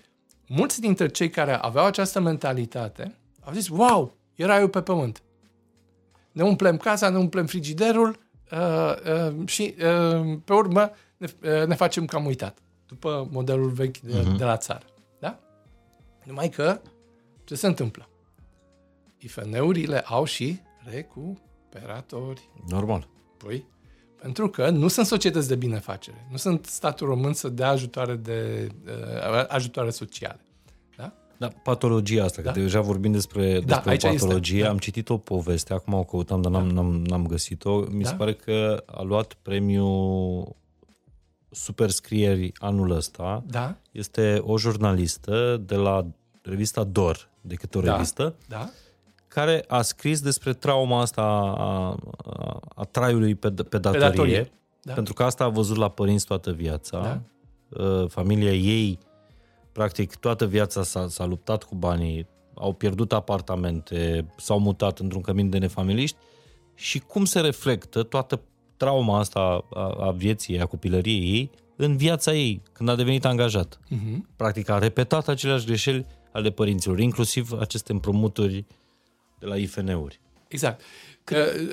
mulți dintre cei care aveau această mentalitate au zis, wow, era eu pe pământ. Ne umplem casa, ne umplem frigiderul uh, uh, și uh, pe urmă ne, uh, ne facem cam uitat, după modelul vechi de, uh-huh. de la țară. Da? Numai că, ce se întâmplă? IFN-urile au și recuperatori. Normal. Păi, pentru că nu sunt societăți de binefacere, nu sunt statul român să dea ajutoare, de, uh, ajutoare sociale. Da? Da, patologia asta, da? că deja vorbim despre, da, despre o patologie, este. am citit o poveste, acum o căutam, dar n-am, da. n-am, n-am găsit-o. Mi da? se pare că a luat premiul superscrieri anul ăsta. Da. Este o jurnalistă de la revista DOR, decât o da. revistă, da care a scris despre trauma asta a, a, a traiului pe, pe datorie, pe datorie. Da. pentru că asta a văzut la părinți toată viața. Da. Uh, familia ei, practic, toată viața s-a, s-a luptat cu banii, au pierdut apartamente, s-au mutat într-un cămin de nefamiliști și cum se reflectă toată trauma asta a, a vieții, a copilăriei ei, în viața ei, când a devenit angajat. Uh-huh. Practic a repetat aceleași greșeli ale părinților, inclusiv aceste împrumuturi uh, de la IFN-uri. Exact.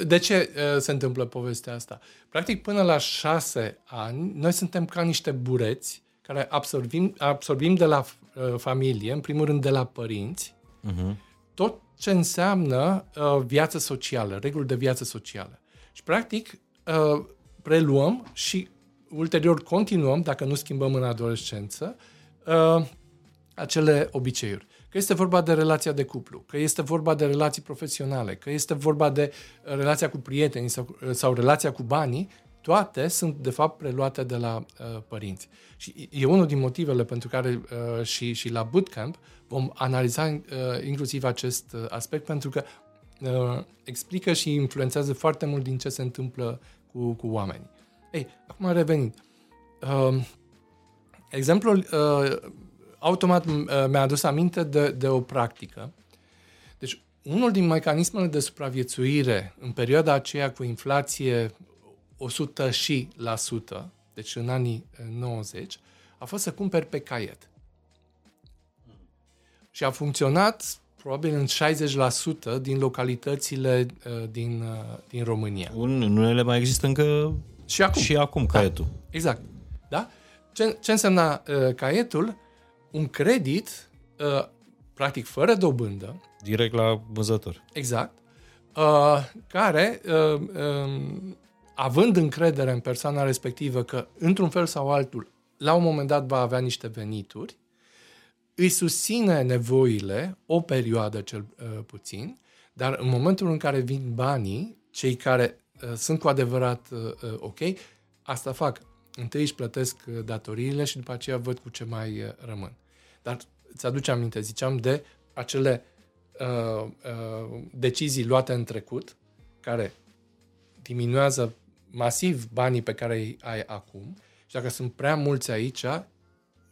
De ce uh, se întâmplă povestea asta? Practic, până la șase ani, noi suntem ca niște bureți care absorbim, absorbim de la uh, familie, în primul rând de la părinți, uh-huh. tot ce înseamnă uh, viață socială, reguli de viață socială. Și, practic, preluăm și ulterior continuăm, dacă nu schimbăm în adolescență, acele obiceiuri că este vorba de relația de cuplu, că este vorba de relații profesionale, că este vorba de uh, relația cu prietenii sau, uh, sau relația cu banii, toate sunt de fapt preluate de la uh, părinți. Și e unul din motivele pentru care uh, și, și la bootcamp vom analiza uh, inclusiv acest uh, aspect, pentru că uh, explică și influențează foarte mult din ce se întâmplă cu, cu oamenii. Ei, acum revenind. Uh, exemplul uh, automat uh, mi-a adus aminte de, de o practică. Deci, unul din mecanismele de supraviețuire în perioada aceea cu inflație 100 și la sută, deci în anii 90, uh, a fost să cumperi pe caiet. Și a funcționat probabil în 60% din localitățile uh, din, uh, din România. Un, unele mai există încă și acum, și acum caietul. Da, exact. Da? Ce, ce însemna uh, caietul? un credit, uh, practic fără dobândă. Direct la vânzător. Exact. Uh, care, uh, uh, având încredere în persoana respectivă că, într-un fel sau altul, la un moment dat va avea niște venituri, îi susține nevoile o perioadă cel uh, puțin, dar în momentul în care vin banii, cei care uh, sunt cu adevărat uh, uh ok, asta fac întâi își plătesc uh, datoriile și după aceea văd cu ce mai uh, rămân. Dar îți aduce aminte, ziceam, de acele uh, uh, decizii luate în trecut, care diminuează masiv banii pe care îi ai acum și dacă sunt prea mulți aici,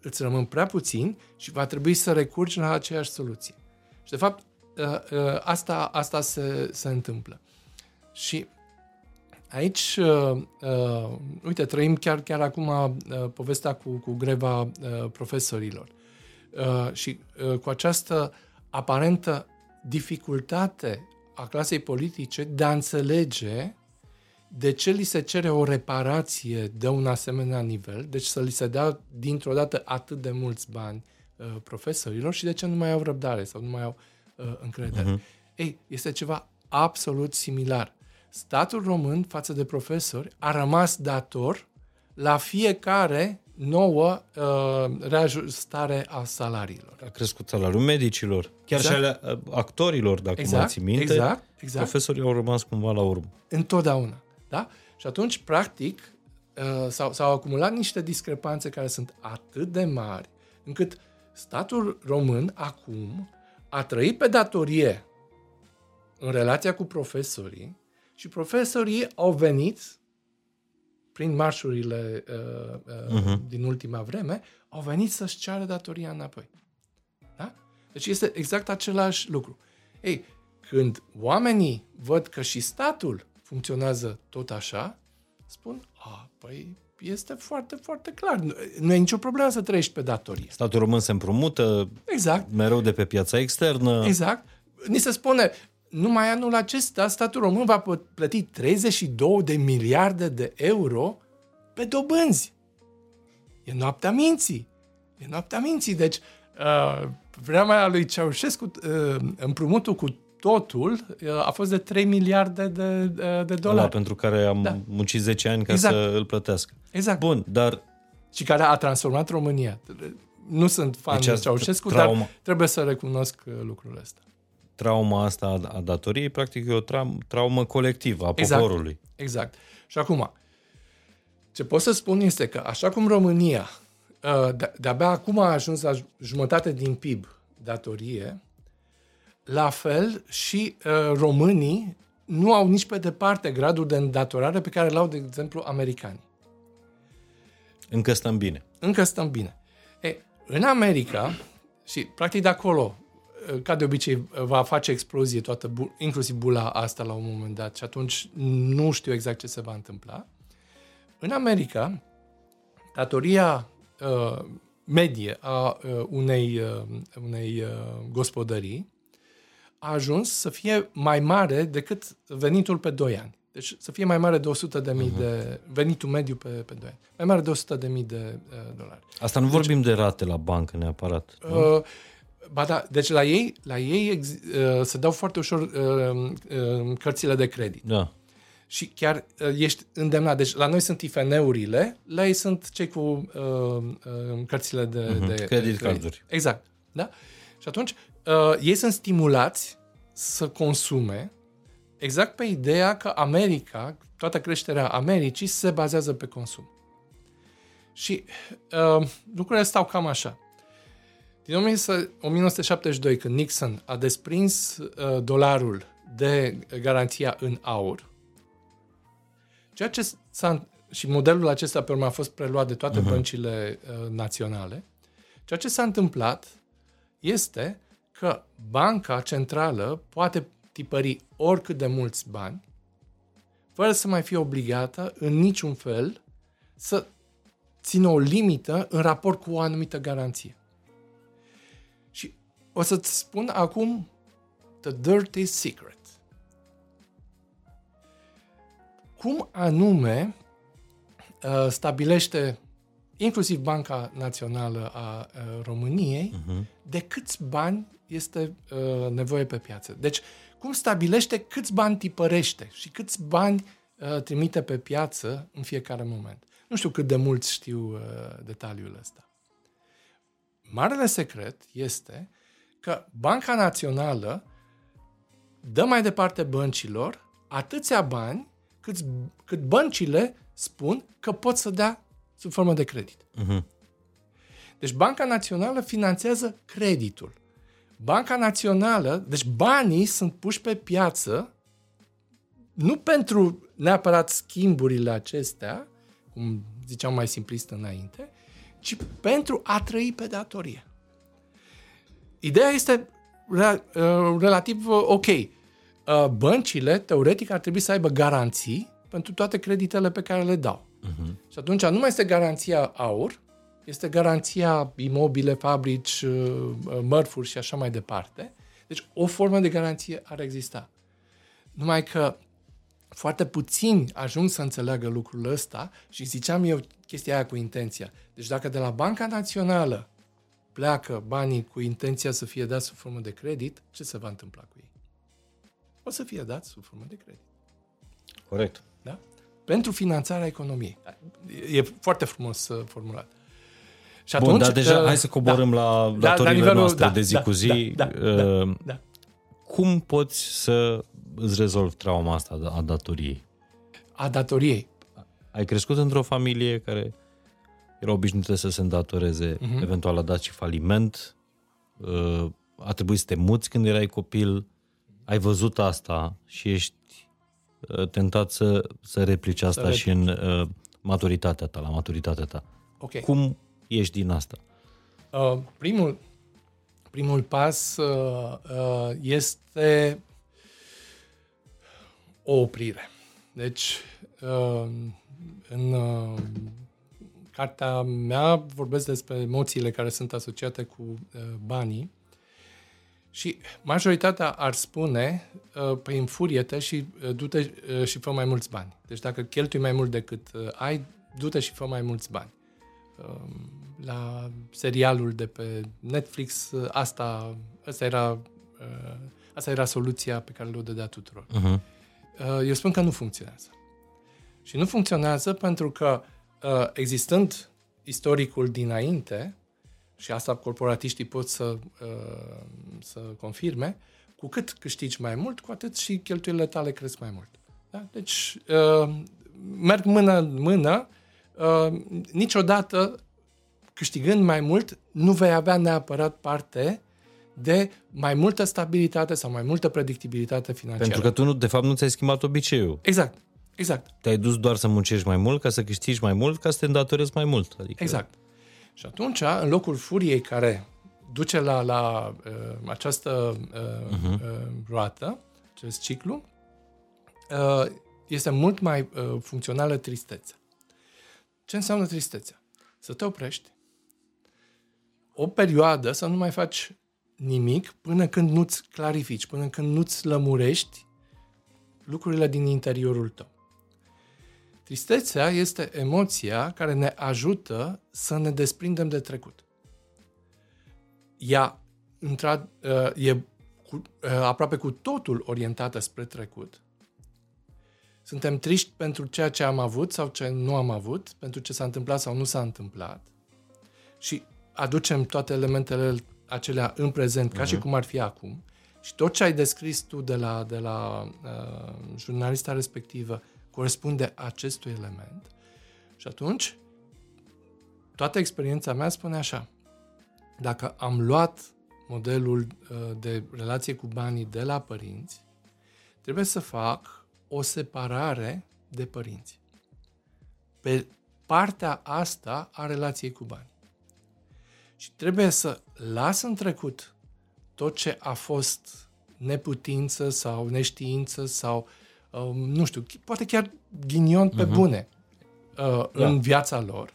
îți rămân prea puțini și va trebui să recurgi la aceeași soluție. Și de fapt, uh, uh, asta, asta se, se întâmplă. Și aici, uh, uh, uite, trăim chiar, chiar acum uh, povestea cu, cu greva uh, profesorilor. Uh, și uh, cu această aparentă dificultate a clasei politice de a înțelege de ce li se cere o reparație de un asemenea nivel, deci să li se dea dintr-o dată atât de mulți bani uh, profesorilor și de ce nu mai au răbdare sau nu mai au uh, încredere. Uh-huh. Ei, este ceva absolut similar. Statul român față de profesori a rămas dator la fiecare nouă uh, reajustare a salariilor. A crescut salariul medicilor, chiar exact. și ale uh, actorilor, dacă exact, mă ții minte. Exact, exact. Profesorii au rămas cumva la urmă. Întotdeauna. Da? Și atunci, practic, uh, s-au, s-au acumulat niște discrepanțe care sunt atât de mari, încât statul român acum a trăit pe datorie în relația cu profesorii și profesorii au venit prin marșurile uh, uh, uh-huh. din ultima vreme, au venit să-și ceară datoria înapoi. Da? Deci este exact același lucru. Ei, când oamenii văd că și statul funcționează tot așa, spun, a, păi este foarte, foarte clar. Nu, nu e nicio problemă să trăiești pe datorie. Statul român se împrumută exact. mereu de pe piața externă. Exact. Ni se spune, numai anul acesta statul român va plăti 32 de miliarde de euro pe dobânzi. E noaptea minții. E noaptea minții. Deci, uh, vremea lui Ceaușescu, uh, împrumutul cu totul uh, a fost de 3 miliarde de, de, de dolari. Ala, pentru care am da. muncit 10 ani ca exact. să îl plătească. Exact. Bun, dar... Și care a transformat România. Nu sunt fan deci de Ceaușescu, trauma. dar trebuie să recunosc uh, lucrul ăsta. Trauma asta a datoriei, practic, e o tra- traumă colectivă a exact. poporului. Exact. Și acum, ce pot să spun este că, așa cum România uh, de-abia acum a ajuns la jumătate din PIB datorie, la fel și uh, românii nu au nici pe departe gradul de îndatorare pe care l-au, de exemplu, americanii. Încă stăm bine. Încă stăm bine. E, în America, și practic de acolo, uh, ca de obicei, va face explozie toată, inclusiv bula asta la un moment dat și atunci nu știu exact ce se va întâmpla. În America, datoria uh, medie a uh, unei, uh, unei uh, gospodării a ajuns să fie mai mare decât venitul pe 2 ani. Deci să fie mai mare de 100 de mii uh-huh. de venitul mediu pe, pe 2 ani. Mai mare de 100 de mii de uh, dolari. Asta nu deci, vorbim de rate la bancă neapărat. Uh, ba da, deci la ei, la ei ex, uh, se dau foarte ușor uh, uh, cărțile de credit. Da. Și chiar uh, ești îndemnat. Deci la noi sunt IFN-urile, la ei sunt cei cu uh, uh, cărțile de, uh-huh. de credit carduri. Exact. Da? Și atunci uh, ei sunt stimulați să consume exact pe ideea că America, toată creșterea Americii se bazează pe consum. Și uh, lucrurile stau cam așa. Din 1972, când Nixon a desprins uh, dolarul de garanția în aur, ceea ce s-a, și modelul acesta pe urmă a fost preluat de toate uh-huh. băncile uh, naționale, ceea ce s-a întâmplat este că banca centrală poate tipări oricât de mulți bani, fără să mai fie obligată în niciun fel să țină o limită în raport cu o anumită garanție. Și o să-ți spun acum the dirty secret. Cum anume uh, stabilește inclusiv Banca Națională a uh, României, uh-huh. de câți bani este uh, nevoie pe piață. Deci, cum stabilește câți bani tipărește și câți bani uh, trimite pe piață în fiecare moment. Nu știu cât de mulți știu uh, detaliul ăsta. Marele secret este că Banca Națională dă mai departe băncilor atâția bani cât, cât băncile spun că pot să dea sub formă de credit. Uh-huh. Deci Banca Națională finanțează creditul. Banca Națională, deci banii sunt puși pe piață nu pentru neapărat schimburile acestea, cum ziceam mai simplist înainte, ci pentru a trăi pe datorie. Ideea este uh, relativ uh, ok. Uh, băncile, teoretic, ar trebui să aibă garanții pentru toate creditele pe care le dau. Uh-huh. Și atunci nu mai este garanția aur, este garanția imobile, fabrici, uh, mărfuri și așa mai departe. Deci o formă de garanție ar exista. Numai că foarte puțini ajung să înțeleagă lucrul ăsta și ziceam eu chestia aia cu intenția. Deci dacă de la Banca Națională pleacă banii cu intenția să fie dați sub formă de credit, ce se va întâmpla cu ei? O să fie dați sub formă de credit. Corect. Da? Pentru finanțarea economiei. E foarte frumos uh, formulat. Și atunci, Bun, dar deja uh, hai să coborâm da, la da, datoriile da, noastre da, de zi da, cu zi. Da, da, uh, da, da. Cum poți să îți rezolvi trauma asta a datoriei? A datoriei? Ai crescut într-o familie care era obișnuită să se îndatoreze, uh-huh. eventual a dat și faliment, uh, a trebuit să te muți când erai copil, ai văzut asta și ești uh, tentat să, să replici asta să și în uh, maturitatea ta, la maturitatea ta. Okay. Cum ieși din asta? Uh, primul, primul pas uh, uh, este o oprire. Deci, uh, în uh, cartea mea vorbesc despre emoțiile care sunt asociate cu uh, banii și majoritatea ar spune, uh, păi înfurie-te și uh, du-te uh, și fă mai mulți bani. Deci dacă cheltui mai mult decât uh, ai, du-te și fă mai mulți bani. Uh, la serialul de pe Netflix, uh, asta, asta era uh, asta era soluția pe care le-o dădea tuturor. Uh-huh. Eu spun că nu funcționează. Și nu funcționează pentru că uh, existând istoricul dinainte, și asta corporatiștii pot să, uh, să confirme, cu cât câștigi mai mult, cu atât și cheltuielile tale cresc mai mult. Da? Deci, uh, merg mână în mână, uh, niciodată câștigând mai mult, nu vei avea neapărat parte de mai multă stabilitate sau mai multă predictibilitate financiară. Pentru că tu, nu, de fapt, nu ți-ai schimbat obiceiul. Exact. Exact. Te-ai dus doar să muncești mai mult, ca să câștigi mai mult, ca să te îndatorezi mai mult. Adică... Exact. Și atunci, în locul furiei care duce la, la uh, această uh, uh-huh. uh, roată, acest ciclu, uh, este mult mai uh, funcțională tristețea. Ce înseamnă tristețea? Să te oprești, o perioadă să nu mai faci nimic până când nu-ți clarifici, până când nu-ți lămurești lucrurile din interiorul tău. Tristețea este emoția care ne ajută să ne desprindem de trecut. Ea uh, e cu, uh, aproape cu totul orientată spre trecut. Suntem triști pentru ceea ce am avut sau ce nu am avut, pentru ce s-a întâmplat sau nu s-a întâmplat. Și aducem toate elementele acelea în prezent, ca uh-huh. și mhm. cum ar fi acum. Și tot ce ai descris tu de la, de la uh, jurnalista respectivă corespunde acestui element. Și atunci, toată experiența mea spune așa. Dacă am luat modelul uh, de relație cu banii de la părinți, trebuie să fac o separare de părinți. Pe partea asta a relației cu bani. Și trebuie să las în trecut tot ce a fost neputință sau neștiință sau, uh, nu știu, poate chiar ghinion pe uh-huh. bune uh, da. în viața lor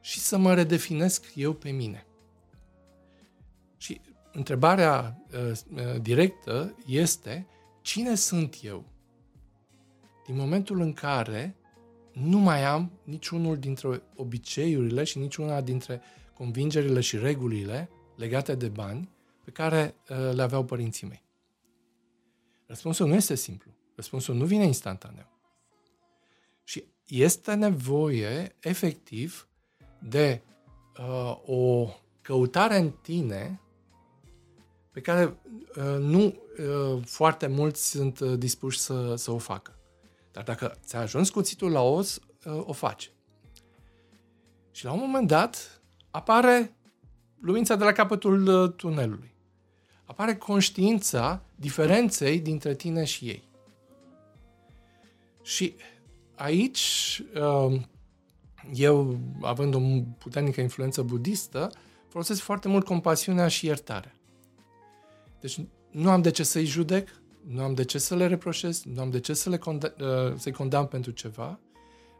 și să mă redefinesc eu pe mine. Și întrebarea uh, uh directă este cine sunt eu? Din momentul în care nu mai am niciunul dintre obiceiurile și niciuna dintre convingerile și regulile legate de bani pe care uh, le aveau părinții mei? Răspunsul nu este simplu. Răspunsul nu vine instantaneu. Și este nevoie, efectiv, de uh, o căutare în tine pe care uh, nu uh, foarte mulți sunt uh, dispuși să, să o facă. Dar dacă ți-a ajuns cuțitul la os, uh, o faci. Și la un moment dat, apare lumința de la capătul uh, tunelului. Apare conștiința diferenței dintre tine și ei. Și aici, uh, eu, având o puternică influență budistă, folosesc foarte mult compasiunea și iertarea. Deci nu am de ce să-i judec, nu am de ce să le reproșez, nu am de ce să le conda- uh, să-i condamn pentru ceva.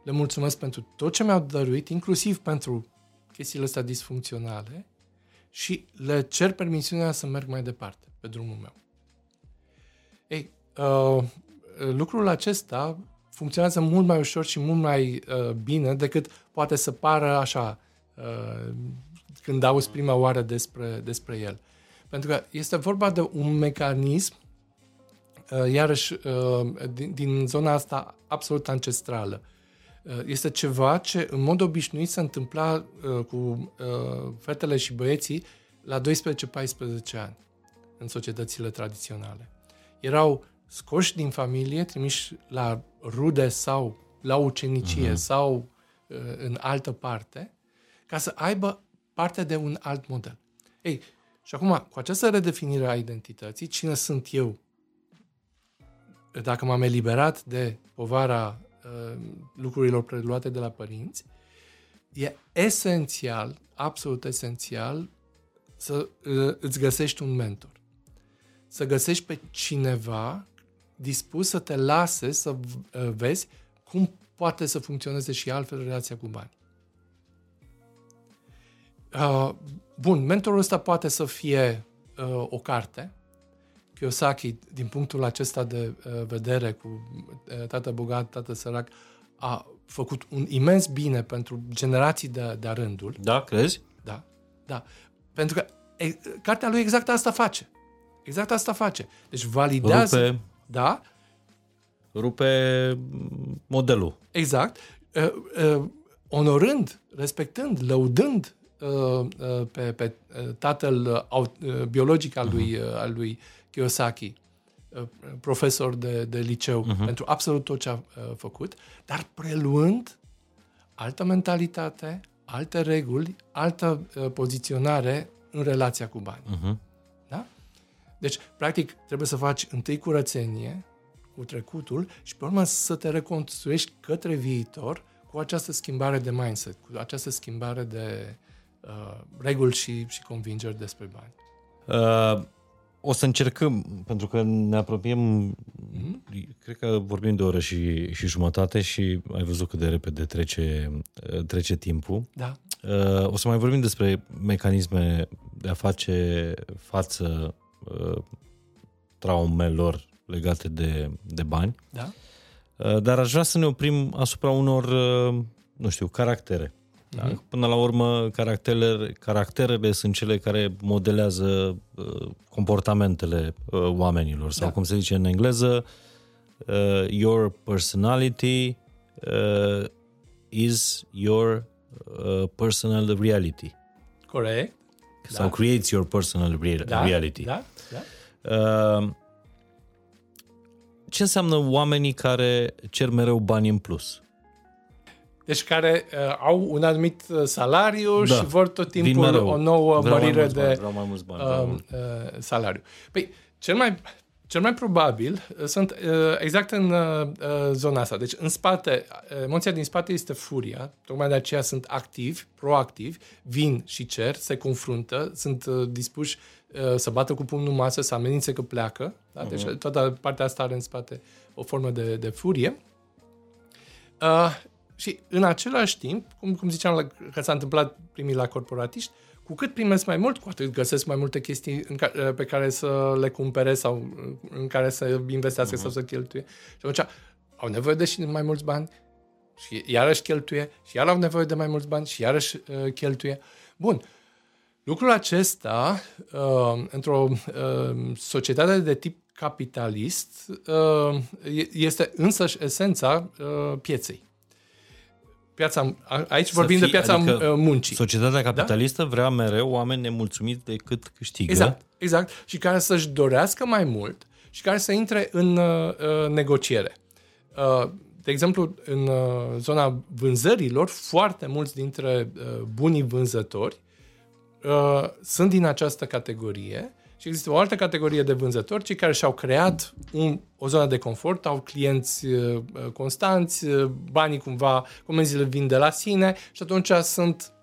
Le mulțumesc pentru tot ce mi-au dăruit, inclusiv pentru chestiile astea disfuncționale și le cer permisiunea să merg mai departe pe drumul meu. Ei, uh, lucrul acesta funcționează mult mai ușor și mult mai uh, bine decât poate să pară așa uh, când auzi prima oară despre, despre el. Pentru că este vorba de un mecanism, uh, iarăși, uh, din, din zona asta absolut ancestrală. Uh, este ceva ce în mod obișnuit se întâmpla uh, cu uh, fetele și băieții la 12-14 ani în societățile tradiționale. Erau scoși din familie, trimiși la rude sau la ucenicie uh-huh. sau uh, în altă parte, ca să aibă parte de un alt model. Ei, și acum, cu această redefinire a identității, cine sunt eu? Dacă m-am eliberat de povara uh, lucrurilor preluate de la părinți, e esențial, absolut esențial, să uh, îți găsești un mentor. Să găsești pe cineva dispus să te lase să uh, vezi cum poate să funcționeze și altfel relația cu bani. Uh, bun, mentorul ăsta poate să fie uh, o carte. Kiyosaki, din punctul acesta de uh, vedere cu uh, tată bogat, tată sărac, a făcut un imens bine pentru generații de, de rândul. Da, crezi? Da, da. Pentru că e, cartea lui exact asta face. Exact asta face. Deci validează... Rupe, Da, rupe modelul. Exact. Uh, uh, onorând, respectând, lăudând uh, uh, pe, pe uh, tatăl uh, au- uh, biologic al lui, uh, al lui Kiyosaki, uh, profesor de, de liceu, uh-huh. pentru absolut tot ce a uh, făcut, dar preluând altă mentalitate, alte reguli, altă uh, poziționare în relația cu bani. Uh-huh. Da? Deci, practic, trebuie să faci întâi curățenie cu trecutul și pe urmă să te reconstruiești către viitor cu această schimbare de mindset, cu această schimbare de uh, reguli și, și convingeri despre bani. Uh, o să încercăm, pentru că ne apropiem, mm-hmm. cred că vorbim de o oră și, și jumătate și ai văzut cât de repede trece, uh, trece timpul. Da? Uh, o să mai vorbim despre mecanisme de a face față uh, traumelor legate de, de bani, Da? uh, dar aș vrea să ne oprim asupra unor, uh, nu știu, caractere. Da? Mhm. Până la urmă, caracterele, caracterele sunt cele care modelează uh, comportamentele uh, oamenilor, sau Da. cum se zice în engleză, uh, your personality uh, is your uh, personal reality. Corect? Sau creates your personal rea- Da? reality. Da? da? Uh, ce înseamnă oamenii care cer mereu bani în plus? Deci care uh, au un anumit uh, salariu Da. și vor tot Vin timpul mereu. o nouă Vreau mai mărire mulți bani, de vreau mai mulți bani, vreau uh, uh, salariu. Păi, cel mai, cel mai probabil uh, sunt uh, exact în uh, uh, zona asta. Deci, în spate, uh, emoția din spate este furia, tocmai de aceea sunt activi, proactivi, vin și cer, se confruntă, sunt uh, dispuși uh, să bată cu pumnul în masă, să amenințe că pleacă. Da? Deci, toată partea asta are în spate o formă de, de furie. Uh, și în același timp, cum, cum ziceam la, că s-a întâmplat primii la corporatiști, cu cât primesc mai mult, cu atât găsesc mai multe chestii în ca, pe care să le cumpere sau uh, în care să investească uh-huh. sau să cheltuie. Și atunci au nevoie de și mai mulți bani și iarăși cheltuie și iar au nevoie de mai mulți bani și iarăși uh, cheltuie. Bun. Lucrul acesta, uh, într-o uh, societate de tip capitalist, uh, e- este însăși esența uh, pieței. Piața, a- aici Să vorbim de fii- piața adică uh, muncii. Societatea capitalistă vrea mereu oameni nemulțumiți de cât câștigă. Exact, exact. Și care să-și dorească mai mult și care să intre în uh, uh, negociere. Uh, de exemplu, în uh, zona vânzărilor, foarte mulți dintre uh, bunii vânzători uh, sunt din această categorie și există o altă categorie de vânzători, cei care și-au creat un, o zonă de confort, au clienți uh, uh, constanți, uh, banii cumva, comenzile vin de la sine și atunci sunt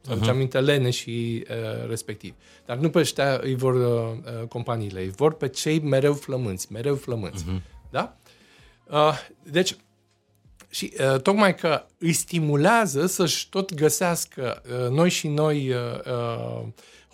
să uh-huh. aminte lene și uh, respectiv. Dar nu pe ăștia îi vor uh, uh, companiile, îi vor pe cei mereu flămânți, mereu flămânți. Uh-huh. Da? Uh, deci, și uh, tocmai că îi stimulează să-și tot găsească uh, noi și noi uh, uh,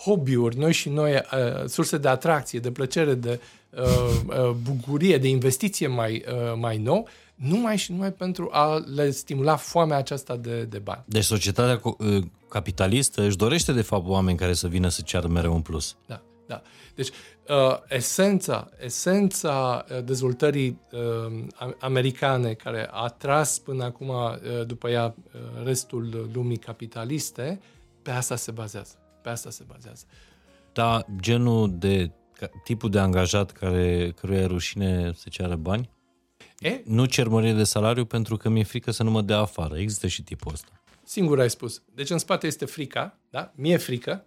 hobby-uri, noi și noi uh, surse de atracție, de plăcere, de uh, uh, bucurie, de investiție mai, uh, mai nou, numai și numai pentru a le stimula foamea aceasta de, de bani. Deci societatea uh, capitalistă își dorește de fapt oameni care să vină să ceară mereu un plus. Da, da. Deci uh, esența, esența uh, dezvoltării uh, americane care a tras până acum uh, după ea uh, restul lumii capitaliste, pe asta se bazează. Pe asta se bazează. Da, genul de tipul de angajat care căruia e rușine să ceară bani? E? Nu cer mărire de salariu pentru că mi-e frică să nu mă dea afară. Există și tipul ăsta. Singur ai spus. Deci în spate este frica, da? Mie frică.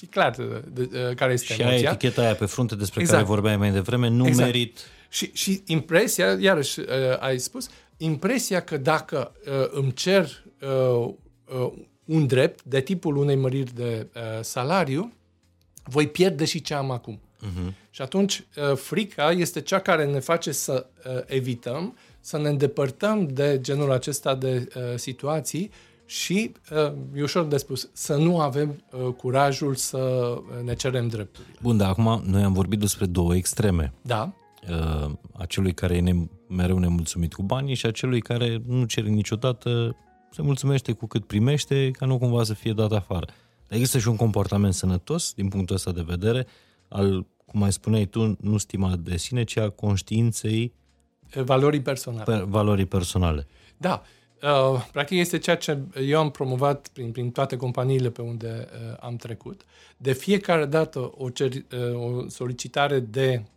E clar de, de, de, care este și emoția. Și ai eticheta aia pe frunte despre exact. care vorbeai mai devreme, nu exact. merit... Și, și impresia, iarăși uh, ai spus, impresia că dacă uh, îmi cer uh, uh, un drept de tipul unei măriri de uh, salariu, voi pierde și ce am acum. Uh-huh. Și atunci uh, frica este cea care ne face să uh, evităm, să ne îndepărtăm de genul acesta de uh, situații și, e ușor de spus, să nu avem curajul să ne cerem drepturi. Bun, dar acum noi am vorbit despre două extreme. Da. A celui care e ne, mereu nemulțumit cu banii și a celui care nu cere niciodată, se mulțumește cu cât primește, ca nu cumva să fie dat afară. Dar există și un comportament sănătos, din punctul ăsta de vedere, al, cum mai spuneai tu, nu stima de sine, ci a conștiinței valorii personale. Per, valorii personale. Da. Uh, practic este ceea ce eu am promovat prin, prin toate companiile pe unde uh, am trecut. De fiecare dată o, cer, uh, o solicitare de uh,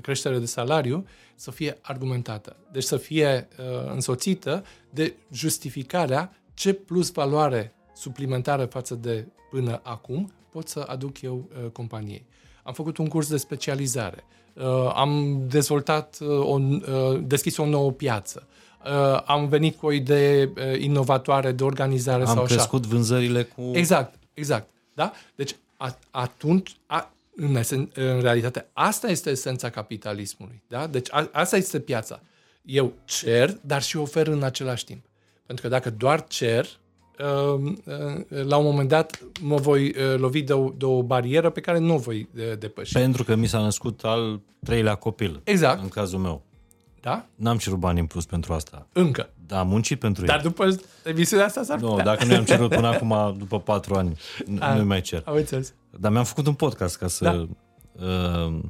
creștere de salariu să fie argumentată. Deci să fie uh, însoțită de justificarea ce plus valoare suplimentară față de până acum pot să aduc eu uh, companiei. Am făcut un curs de specializare, uh, am dezvoltat, uh, o, uh, deschis o nouă piață, uh, am venit cu o idee uh, inovatoare de organizare am sau așa. Am crescut vânzările cu... Exact, exact. Da? Deci a, atunci, a, în, esen, în realitate, asta este esența capitalismului. Da? Deci a, asta este piața. Eu cer, dar și ofer în același timp. Pentru că dacă doar cer, Ehm, eh, la un moment dat mă voi eh, lovi de o, de o barieră pe care nu o voi eh, depăși. Pentru că mi s-a născut al treilea copil. Exact. În cazul meu. Da? N-am cerut bani în plus pentru asta. Încă. Da, am muncit pentru Dar el. după emisiunea asta s-ar Nu, dacă nu am cerut până acum, după patru ani, nu mai cer. Am înțeles. Dar mi-am făcut un podcast ca să... Da. Uh,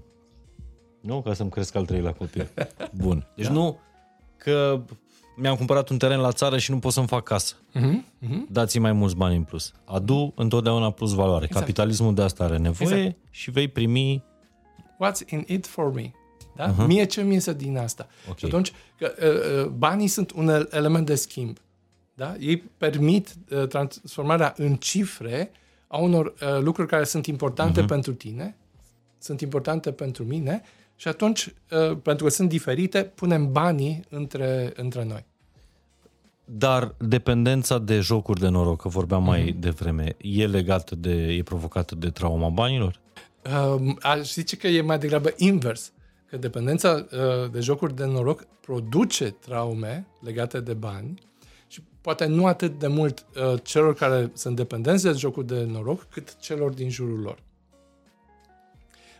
nu, ca să-mi cresc al treilea copil. Bun. Deci da. nu că mi-am cumpărat un teren la țară și nu pot să-mi fac casă. Uh-huh, uh-huh. Dați-mi mai mulți bani în plus. Adu întotdeauna plus valoare. Exact. Capitalismul de asta are nevoie exact. și vei primi... What's in it for me? Da? Uh-huh. Mie ce mi iese din asta? Okay. Și atunci, că, uh, uh, banii sunt un element de schimb. Da? Ei permit uh, transformarea în cifre a unor uh, lucruri care sunt importante uh-huh. pentru tine, sunt importante pentru mine și atunci, uh, pentru că sunt diferite, punem banii între, între noi. Dar dependența de jocuri de noroc, că vorbeam mm-hmm. mai mhm. devreme, e legată de, e provocată de trauma banilor? Uh, aș zice că e mai degrabă invers. Că dependența uh, de jocuri de noroc produce traume legate de bani și poate nu atât de mult uh, celor care sunt dependenți de jocuri de noroc, cât celor din jurul lor.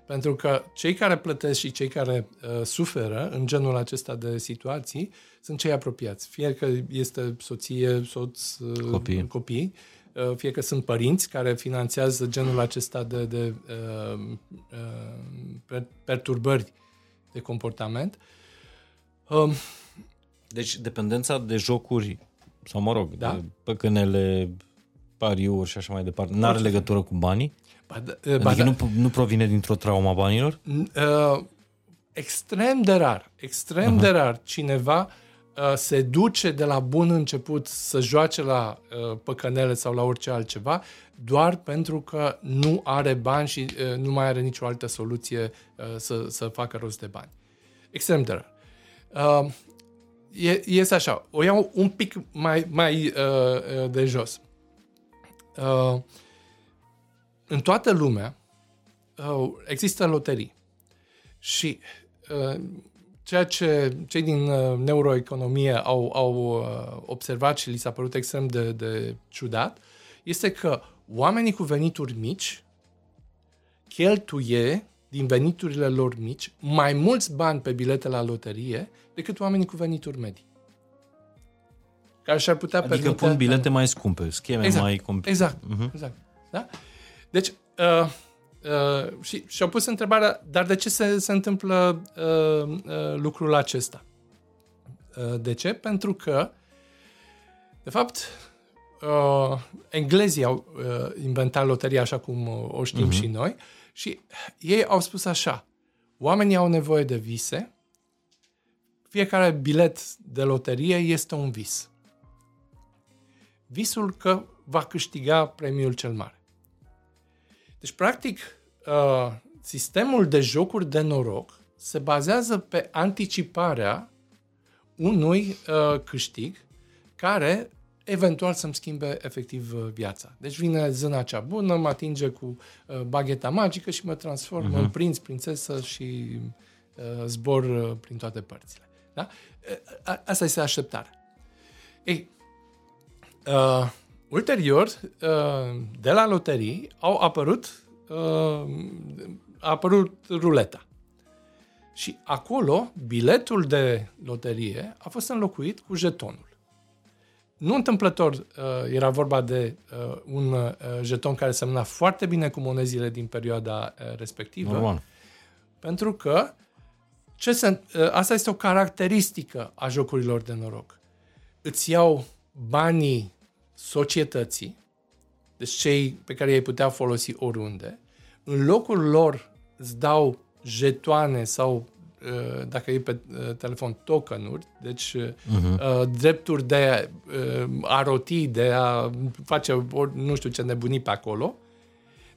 Pentru că cei care plătesc și cei care uh, suferă în genul acesta de situații sunt cei apropiați. Fie că este soție, soț, uh, copii, copii uh, fie că sunt părinți care finanțează genul acesta de, de uh, uh, perturbări de comportament. Uh, deci dependența de jocuri, sau mă rog, da? de păcănele, pariuri și așa mai departe, nu are legătură cu banii? Ba, da, adică da. nu, nu provine dintr-o trauma banilor? Uh, extrem de rar, extrem uh-huh. de rar cineva uh, se duce de la bun început să joace la uh, păcănele sau la orice altceva doar pentru că nu are bani și uh, nu mai are nicio altă soluție uh, să, să facă rost de bani. Extrem de rar. Uh, e, este așa, o iau un pic mai, mai uh, uh de jos. Uh, în toată lumea uh, există loterii. Și uh, ceea ce cei din uh, neuroeconomie au, au uh, observat și li s-a părut extrem de, de ciudat este că oamenii cu venituri mici cheltuie din veniturile lor mici mai mulți bani pe bilete la loterie decât oamenii cu venituri medii. Care și-ar putea adică permite... pun bilete mai scumpe, scheme exact, mai complice. Exact, uh-huh. exact. Da? Deci, uh, uh, și, și-au pus întrebarea, dar de ce se, se întâmplă uh, uh, lucrul acesta? Uh, de ce? Pentru că, de fapt, uh, englezii au uh, inventat loteria așa cum o știm uh-huh. și noi și ei au spus așa, oamenii au nevoie de vise, fiecare bilet de loterie este un vis. Visul că va câștiga premiul cel mare. Deci, practic, uh, sistemul de jocuri de noroc se bazează pe anticiparea unui uh, câștig care eventual să-mi schimbe efectiv uh, viața. Deci vine zâna cea bună, mă atinge cu uh, bagheta magică și mă transform uh-huh. în prinț, prințesă și uh, zbor uh, prin toate părțile. Da? Uh, asta este așteptarea. Ei, uh, ulterior, uh, de la loterii au apărut uh, a apărut ruleta. Și acolo, biletul de loterie a fost înlocuit cu jetonul. Nu întâmplător uh, era vorba de uh, un uh, jeton care semna foarte bine cu monezile din perioada uh, respectivă. Normal. Pentru că ce se, uh, asta este o caracteristică a jocurilor de noroc. Îți iau banii societății, deci cei pe care ei putea folosi oriunde, în locul lor îți dau jetoane sau Uh, dacă e pe uh, telefon, tokenuri, deci uh-huh. drepturi de uh, a roti, de a face nu știu ce nebunii pe acolo.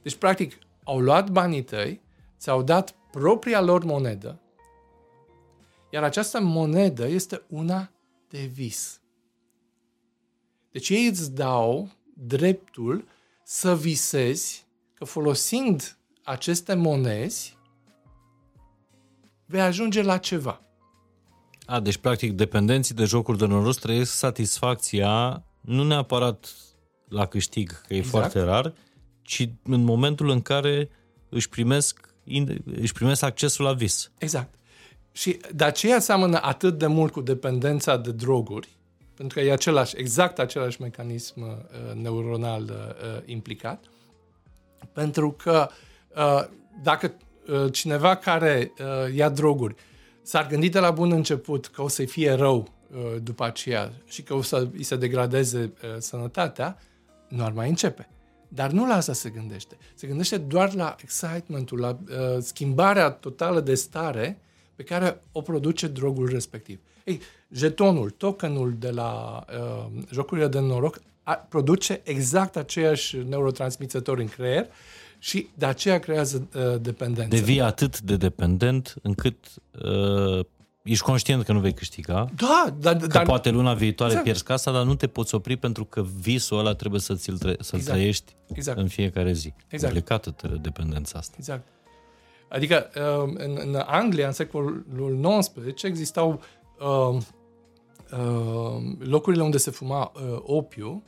Deci, practic, au luat banii tăi, ți-au dat propria lor monedă, iar această monedă este una de vis. Deci ei îți dau dreptul să visezi că folosind aceste monezi, vei ajunge la ceva. A, deci, practic, dependenții de jocuri de noroc trăiesc satisfacția nu neapărat la câștig, că e exact. foarte rar, ci în momentul în care își primesc, își primesc accesul la vis. Exact. Și de aceea seamănă atât de mult cu dependența de droguri, pentru că e același, exact același mecanism uh, neuronal uh, implicat, pentru că uh, dacă Uh, cineva care uh, ia droguri s-ar gândi de la bun început că o să-i fie rău uh, după aceea și că o să îi se degradeze sănătatea, nu ar mai începe. Dar nu la asta se gândește. Se gândește doar la excitementul, la uh, schimbarea totală de stare pe care o produce drogul respectiv. Ei, jetonul, tokenul de la uh, jocurile de noroc a, produce exact aceiași neurotransmițători în creier și de aceea creează uh, dependență. Devii atât de dependent încât uh, ești conștient că nu vei câștiga. Da, dar... Că dar, poate luna viitoare exact. pierzi casa, dar nu te poți opri pentru că visul ăla trebuie să ți-l tre- să-l exact. trăiești exact. în fiecare zi. Exact. Complicată dependența asta. Exact. Adică uh, în, în Anglia, în secolul XIX, existau uh, uh, locurile unde se fuma uh, opiu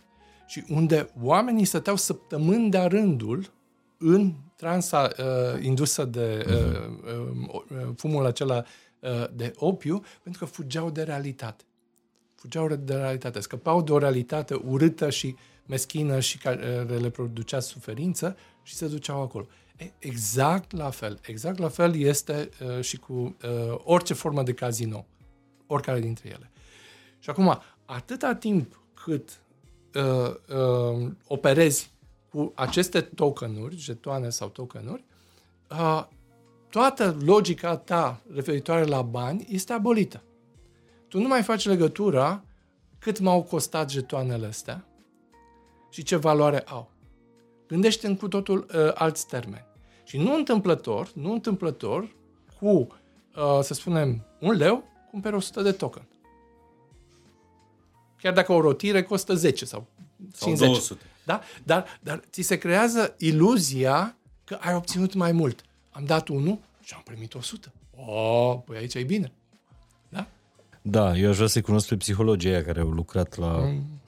și unde oamenii stăteau săptămâni de rândul în transa uh, indusă de uh, uh, fumul acela uh, de opiu, pentru că fugeau de realitate. Fugeau de realitate, scăpau de o realitate urâtă și meschină și care uh, le producea suferință și se duceau acolo. E, exact la fel. Exact la fel este uh, și cu uh, orice formă de casino, oricare dintre ele. Și acum, atâta timp cât uh, uh, operezi cu aceste tokenuri, jetoane sau tokenuri, uh, toată logica ta referitoare la bani este abolită. Tu nu mai faci legătura cât m-au costat jetoanele astea și ce valoare au. Gândește în cu totul uh, alți termeni. Și nu întâmplător, nu întâmplător, cu, uh, să spunem, un leu, cumperi 100 de token. Chiar dacă o rotire costă 10 sau 50. Sau 200. Da? Dar, dar ți se creează iluzia că ai obținut mai mult. Am dat unul și am primit 100. Oh, păi aici e bine. Da? Da, eu aș vrea să-i cunosc pe psihologii aia care au lucrat la... Mm.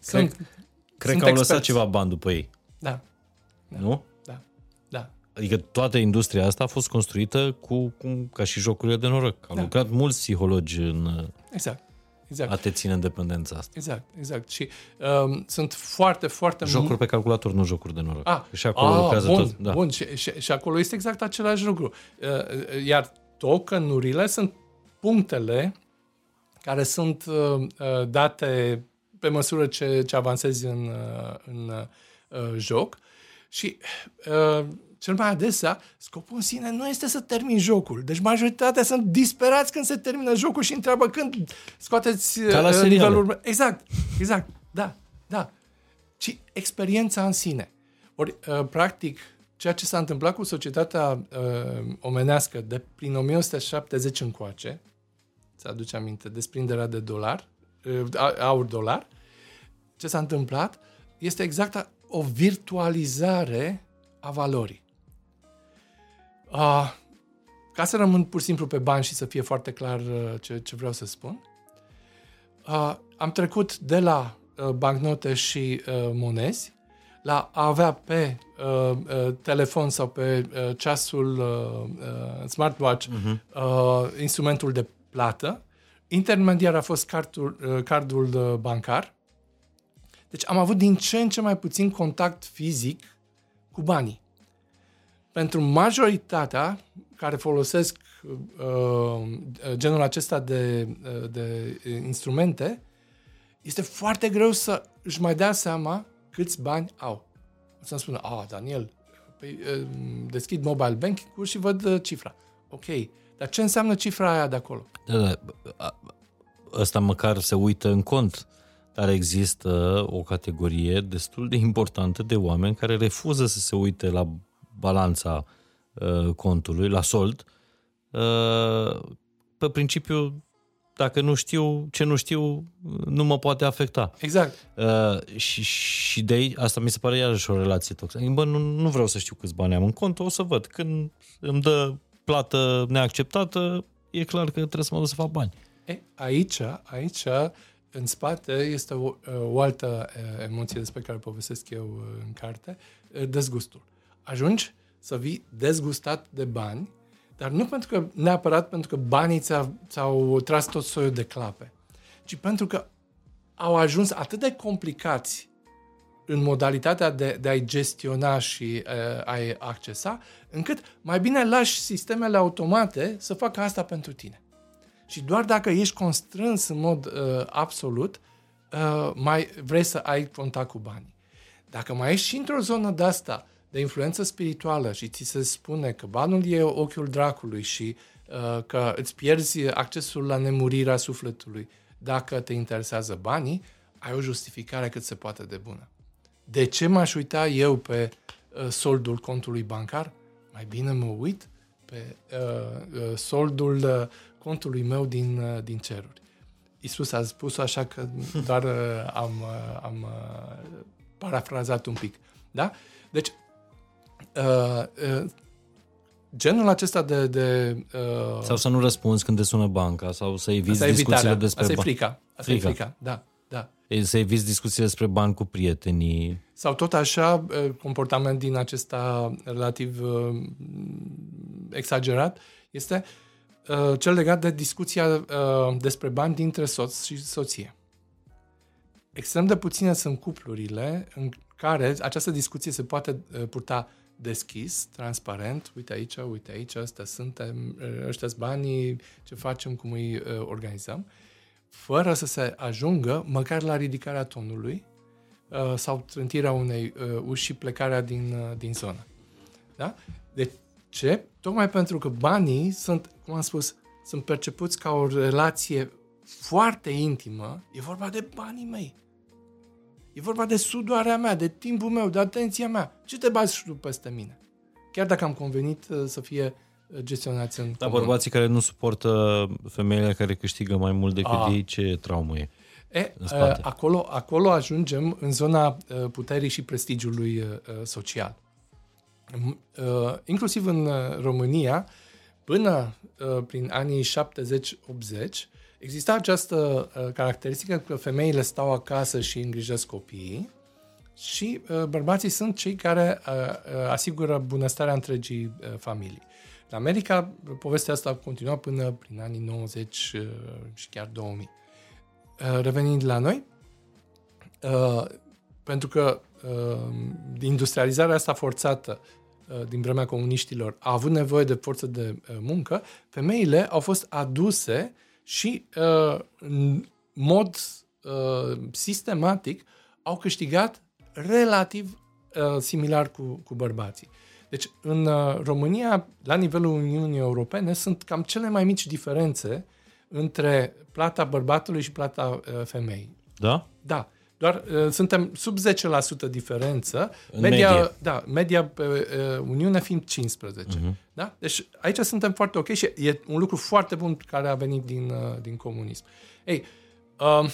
Sunt, cred cred sunt că au lăsat experți. ceva bani după ei. Da. da. Nu? Da. Da. Adică toată industria asta a fost construită cu, cu ca și jocurile de noroc. Au da. lucrat mulți psihologi în exact. Exact. a te ține în dependența asta. Exact, exact. Și um, sunt foarte, foarte Jocuri pe calculator, nu jocuri de noroc. Ah, și acolo ah, lucrează bun, tot. Da. Bun, și, și, și acolo este exact același lucru. Uh, iar tokenurile sunt punctele care sunt uh, date pe măsură ce, ce avansezi în, uh, în uh, joc și uh, cel mai adesea, scopul în sine nu este să termin jocul. Deci majoritatea sunt disperați când se termină jocul și întreabă când scoateți Ca la uh, nivelul Exact, exact, da, da. Ci experiența în sine. Ori, uh, practic, ceea ce s-a întâmplat cu societatea uh, omenească de prin 1970 încoace, să aduce aminte, desprinderea de dolar, uh, aur-dolar, ce s-a întâmplat este exact o virtualizare a valorii. Uh, ca să rămân pur și simplu pe bani și să fie foarte clar uh, ce, ce vreau să spun, uh, am trecut de la uh, bancnote și uh, monezi la a avea pe uh, uh, telefon sau pe uh, ceasul uh, uh, smartwatch uh-huh. uh, instrumentul de plată. Intermediar a fost cardul, uh, cardul uh, bancar. Deci am avut din ce în ce mai puțin contact fizic cu banii. Pentru majoritatea care folosesc uh, genul acesta de, uh, de instrumente, este foarte greu să își mai dea seama câți bani au. O să-mi spună, a, Daniel, păi, uh, deschid mobile banking și văd uh, cifra. Ok, dar ce înseamnă cifra aia de acolo? Da, da, ăsta măcar se uită în cont dar există o categorie destul de importantă de oameni care refuză să se uite la balanța uh, contului, la sold, uh, pe principiu, dacă nu știu, ce nu știu, nu mă poate afecta. Exact. Uh, și, și de aici, asta mi se pare iarăși o relație toxică. Bă, nu, nu vreau să știu câți bani am în cont, o să văd. Când îmi dă plată neacceptată, e clar că trebuie să mă duc să fac bani. E, aici, aici în spate este o, o altă emoție despre care povestesc eu în carte, dezgustul. Ajungi să vii dezgustat de bani, dar nu pentru că, neapărat pentru că banii ți-au, ți-au tras tot soiul de clape, ci pentru că au ajuns atât de complicați în modalitatea de, de a-i gestiona și uh, a-i accesa, încât mai bine lași sistemele automate să facă asta pentru tine. Și doar dacă ești constrâns în mod uh, absolut, uh, mai vrei să ai contact cu banii. Dacă mai ești și într-o zonă de asta, de influență spirituală și ți se spune că banul e ochiul dracului și uh, că îți pierzi accesul la nemurirea sufletului dacă te interesează banii, ai o justificare cât se poate de bună. De ce m-aș uita eu pe uh, soldul contului bancar? Mai bine mă uit pe uh, uh, soldul uh, contului meu din, uh, din ceruri. Isus a spus așa că doar uh, am, uh, am parafrazat un pic. Da? Deci, uh, uh, genul acesta de... de uh, sau să nu răspunzi când te sună banca, sau să eviți discuțiile despre bani. Asta e frica. Asta frica. e frica, da. da. Să eviți discuțiile despre bani cu prietenii. Sau tot așa, comportament din acesta relativ uh, exagerat este uh, Uh, cel legat de discuția uh, despre bani dintre soț și soție. Extrem de puține sunt cuplurile în care această discuție se poate uh, purta deschis, transparent, uite aici, uite aici, ăsta suntem, uh, ăștia banii, ce facem, cum îi uh, organizăm, fără să se ajungă măcar la ridicarea tonului uh, sau trântirea unei uh, uși și plecarea din, uh, din zonă. Da? Deci ce? Tocmai pentru că banii sunt, cum am spus, sunt percepuți ca o relație foarte intimă, e vorba de banii mei. E vorba de sudoarea mea, de timpul meu, de atenția mea. Ce te bazi tu peste mine? Chiar dacă am convenit uh, să fie uh, gestionați în Da, comun. bărbații care nu suportă femeile care câștigă mai mult decât A. ei, ce traumă e? E, în spate. acolo, acolo ajungem în zona puterii și prestigiului social. Inclusiv în România, până prin anii 70-80, exista această caracteristică că femeile stau acasă și îngrijesc copiii și bărbații sunt cei care asigură bunăstarea întregii familii. În America, povestea asta a continuat până prin anii 90 și chiar 2000. Uh, revenind la noi, uh, pentru că uh, industrializarea asta forțată din vremea comuniștilor a avut nevoie de forță de muncă, femeile au fost aduse și în mod sistematic au câștigat relativ similar cu, cu bărbații. Deci, în România, la nivelul Uniunii Europene, sunt cam cele mai mici diferențe între plata bărbatului și plata uh, femeii. Da? Da. Doar uh, suntem sub 10% diferență. În media, medie. Da, media pe uh, Uniune fiind 15. Uh-huh. Da? Deci aici suntem foarte ok și e un lucru foarte bun care a venit din, uh, din comunism. Ei, uh,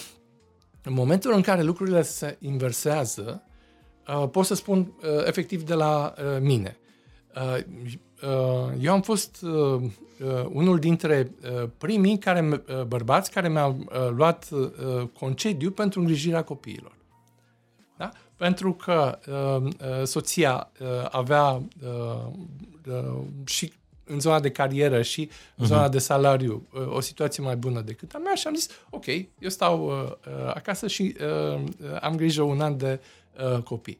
în momentul în care lucrurile se inversează, uh, pot să spun uh, efectiv de la uh, mine. Uh, uh, eu am fost uh, uh, unul dintre uh, primii care, uh, bărbați care mi-au uh, luat uh, concediu pentru îngrijirea copiilor. Da? Pentru că uh, uh, soția uh, avea uh, uh, și în zona de carieră și în uh-huh. zona de salariu uh, o situație mai bună decât a mea și am zis, ok, eu stau uh, uh, acasă și uh, am grijă un an de uh, copii.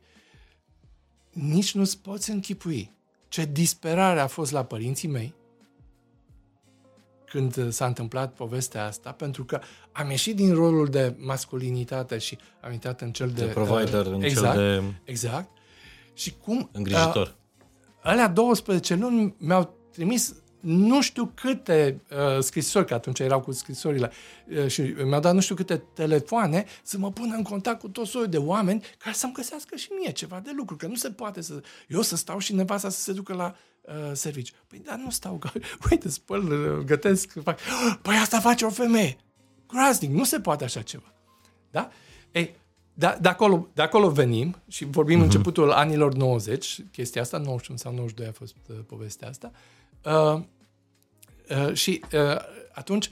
Nici nu-ți poți închipui ce disperare a fost la părinții mei când s-a întâmplat povestea asta, pentru că am ieșit din rolul de masculinitate și am intrat în cel de... De provider, uh, în exact, cel de... Exact. Și cum... Îngrijitor. Uh, alea 12 luni mi-au trimis nu știu câte uh, scrisori, că atunci erau cu scrisorile, uh, și mi-au dat nu știu câte telefoane să mă pună în contact cu tot soiul de oameni care să-mi găsească și mie ceva de lucru, că nu se poate să... Eu să stau și nevasta să se ducă la uh, serviciu. Păi dar nu stau, că, uite, spăl, uh, gătesc, fac... Păi asta face o femeie! Groaznic, nu se poate așa ceva. Da? Ei, da, de, acolo, de acolo venim și vorbim uh-huh. începutul anilor 90, chestia asta, 91 sau 92 a fost uh, povestea asta, uh, uh, și uh, atunci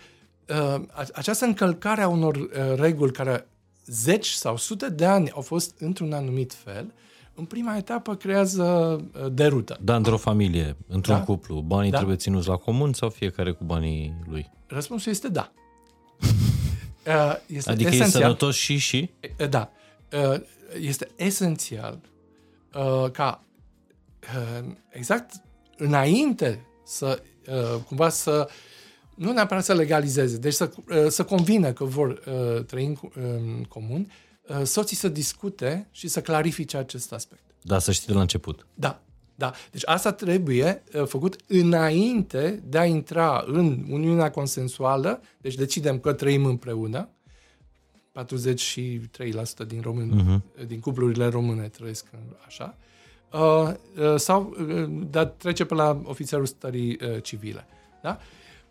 uh, această încălcare a unor uh, reguli care zeci sau sute de ani au fost într-un anumit fel, în prima etapă creează uh, derută. Da, într-o familie, într-un Da. cuplu, banii Da. trebuie ținuți la comun sau fiecare cu banii lui? Răspunsul este da. Uh, Este Adică e esențial. sănătos și și? E, Da. Uh, Este esențial uh, ca uh, exact înainte să uh, cumva să nu neapărat să legalizeze, deci să, uh, să convină că vor uh, trăi în, cu- în comun, uh, soții să discute și să clarifice acest aspect. Da, să știi de la început. Da, da. Deci asta trebuie uh, făcut înainte de a intra în Uniunea Consensuală, deci decidem că trăim împreună, 43% din, români, uh-huh. din cuplurile române trăiesc în- așa, uh, uh, sau uh, dar trece pe la ofițerul stării uh, civile. Da?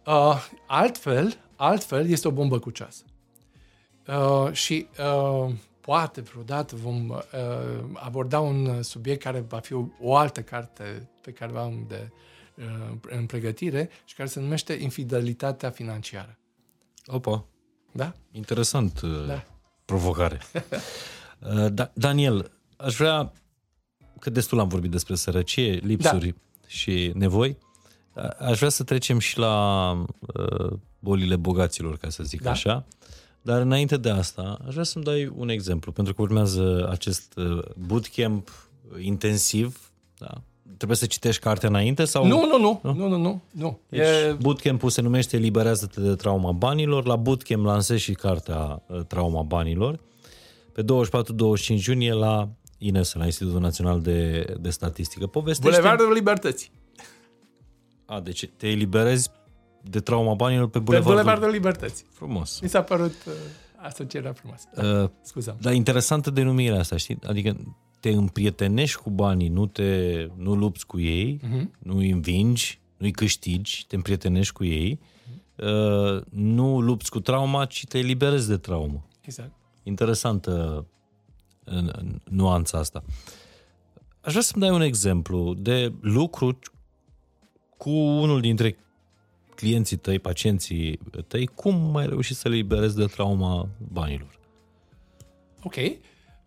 Uh, altfel, altfel este o bombă cu ceas. Uh, și uh, poate vreodată vom uh, aborda un subiect care va fi o, o altă carte pe care o am de, uh, în pregătire și care se numește Infidelitatea financiară. Opa, Da? interesant uh, Da. provocare. Uh, da, Daniel, aș vrea, că destul am vorbit despre sărăcie, lipsuri da. și nevoi, a- aș vrea să trecem și la uh, bolile bogaților, ca să zic Da. așa. Dar înainte de asta, aș vrea să-mi dai un exemplu, pentru că urmează acest uh, bootcamp intensiv. Da? Trebuie să citești cartea înainte? sau? Nu, nu, nu, nu, nu, nu, nu. Deci, E, bootcamp-ul se numește Eliberează-te de trauma banilor. La bootcamp lansez și cartea uh, Trauma banilor. Pe 24-25 iunie la INS, la Institutul Național de, de Statistică. Povestește... Bulevardul Libertății. A, deci te eliberezi de trauma banilor pe Pe Bulevardul... Bulevardul Libertății. Frumos. Mi s-a părut uh, asocierea frumoasă. Uh, Scuza. dar interesantă denumirea asta, știi? Adică te împrietenești cu banii, nu te nu lupți cu ei, Mhm. uh-huh. nu îi învingi, nu îi câștigi, te împrietenești cu ei, uh, nu lupți cu trauma, ci te eliberezi de traumă. Exact. Interesantă în, în nuanța asta. Aș vrea să-mi dai un exemplu de lucru cu unul dintre clienții tăi, pacienții tăi, cum ai reușit să le liberezi de trauma banilor? Ok.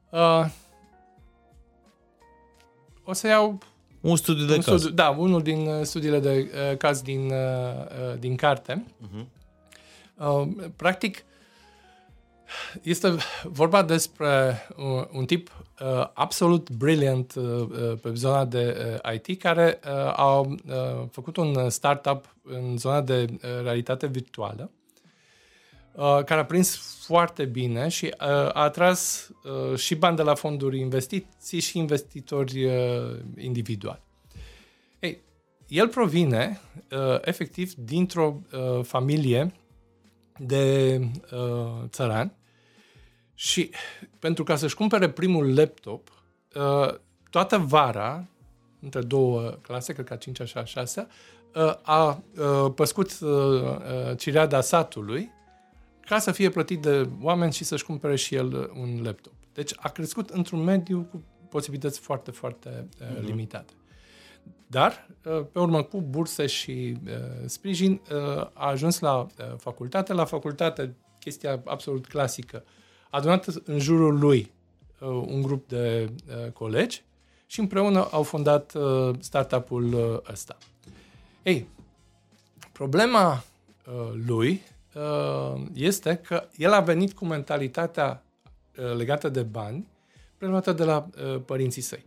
Uh, o să iau un studiu de un caz. Studiu, da, unul din uh, studiile de uh, caz din, uh, uh, din carte. Uh-huh. Uh, practic, este vorba despre un, un tip uh, absolut brilliant uh, uh pe zona de uh, IT care uh, a uh, făcut un startup în zona de uh, realitate virtuală uh, care a prins foarte bine și uh, a atras uh, și bani de la fonduri investiții și investitori uh, individuali. Ei, el provine uh, efectiv dintr-o uh, familie de uh, țărani și pentru ca să-și cumpere primul laptop, uh, toată vara, între două clase, cred că a 5 și a 6 uh, a uh, păscut uh, uh, cireada satului ca să fie plătit de oameni și să-și cumpere și el un laptop. Deci a crescut într-un mediu cu posibilități foarte, foarte uh, uh-huh. limitate. Dar, uh, pe urmă, cu burse și uh, sprijin, uh, a ajuns la uh, facultate. La facultate, chestia absolut clasică, a adunat în jurul lui uh, un grup de uh, colegi și împreună au fondat uh, startup-ul uh, ăsta. Ei, problema uh, lui uh, este că el a venit cu mentalitatea uh, legată de bani preluată de la uh, părinții săi.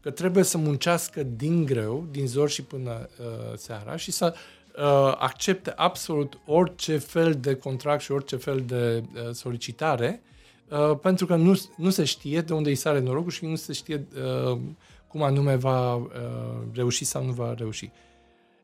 Că trebuie să muncească din greu, din zor și până uh, seara și să uh, accepte absolut orice fel de contract și orice fel de uh, solicitare uh, pentru că nu, nu se știe de unde îi sare norocul și nu se știe uh, cum anume va uh, reuși sau nu va reuși.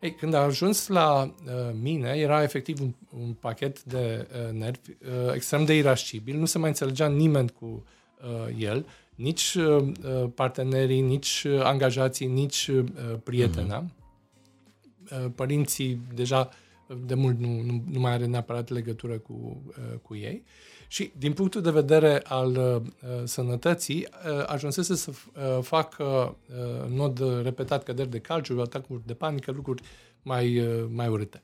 Ei, când a ajuns la uh, mine, era efectiv un, un pachet de uh, nervi uh, extrem de irascibil, nu se mai înțelegea nimeni cu uh, el, nici uh, uh partenerii, nici uh, angajații, nici uh, prietena. Mm-hmm. Uh, părinții deja de mult nu, nu, nu mai are neapărat legătură cu, uh, cu ei. Și din punctul de vedere al uh, sănătății, uh, ajunsese să uh, facă uh, în mod repetat căderi de calciu, atacuri de panică, lucruri mai, uh, mai urâte.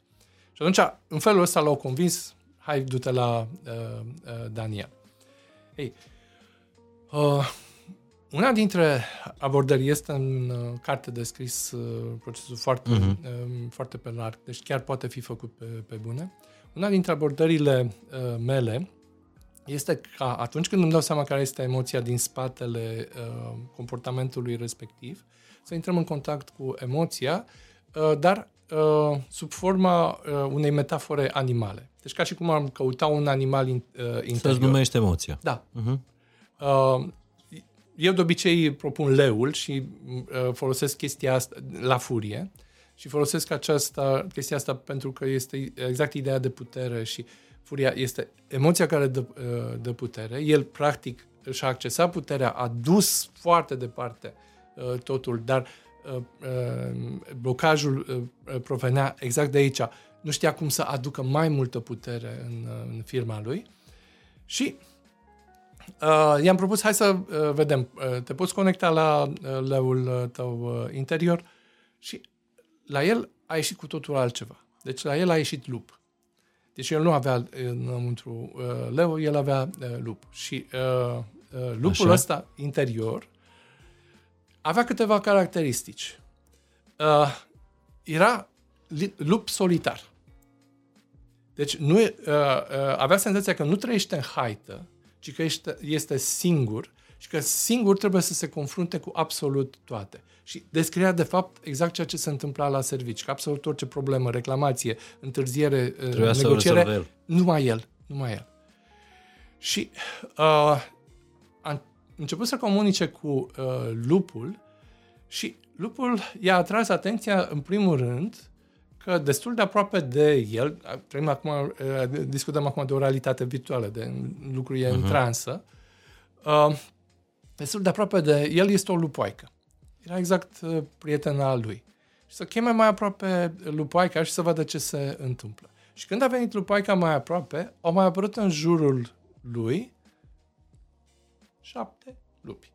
Și atunci, în felul ăsta l-au convins, hai, du-te la uh, uh, Daniel. Ei, uh, una dintre abordări este în uh, carte de scris uh, procesul foarte, uh-huh. uh, foarte pe larg, deci chiar poate fi făcut pe, pe bune. Una dintre abordările uh, mele este ca atunci când îmi dau seama care este emoția din spatele uh, comportamentului respectiv, să intrăm în contact cu emoția, uh, dar uh, sub forma uh, unei metafore animale. Deci ca și cum am căuta un animal in, uh, interior. Să-ți numește emoția. Da. Uh-huh. Uh, eu de obicei propun leul și uh, folosesc chestia asta la furie și folosesc aceasta, chestia asta pentru că este exact ideea de putere și furia este emoția care dă, uh, dă putere. El, practic, și-a accesat puterea, a dus foarte departe uh, totul, dar uh, uh, blocajul uh, provenea exact de aici. Nu știa cum să aducă mai multă putere în, uh, în firma lui și Uh, i-am propus, hai să uh, vedem, uh, te poți conecta la uh, leul uh, tău uh, interior și la el a ieșit cu totul altceva. Deci la el a ieșit lup. Deci el nu avea înăuntru uh, leu, el avea uh, lup. Și uh, uh, lupul Așa. ăsta interior avea câteva caracteristici. Uh, era lup solitar. Deci nu, uh, uh, avea senzația că nu trăiește în haită, ci că este, este singur și că singur trebuie să se confrunte cu absolut toate. Și descria, de fapt, exact ceea ce se întâmpla la servici, că absolut orice problemă, reclamație, întârziere, Trebuia negociere, numai el, numai el. Și uh, a început să comunice cu uh, lupul și lupul i-a atras atenția, în primul rând, că destul de aproape de el, trăim acum, discutăm acum de o realitate virtuală, de lucruri uh-huh. în mhm. transă, uh, destul de aproape de el este o lupoaică. Era exact uh, prietena lui. Și să cheme mai aproape lupoaica și să vadă ce se întâmplă. Și când a venit lupoaica mai aproape, au mai apărut în jurul lui șapte lupi.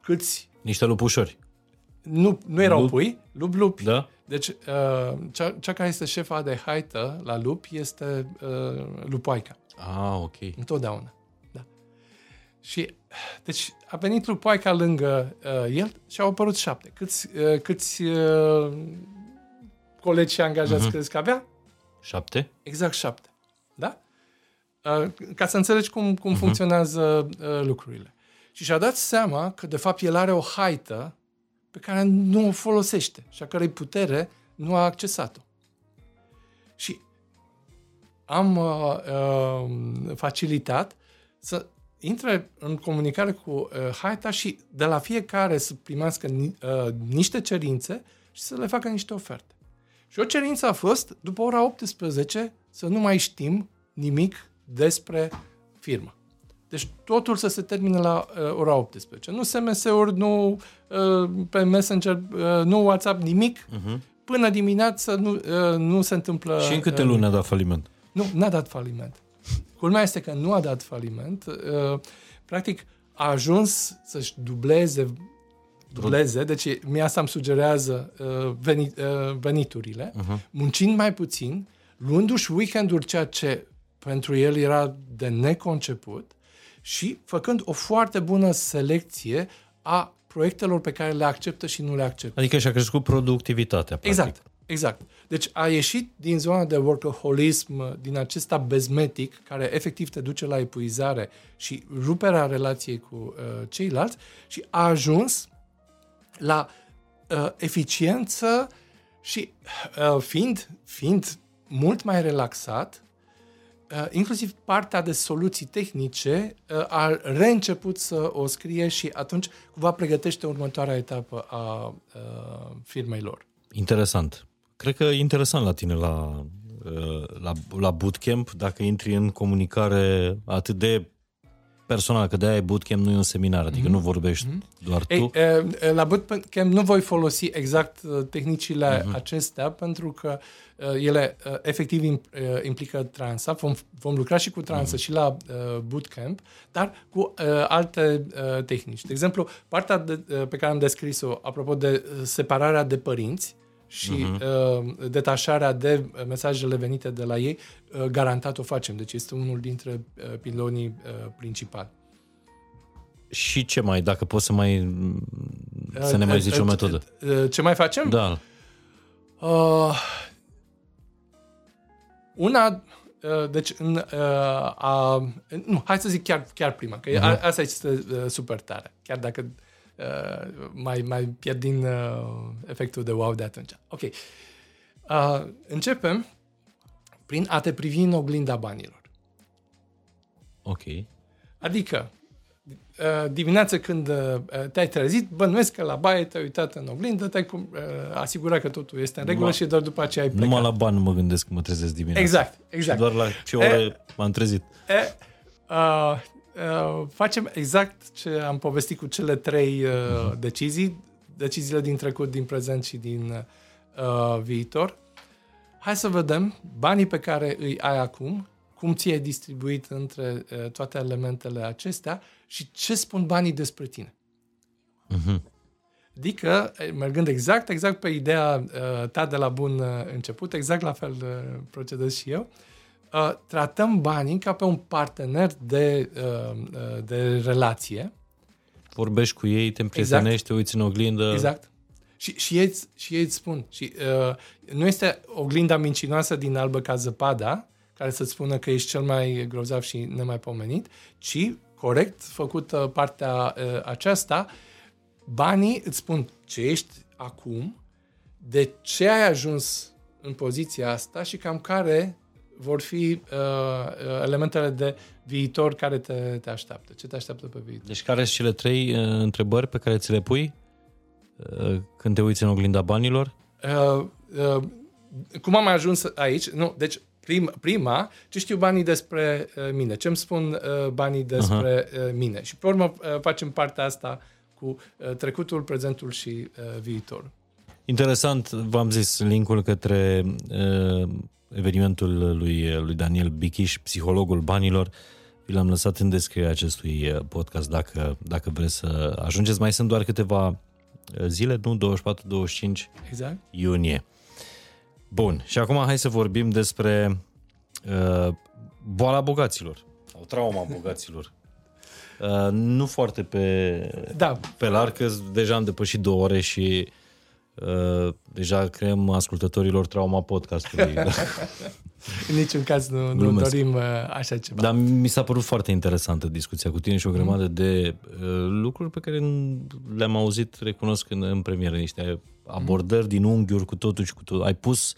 Câți? Niște lupușori. Nu, nu erau Lup. pui, lup lupi. Da? Deci, uh, cea, cea care este șefa de haită la lupi este uh, lupoaica. Ah, ok. Întotdeauna. Da. Și, deci, a venit lupoaica lângă uh, el și au apărut șapte. Câți, uh, câți uh, colegi și angajați uh-huh. crezi că avea? Șapte? Exact șapte. Da? Uh, ca să înțelegi cum, cum uh-huh. funcționează uh, lucrurile. Și și-a dat seama că, de fapt, el are o haită pe care nu o folosește și a cărei putere nu a accesat-o. Și am uh, uh, facilitat să intre în comunicare cu uh, haita și de la fiecare să primească ni, uh, niște cerințe și să le facă niște oferte. Și o cerință a fost, după ora 18, să nu mai știm nimic despre firmă. Deci totul să se termine la uh, ora 18. Nu SMS-uri, nu uh, pe Messenger, uh, nu WhatsApp, nimic. Uh-huh. Până dimineață nu, uh, nu se întâmplă... Și în câte uh, luni a dat faliment? Nu, n-a dat faliment. Culmea este că nu a dat faliment. Uh, practic, a ajuns să-și dubleze dubleze, deci mie asta îmi sugerează uh, venit, uh, veniturile, uh-huh. muncind mai puțin, luându-și weekenduri, ceea ce pentru el era de neconceput, și făcând o foarte bună selecție a proiectelor pe care le acceptă și nu le acceptă. Adică și-a crescut productivitatea, practic. Exact, exact. Deci a ieșit din zona de workaholism, din acesta bezmetic, care efectiv te duce la epuizare și ruperea relației cu uh, ceilalți și a ajuns la uh, eficiență și uh, fiind, fiind mult mai relaxat, uh, inclusiv partea de soluții tehnice uh, a reînceput să o scrie și atunci cumva pregătește următoarea etapă a uh, firmei lor. Interesant. Cred că e interesant la tine la, uh, la, la bootcamp, dacă intri în comunicare atât de personal, că de-aia e bootcamp, nu e un seminar, adică mm-hmm. nu vorbești mm-hmm. doar tu. Ei, e, la bootcamp nu voi folosi exact uh, tehnicile mm-hmm. acestea, pentru că uh, ele uh, efectiv implică transa. Vom, vom lucra și cu transa mm-hmm. și la bootcamp, dar cu alte tehnici. De exemplu, partea de, pe care am descris-o, apropo de separarea de părinți, și uh-huh. uh, detașarea de mesajele venite de la ei, uh, garantat o facem. Deci este unul dintre uh, pilonii uh, principali. Și ce mai, dacă poți să mai să ne mai zici uh, o metodă? Uh, ce mai facem? Da. Uh, una, uh, deci, în, uh, a, nu, hai să zic chiar, chiar prima, că uh-huh. asta este uh, super tare. Chiar dacă uh, mai, mai pierd din uh, efectul de wow de atunci. Ok. Uh, începem prin a te privi în oglinda banilor. Ok. Adică, uh, dimineața când uh, te-ai trezit, bănuiesc că la baie te-ai uitat în oglindă, te-ai uh, asigurat că totul este în regulă Numai- și doar după aceea ai plecat. Numai la bani nu mă gândesc când mă trezesc dimineața. Exact, exact. Și doar la ce ore m-am trezit. E, uh, uh, facem exact ce am povestit cu cele trei uh, uh-huh. decizii, deciziile din trecut, din prezent și din uh, viitor. Hai să vedem banii pe care îi ai acum, cum ți-ai distribuit între uh, toate elementele acestea și ce spun banii despre tine. Uh-huh. Adică, mergând exact, exact pe ideea uh, ta de la bun uh, început, exact la fel uh, procedez și eu, uh, tratăm banii ca pe un partener de, uh, uh, de relație. Vorbești cu ei, te împrietenești, exact. te uiți în oglindă. Exact. Și, și, ei, îți- și ei îți spun. Și, uh, nu este oglinda mincinoasă din albă ca zăpada, care să-ți spună că ești cel mai grozav și nemaipomenit, ci corect făcută partea uh, aceasta, banii îți spun ce ești acum, de ce ai ajuns în poziția asta și cam care vor fi uh, uh, elementele de viitor care te, te așteaptă. Ce te așteaptă pe viitor? Deci care sunt cele trei uh, întrebări pe care ți le pui uh, când te uiți în oglinda banilor? Uh, uh, cum am ajuns aici? Nu, deci prim, prima, ce știu banii despre uh, mine? Ce îmi spun uh, banii despre uh, mine? Și pe urmă uh, facem partea asta cu uh, trecutul, prezentul și uh, viitorul. Interesant, v-am zis linkul către uh, evenimentul lui, lui Daniel Bichiș, psihologul banilor. Vi l-am lăsat în descrierea acestui uh, podcast dacă, dacă vreți să ajungeți. Mai sunt doar câteva uh, zile, nu? 24-25 Exact. iunie. Bun, și acum hai să vorbim despre uh, boala bogaților sau trauma bogaților. Uh, nu foarte pe, Da, pe larg, că deja am depășit două ore și uh, deja creăm ascultătorilor trauma podcastului. în niciun caz nu, nu Glumesc. dorim uh, așa ceva. Dar mi s-a părut foarte interesantă discuția cu tine și o grămadă de uh, lucruri pe care le-am auzit, recunosc, în, în premieră, niște abordări din unghiuri cu totul și cu totul. Ai pus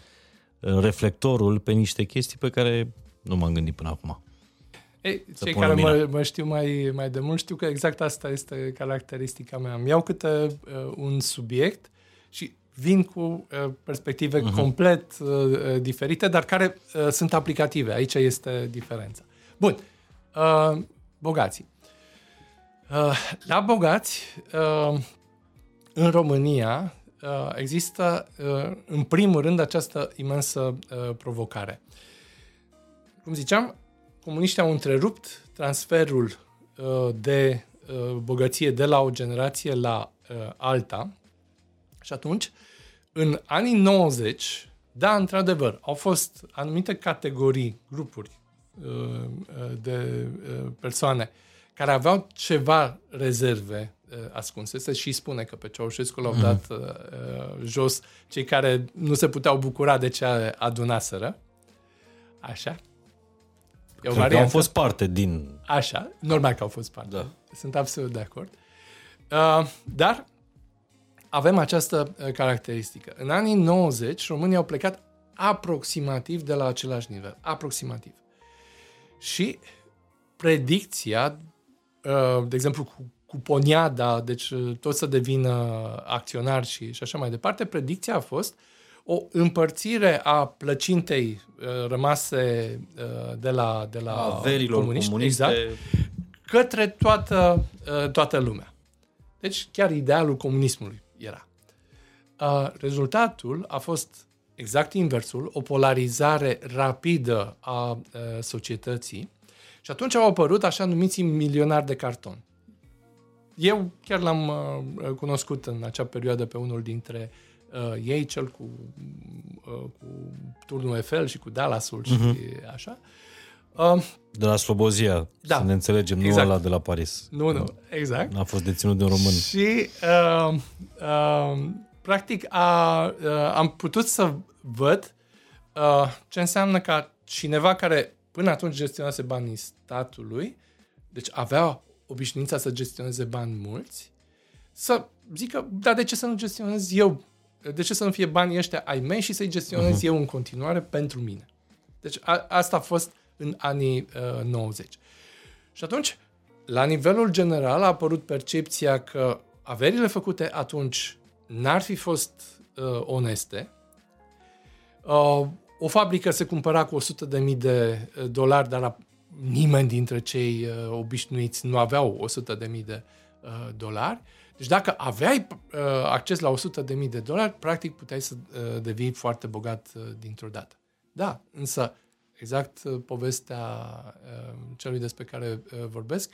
uh, reflectorul pe niște chestii pe care nu m-am gândit până acum. Ei, Să cei pun care lumina. mă, mă știu mai, mai de mult știu că exact asta este caracteristica mea. Îmi iau câte uh, un subiect și vin cu uh, perspective uh-huh. complet uh, uh, diferite, dar care uh, sunt aplicative. Aici este diferența. Bun. Uh, bogații. Uh, la bogați, uh, în România, uh, există, uh, în primul rând, această imensă uh, provocare. Cum ziceam, comuniștii au întrerupt transferul uh, de uh, bogăție de la o generație la uh, alta și atunci, în anii 90, da, într-adevăr, au fost anumite categorii, grupuri uh, uh, de uh, persoane care aveau ceva rezerve uh, ascunse. Se și spune că pe Ceaușescu l-au dat uh, uh, jos cei care nu se puteau bucura de ce adunaseră. Așa. E o Cred că au variantă. fost parte din... Așa, normal că au fost parte. Da. Sunt absolut de acord. Uh, dar avem această uh, caracteristică. În anii 90, românii au plecat aproximativ de la același nivel. Aproximativ. Și predicția, uh, de exemplu, cu, cu Poniada, deci uh, toți să devină acționari și, și așa mai departe, predicția a fost o împărțire a plăcintei uh, rămase uh, de la, de la averilor comuniști, comuniste. exact, către toată, uh, toată lumea. Deci chiar idealul comunismului era. Uh, Rezultatul a fost exact inversul, o polarizare rapidă a uh, societății și atunci au apărut așa numiții milionari de carton. Eu chiar l-am uh, cunoscut în acea perioadă pe unul dintre uh, ei, cel cu, uh, cu turnul Eiffel și cu Dallasul și uh-huh. așa. Uh, De la Slobozia, Da. să ne înțelegem, Exact. nu ăla de la Paris. nu, nu, exact. N-a fost deținut de un român. Și uh, uh, practic a, uh, am putut să văd uh, ce înseamnă ca cineva care până atunci gestionase banii statului, deci avea obișnuința să gestioneze bani mulți, să zică, da, de ce să nu gestionez eu? De ce să nu fie banii ăștia ai mei și să-i gestionez uh-huh. eu în continuare pentru mine? Deci a, asta a fost în anii uh, 90. Și atunci, la nivelul general a apărut percepția că averile făcute atunci n-ar fi fost uh, oneste. Uh, o fabrică se cumpăra cu 100.000 de uh, dolari, dar a- nimeni dintre cei uh, obișnuiți nu aveau 100.000 de uh, dolari. Deci dacă aveai uh, acces la 100.000 de dolari, practic puteai să uh, devii foarte bogat uh, dintr-o dată. Da, însă exact uh, povestea uh, celui despre care uh, vorbesc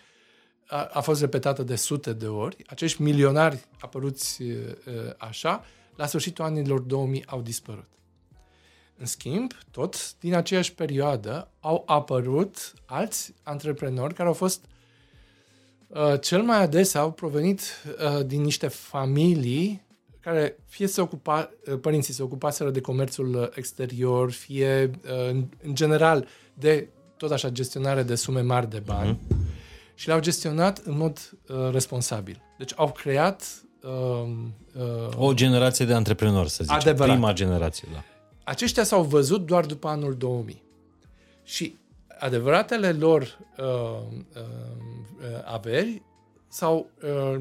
a, a fost repetată de sute de ori. Acești milionari apăruți uh, uh, așa, la sfârșitul anilor 2000 au dispărut. În schimb, tot din aceeași perioadă au apărut alți antreprenori care au fost uh, cel mai adesea au provenit uh, din niște familii care fie se ocupa, uh, părinții se ocupaseră de comerțul uh, exterior, fie uh, în, în general de tot așa gestionare de sume mari de bani uh-huh. și le-au gestionat în mod uh, responsabil. Deci au creat uh, uh, O generație de antreprenori, să zicem. Adevărat. Prima generație, da. aceștia s-au văzut doar după anul 2000. Și adevăratele lor uh, uh, uh, averi s-au uh,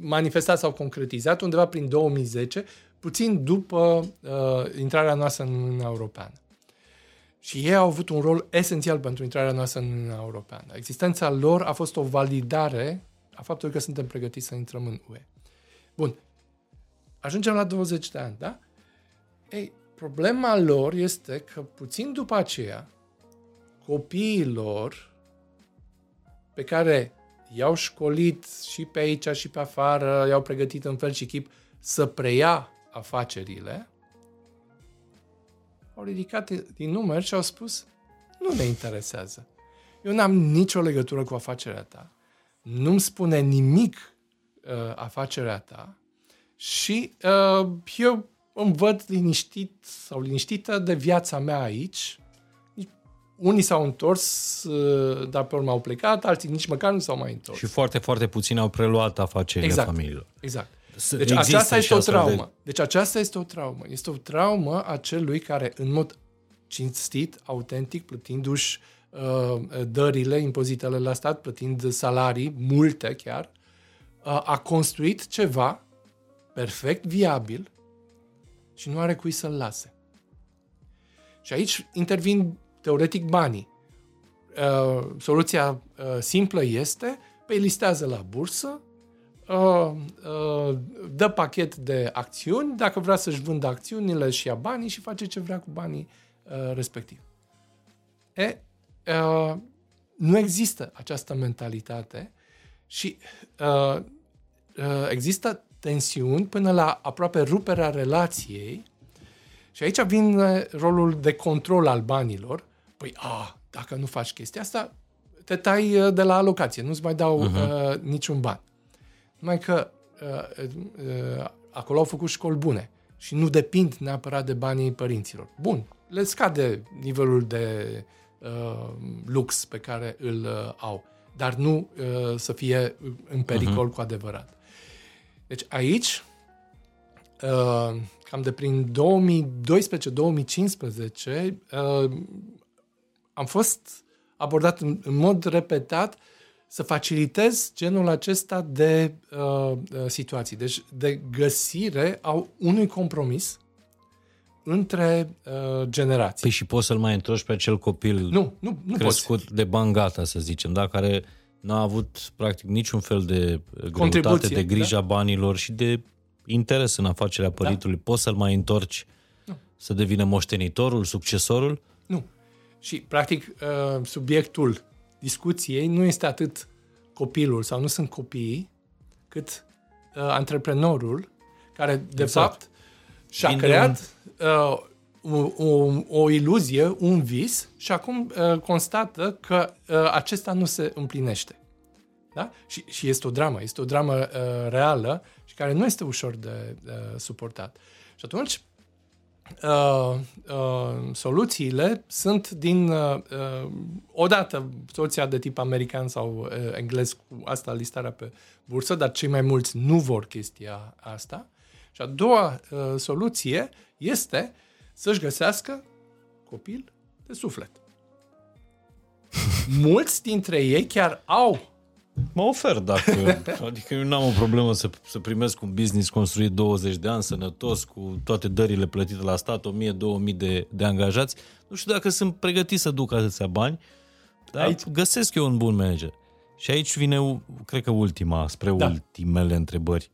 manifestat sau concretizat undeva prin 2010, puțin după uh, intrarea noastră în Uniunea Europeană. Și ei au avut un rol esențial pentru intrarea noastră în Uniunea Europeană. Existența lor a fost o validare a faptului că suntem pregătiți să intrăm în UE. Bun. Ajungem la 20 de ani, da? Ei, problema lor este că puțin după aceea, copiii lor pe care i-au școlit și pe aici și pe afară, i-au pregătit în fel și chip să preia afacerile, au ridicat din număr și au spus nu ne interesează. Eu n-am nicio legătură cu afacerea ta. Nu-mi spune nimic uh, afacerea ta și uh, eu îmi văd liniștit sau liniștită de viața mea aici. Unii s-au întors, uh, dar pe urmă au plecat, alții nici măcar nu s-au mai întors. Și foarte, foarte puțini au preluat afacerile exact, familiilor. Exact. Deci aceasta este o traumă. De... Deci aceasta este o traumă. Este o traumă a celui care, în mod cinstit, autentic, plătindu-și uh, dările, impozitele la stat, plătind salarii, multe chiar, uh, a construit ceva perfect viabil și nu are cui să-l lase. Și aici intervin teoretic banii. Uh, soluția uh, simplă este, pe listează la bursă, uh, uh, dă pachet de acțiuni, dacă vrea să-și vândă acțiunile și ia banii și face ce vrea cu banii uh, respectiv. E, uh, nu există această mentalitate și uh, uh, există tensiuni până la aproape ruperea relației și aici vine rolul de control al banilor. Păi, a, dacă nu faci chestia asta, te tai uh, de la alocație, nu-ți mai dau uh-huh. uh, niciun ban. Numai că uh, uh, acolo au făcut școli bune și nu depind neapărat de banii părinților. Bun, le scade nivelul de uh, lux pe care îl uh, au, dar nu uh, să fie în pericol uh-huh. cu adevărat. Deci aici, uh, cam de prin 2012-2015, uh, am fost abordat în, în mod repetat să facilitez genul acesta de uh, uh, situații, deci de găsire a unui compromis între uh, generații. Păi și poți să-l mai întorci pe acel copil nu, nu, nu crescut poți. de bangata, să zicem, da? care n-a avut practic niciun fel de greutate, de grija da? banilor și de interes în afacerea da. părintului. Da. Poți să-l mai întorci nu. să devină moștenitorul, succesorul? Nu. Și, practic, uh, subiectul discuției nu este atât copilul sau nu sunt copiii, cât uh, antreprenorul care, de exact. fapt, și-a Vinde creat uh, o, o, o iluzie, un vis și acum uh, constată că uh, acesta nu se împlinește. Da? Și, și este o dramă, este o dramă uh, reală și care nu este ușor de uh, suportat. Și atunci, uh, uh, soluțiile sunt din, uh, uh, odată, soluția de tip american sau uh, englez, cu asta listarea pe bursă, dar cei mai mulți nu vor chestia asta. Și a doua uh, soluție este să-și găsească copil de suflet. Mulți dintre ei chiar au Mă ofer dacă... Adică eu n-am o problemă să, să primesc un business construit 20 de ani, sănătos, cu toate dările plătite la stat, 1000-2000 de, de angajați. Nu știu dacă sunt pregătit să duc atâția bani, dar aici... găsesc eu un bun manager. Și aici vine, cred că ultima, spre da. ultimele întrebări,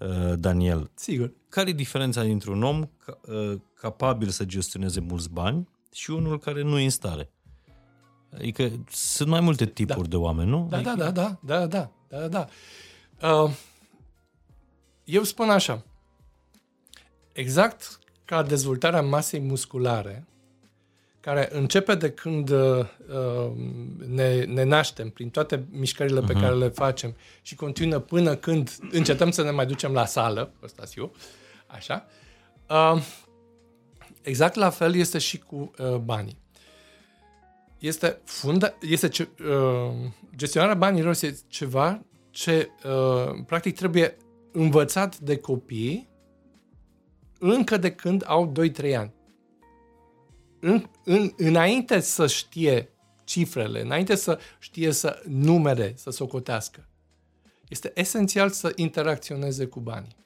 uh, Daniel. Sigur. Care e diferența dintre un om uh, capabil să gestioneze mulți bani și unul care nu e în stare? Adică sunt mai multe tipuri da. de oameni, nu? Da, adică... da, da, da, da, da, da, da. Uh, eu spun așa, exact ca dezvoltarea masei musculare, care începe de când uh, ne, ne naștem, prin toate mișcările uh-huh. pe mhm. care le facem și continuă până când încetăm să ne mai ducem la sală, ăsta eu, așa, uh, exact la fel este și cu uh, banii este, funda, este ce, uh, gestionarea banilor este ceva ce uh, practic trebuie învățat de copii încă de când au 2-3 ani. În, în, înainte să știe cifrele, înainte să știe să numere, să socotească. Este esențial să interacționeze cu banii.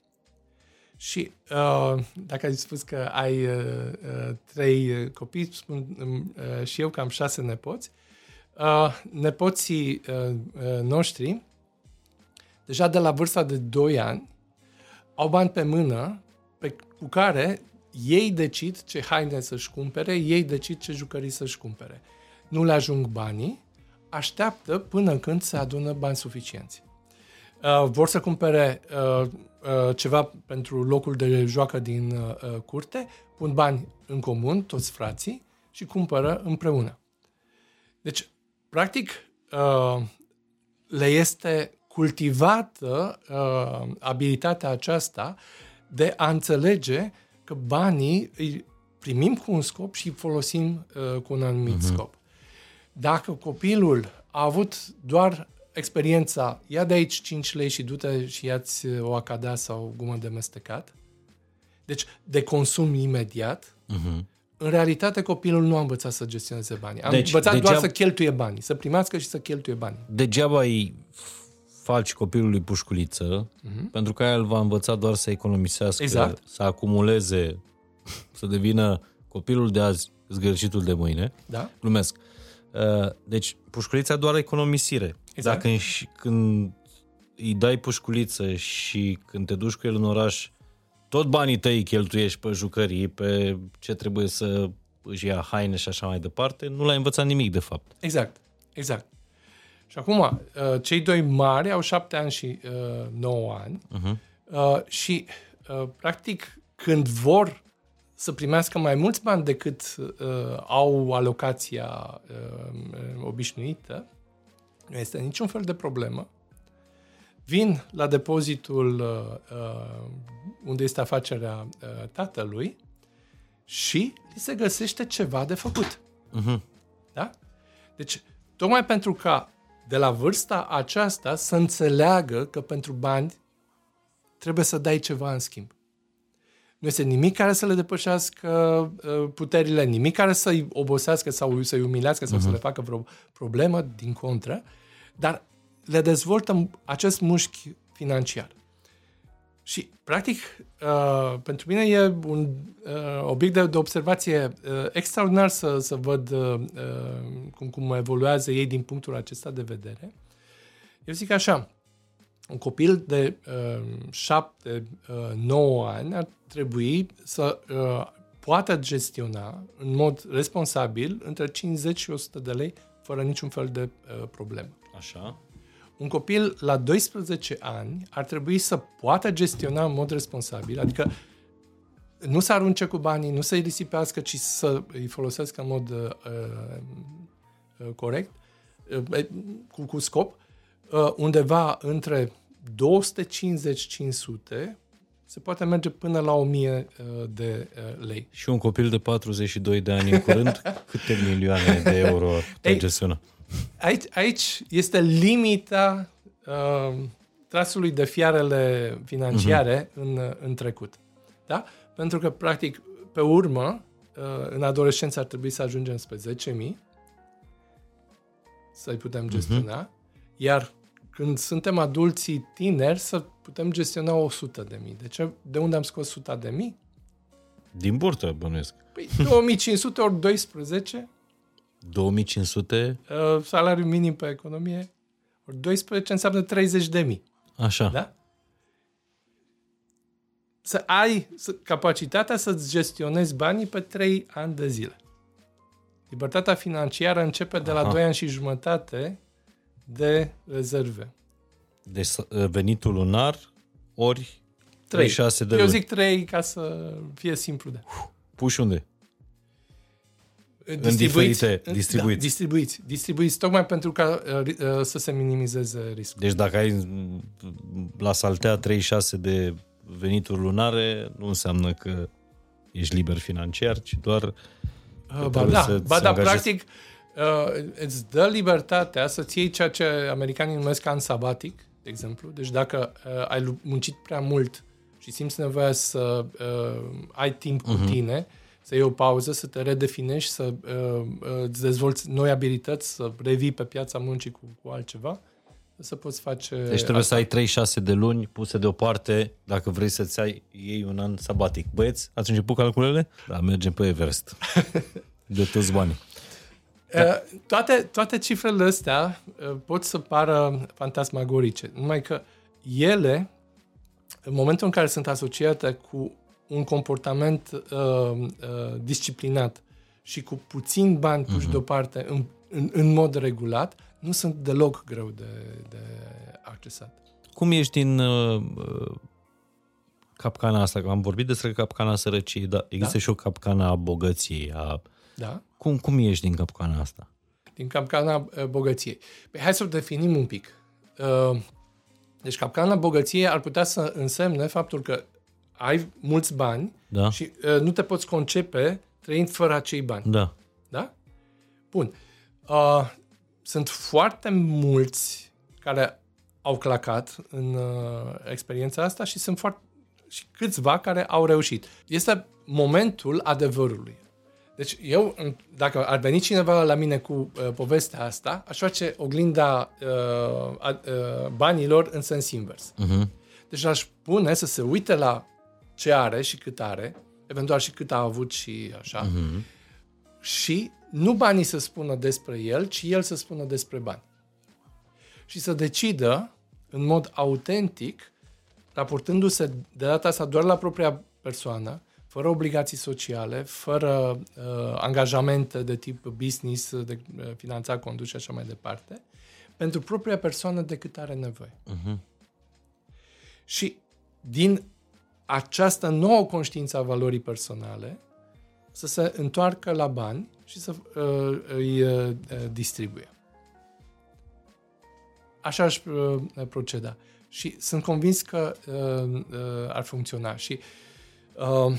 Și uh, dacă ai spus că ai uh, uh, trei copii, spun uh, și eu că am șase nepoți, uh, nepoții uh, uh, noștri, deja de la vârsta de 2 ani, au bani pe mână pe, cu care ei decid ce haine să-și cumpere, ei decid ce jucării să-și cumpere. Nu le ajung banii, așteaptă până când se adună bani suficienți. Uh, vor să cumpere uh, uh, ceva pentru locul de joacă din uh, curte, pun bani în comun, toți frații, și cumpără împreună. Deci, practic, uh, le este cultivată uh, abilitatea aceasta de a înțelege că banii îi primim cu un scop și îi folosim uh, cu un anumit uh-huh. scop. Dacă copilul a avut doar experiența, ia de aici 5 lei și du-te și ia-ți o acadea sau o gumă de mestecat, deci de consum imediat, uh-huh. în realitate copilul nu a învățat să gestioneze banii. A deci, învățat degeaba, doar să cheltuie banii, să primească și să cheltuie banii. Degeaba îi faci copilului pușculiță, uh-huh. pentru că el va învăța doar să economisească, exact. să acumuleze, să devină copilul de azi zgârșitul de mâine. Da. Glumesc. Uh, deci, pușculița doar economisire. Exact. Dacă când îi dai pușculiță și când te duci cu el în oraș, tot banii tăi cheltuiești pe jucării, pe ce trebuie să își ia haine și așa mai departe, nu l-ai învățat nimic, de fapt. Exact, exact. Și acum, uh, cei doi mari au șapte ani și uh, nouă ani uh-huh. și, practic, când vor să primească mai mulți bani decât au alocația obișnuită, nu este niciun fel de problemă. Vin la depozitul uh, unde este afacerea uh, tatălui și li se găsește ceva de făcut. Uh-huh. Da? Deci, tocmai pentru ca de la vârsta aceasta să înțeleagă că pentru bani trebuie să dai ceva în schimb. Nu este nimic care să le depășească uh, puterile, nimic care să-i obosească sau să-i umilească sau uh-huh. să le facă vreo problemă, din contră, dar le dezvoltă acest mușchi financiar. Și, practic, uh, pentru mine e un uh, obiect de, de observație uh, extraordinar să, să văd uh, cum, cum evoluează ei din punctul acesta de vedere. Eu zic așa, un copil de uh, 7-9 uh, ani ar trebui să uh, poată gestiona în mod responsabil între 50 și 100 de lei fără niciun fel de uh, problemă. Așa. Un copil la 12 ani ar trebui să poată gestiona în mod responsabil, adică nu să arunce cu banii, nu să-i risipească, ci să îi folosească în mod uh, uh, corect, uh, cu, cu scop, uh, undeva între 250-500 se poate merge până la 1000 uh, de uh, lei. Și un copil de 42 de ani în curând, câte milioane de euro putea gestiona? Aici, aici este limita uh, trasului de fiarele financiare uh-huh. în, în trecut. Da? Pentru că, practic, pe urmă, uh, în adolescență ar trebui să ajungem spre 10.000 să-i putem mhm. gestiona, uh-huh. iar când suntem adulții tineri să putem gestiona 100 de mii. De ce? De unde am scos 100 de mii? Din burtă, bănuiesc. Păi 2500 ori 12 2500? Uh, salariul minim pe economie, ori 12 înseamnă 30 de mii. Așa. Da? Să ai capacitatea să-ți gestionezi banii pe 3 ani de zile. Libertatea financiară începe de la Aha. 2 ani și jumătate de rezerve. Deci venitul lunar ori 3. 6 de Eu zic 3 ca să fie simplu de. Puși unde? Distribuiți, în diferite, distribuiți. Da, distribuiți. Distribuiți tocmai pentru ca uh, uh, să se minimizeze riscul. Deci dacă ai la saltea 36 de venituri lunare, nu înseamnă că ești liber financiar, ci doar uh, ba da, să ba da, practic uh, îți dă libertatea să-ți iei ceea ce americanii numesc an sabatic, de exemplu. Deci dacă uh, ai muncit prea mult și simți nevoia să uh, ai timp cu uh-huh. tine, să iei o pauză, să te redefinești, să uh, uh, îți dezvolți noi abilități, să revii pe piața muncii cu, cu altceva, să poți face... Deci trebuie asta. să ai 3-6 de luni puse deoparte dacă vrei să-ți ai ei un an sabatic. Băieți, ați început calculele? Da, mergem pe Everest. de toți banii. Da. Uh, toate, toate cifrele astea uh, pot să pară fantasmagorice, numai că ele, în momentul în care sunt asociate cu un comportament uh, uh, disciplinat și cu puțin bani puși uh-huh. deoparte în, în, în mod regulat, nu sunt deloc greu de, de accesat. Cum ești din uh, uh capcana asta? Am vorbit despre capcana sărăciei, dar există da? și o capcana a bogăției. A... Da. Cum, cum ești din capcana asta? Din capcana uh, bogăției. Păi hai să o definim un pic. Uh, deci capcana bogăției ar putea să însemne faptul că ai mulți bani da. și uh, nu te poți concepe trăind fără acei bani. Da. Da? Bun. Uh, sunt foarte mulți care au clacat în uh, experiența asta și sunt foarte și câțiva care au reușit. Este momentul adevărului. Deci eu, dacă ar veni cineva la mine cu uh, povestea asta, aș face oglinda uh, uh, banilor în sens invers. Uh-huh. Deci aș pune să se uite la ce are și cât are, eventual și cât a avut și așa, uh-huh. și nu banii să spună despre el, ci el să spună despre bani. Și să decidă în mod autentic, raportându-se de data asta doar la propria persoană, fără obligații sociale, fără uh, angajamente de tip business, de uh, finanța condus și așa mai departe, pentru propria persoană de cât are nevoie. Uh-huh. Și din această nouă conștiință a valorii personale, să se întoarcă la bani și să uh, îi uh, distribuie. Așa aș uh, proceda. Și sunt convins că uh, uh, ar funcționa. Și uh,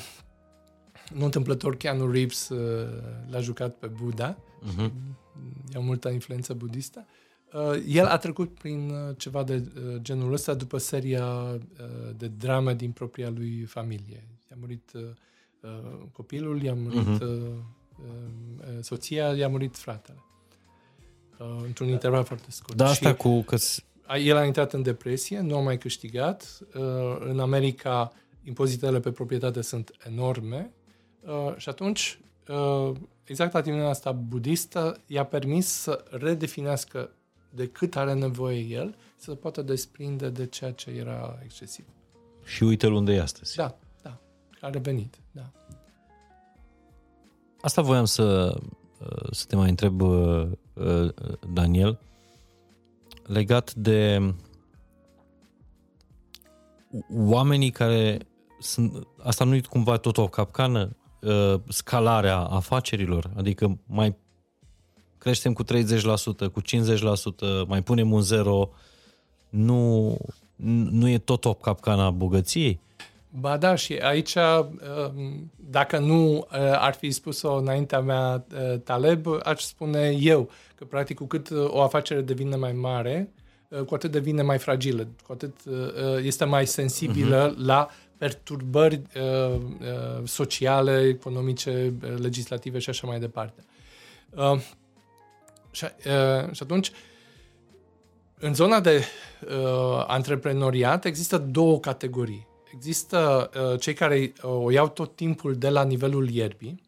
nu întâmplător Keanu Reeves uh, l-a jucat pe Buddha. Uh-huh. E o multă influență budistă. Uh, el a trecut prin uh, ceva de uh, genul ăsta după seria uh, de drame din propria lui familie. I-a murit uh, uh, copilul, i-a murit uh-huh. uh, uh, soția, i-a murit fratele. Uh, într-un da. interval foarte scurt. Da, asta și cu... Că el a intrat în depresie, nu a mai câștigat. Uh, în America impozitele pe proprietate sunt enorme uh, și atunci uh, exact atitudinea asta budistă i-a permis să redefinească de cât are nevoie el, să poată desprinde de ceea ce era excesiv. Și uite-l unde e astăzi. Da, da, a revenit, da. Asta voiam să, să te mai întreb, Daniel, legat de oamenii care sunt, asta nu e cumva tot o capcană, uh, scalarea afacerilor, adică mai creștem cu 30%, cu 50%, mai punem un zero, nu, nu e tot o capcana bogăției? Ba da, și aici, uh, dacă nu uh, ar fi spus-o înaintea mea Taleb, aș spune eu că practic cu cât o afacere devine mai mare, cu atât devine mai fragilă, cu atât este mai sensibilă uh-huh. la perturbări uh, uh, sociale, economice, legislative și așa mai departe. Uh, și, uh, și atunci, în zona de uh, antreprenoriat există două categorii. Există uh, cei care uh, o iau tot timpul de la nivelul ierbii,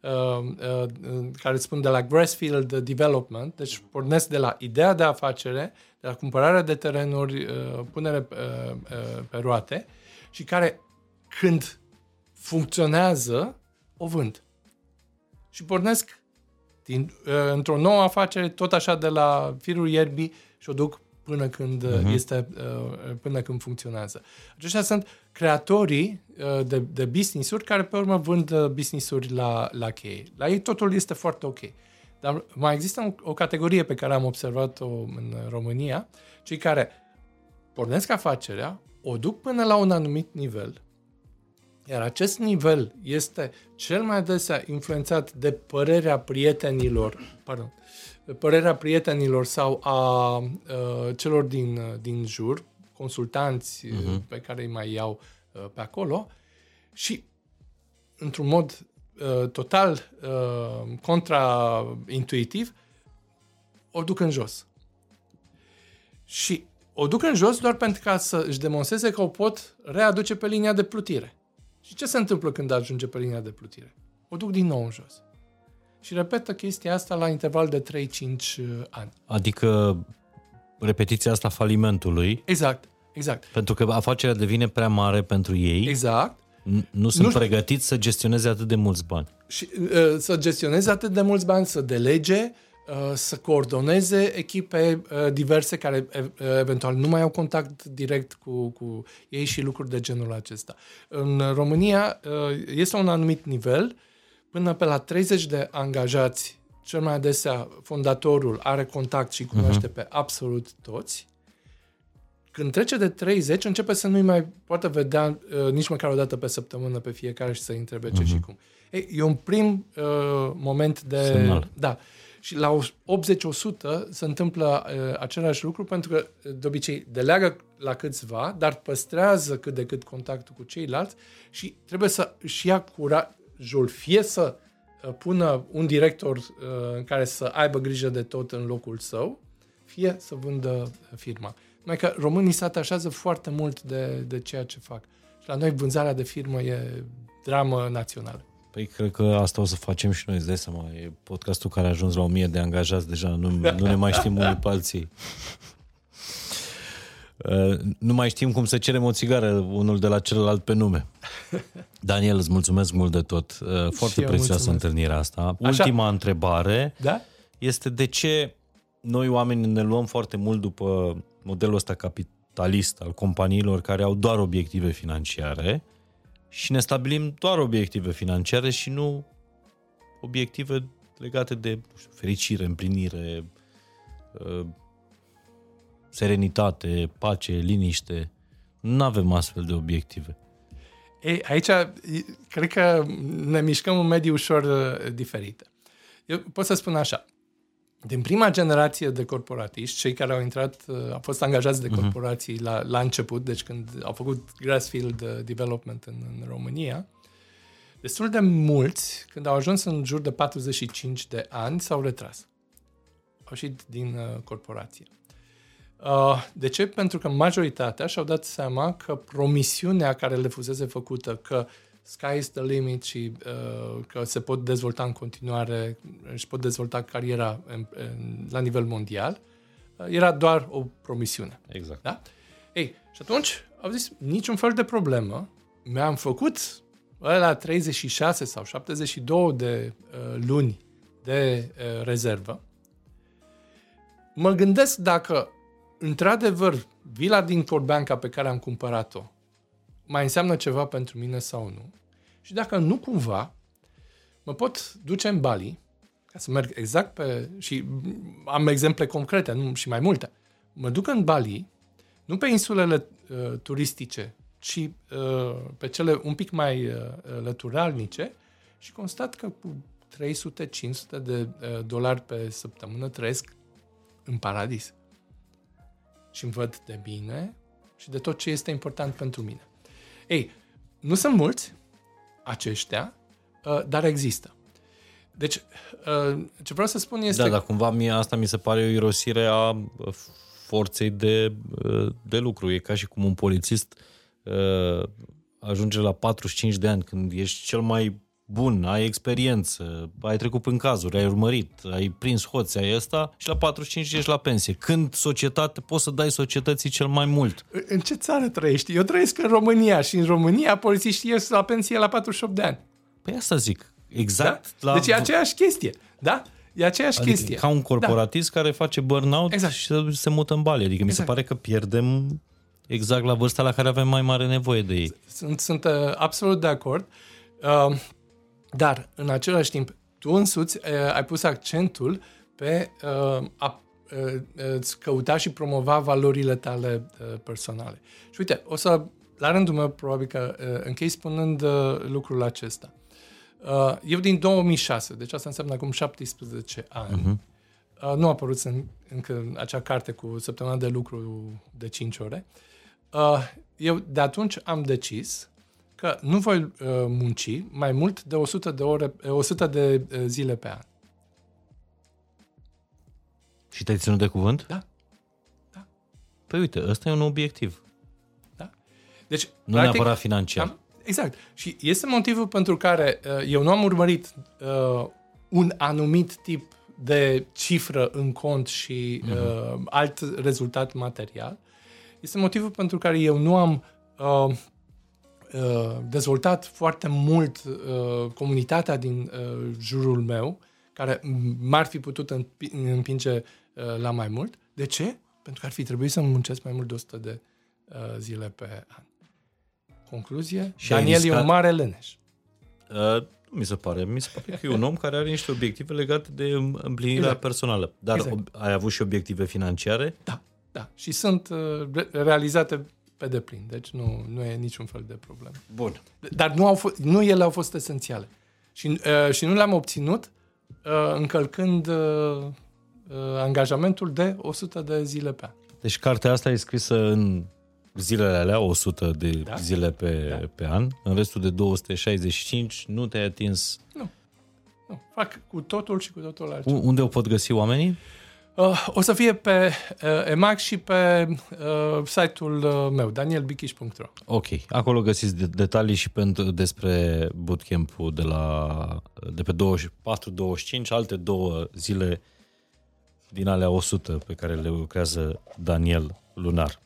uh, uh, care spun de la grassfield development, deci pornesc de la ideea de afacere, de la cumpărarea de terenuri, uh, punere uh, uh, pe roate, și care, când funcționează, o vând. Și pornesc din, uh, într-o nouă afacere, tot așa de la firul ierbii și o duc până când uh-huh. este uh, până când funcționează. Aceștia sunt creatorii uh, de, de business-uri care pe urmă vând business-uri la, la cheie. La ei totul este foarte ok. Dar mai există o, o categorie pe care am observat-o în România, cei care pornesc afacerea, o duc până la un anumit nivel, iar acest nivel este cel mai adesea influențat de părerea prietenilor, pardon, părerea prietenilor sau a uh, celor din, din jur, consultanți uh-huh. pe care îi mai iau uh, pe acolo și într-un mod uh, total uh, contraintuitiv o duc în jos. Și o duc în jos doar pentru ca să își demonstreze că o pot readuce pe linia de plutire. Și ce se întâmplă când ajunge pe linia de plutire? O duc din nou în jos. Și repetă chestia asta la interval de 3-5 uh, ani. Adică repetiția asta falimentului. Exact, exact. Pentru că afacerea devine prea mare pentru ei. Exact. Nu sunt nu pregătiți să gestioneze atât de mulți bani. Și uh, să gestioneze atât de mulți bani, să delege, uh, să coordoneze echipe uh, diverse care uh, eventual nu mai au contact direct cu, cu ei și lucruri de genul acesta. În România uh, este un anumit nivel, până pe la 30 de angajați, cel mai adesea fondatorul are contact și cunoaște uh-huh. pe absolut toți. Când trece de 30, începe să nu-i mai poată vedea uh, nici măcar o dată pe săptămână pe fiecare și să-i întrebe ce uh-huh. și cum. Ei, e un prim uh, moment de... Semnal. Da. Și la 80-100 se întâmplă uh, același lucru pentru că de obicei deleagă la câțiva, dar păstrează cât de cât contactul cu ceilalți și trebuie să își ia curajul fie să uh, pună un director uh, în care să aibă grijă de tot în locul său, fie să vândă firma. Numai că românii se atașează foarte mult de, de ceea ce fac. Și la noi vânzarea de firmă e dramă națională. Păi cred că asta o să facem și noi, îți dai seama. E podcastul care a ajuns la 1000 de angajați deja, nu, nu ne mai știm unii pe alții. Uh, nu mai știm cum să cerem o țigară unul de la celălalt pe nume. Daniel, îți mulțumesc mult de tot. Uh, foarte eu prețioasă mulțumesc. întâlnirea asta. Așa. Ultima întrebare Da? este de ce noi oamenii ne luăm foarte mult după modelul ăsta capitalist al companiilor care au doar obiective financiare și ne stabilim doar obiective financiare și nu obiective legate de nu știu, fericire, împlinire, uh, serenitate, pace, liniște. Nu avem astfel de obiective. Ei, aici e, cred că ne mișcăm în medii ușor uh, diferite. Eu pot să spun așa. Din prima generație de corporatiști, cei care au intrat, uh, au fost angajați de corporații la, la început, deci când au făcut Grassfield uh, Development în, în România, destul de mulți, când au ajuns în jur de 45 de ani, s-au retras. Au ieșit din uh, corporație. Uh, de ce? Pentru că majoritatea și-au dat seama că promisiunea care le fusese făcută că sky is the limit și uh, că se pot dezvolta în continuare, își pot dezvolta cariera în, în, la nivel mondial, uh, era doar o promisiune. Exact. Da? Ei, și atunci au zis, niciun fel de problemă, mi-am făcut la 36 sau 72 de uh, luni de uh, rezervă. Mă gândesc dacă într-adevăr vila din Corbeanca pe care am cumpărat-o mai înseamnă ceva pentru mine sau nu. Și dacă nu cumva, mă pot duce în Bali, ca să merg exact pe... și am exemple concrete, nu și mai multe. Mă duc în Bali, nu pe insulele uh, turistice, ci uh, pe cele un pic mai uh, lăturalnice și constat că cu 300-500 de uh, dolari pe săptămână trăiesc în paradis. Și îmi văd de bine și de tot ce este important pentru mine. Ei, nu sunt mulți aceștia, uh, dar există. Deci, uh, ce vreau să spun este... Da, dar cumva mie asta mi se pare o irosire a uh, forței de, uh, de lucru. E ca și cum un polițist uh, ajunge la 45 de ani când ești cel mai bun, ai experiență, ai trecut prin cazuri, ai urmărit, ai prins hoți, ai ăsta și la 45 ești la pensie. Când societate, poți să dai societății cel mai mult. În ce țară trăiești? Eu trăiesc în România și în România polițiștii ies la pensie la 48 de ani. Păi asta zic. Exact. Da? Deci e aceeași chestie. Da? E aceeași adică chestie. ca un corporatist da. care face burnout Exact. și se, se mută în Bali. Adică mi se Exact. pare că pierdem exact la vârsta la care avem mai mare nevoie de ei. Sunt, sunt uh, absolut de acord. Uh, dar, în același timp, tu însuți uh, ai pus accentul pe uh, a uh, îți căuta și promova valorile tale uh, personale. Și uite, o să, la rândul meu, probabil că uh, închei spunând uh, lucrul acesta. Uh, eu din 2006, deci asta înseamnă acum 17 ani, uh-huh. uh, nu a apărut în, încă acea carte cu săptămâna de lucru de 5 ore, uh, eu de atunci am decis că nu voi uh, munci mai mult de 100 de, ore, uh, 100 de uh, zile pe an. Și te-ai ținut de cuvânt? Da. Da. Păi uite, ăsta e un obiectiv. Da? Deci, Nu neapărat financiar. Am, exact. Și este motivul pentru care uh, eu nu am urmărit uh, un anumit tip de cifră în cont și uh, alt rezultat material. Este motivul pentru care eu nu am uh, uh, dezvoltat foarte mult uh, comunitatea din uh, jurul meu care m-ar fi putut împinge uh, la mai mult. De ce? Pentru că ar fi trebuit să muncesc mai mult de 100 de uh, zile pe an. Concluzie, și Daniel riscat... e un mare leneș. Uh, nu mi se pare. Mi se pare că e un om care are niște obiective legate de împlinirea exact. personală. Dar exact. ai avut și obiective financiare? Da, da. Și sunt uh, realizate pe deplin. Deci nu, nu e niciun fel de problemă. Bun. Dar nu, au fost, nu ele au fost esențiale. Și, uh, și nu le-am obținut uh, încălcând uh, uh, angajamentul de 100 de zile pe an. Deci cartea asta e scrisă în zilele alea, 100 de da? zile pe, da. pe an, în restul de 265 nu te-ai atins. Nu. nu. Fac cu totul și cu totul altceva. Unde o pot găsi oamenii? Uh, o să fie pe uh, EMAG și pe uh, site-ul uh, meu, danielbichiș.ro. Ok, acolo găsiți de- detalii și pentru, despre bootcamp-ul de, la, de pe 24-25, alte două zile din alea 100 pe care le lucrează Daniel Lunar.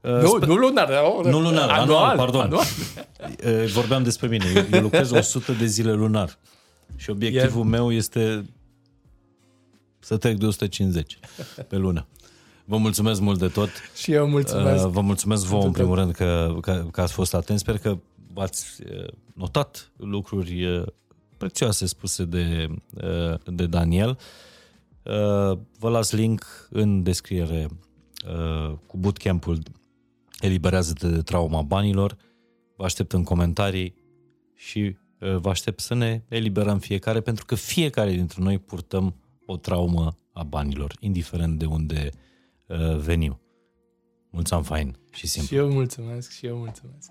Uh, nu, Spe- nu lunar, nu lunar, anual, anual pardon. Anual. Uh, vorbeam despre mine. Eu, eu lucrez 100 de zile lunar. Și obiectivul e... meu este să trec de 150 pe lună. Vă mulțumesc mult de tot. Și eu mulțumesc. Uh, vă mulțumesc vouă, în primul rând, că, că, că ați fost atenți. Sper că ați notat lucruri prețioase spuse de, de Daniel. Vă las link în descriere cu bootcamp-ul Eliberează-te de trauma banilor. Vă aștept în comentarii și vă aștept să ne eliberăm fiecare, pentru că fiecare dintre noi purtăm o traumă a banilor, indiferent de unde uh, venim. Mulțumim fain și simplu. Și eu mulțumesc, și eu mulțumesc.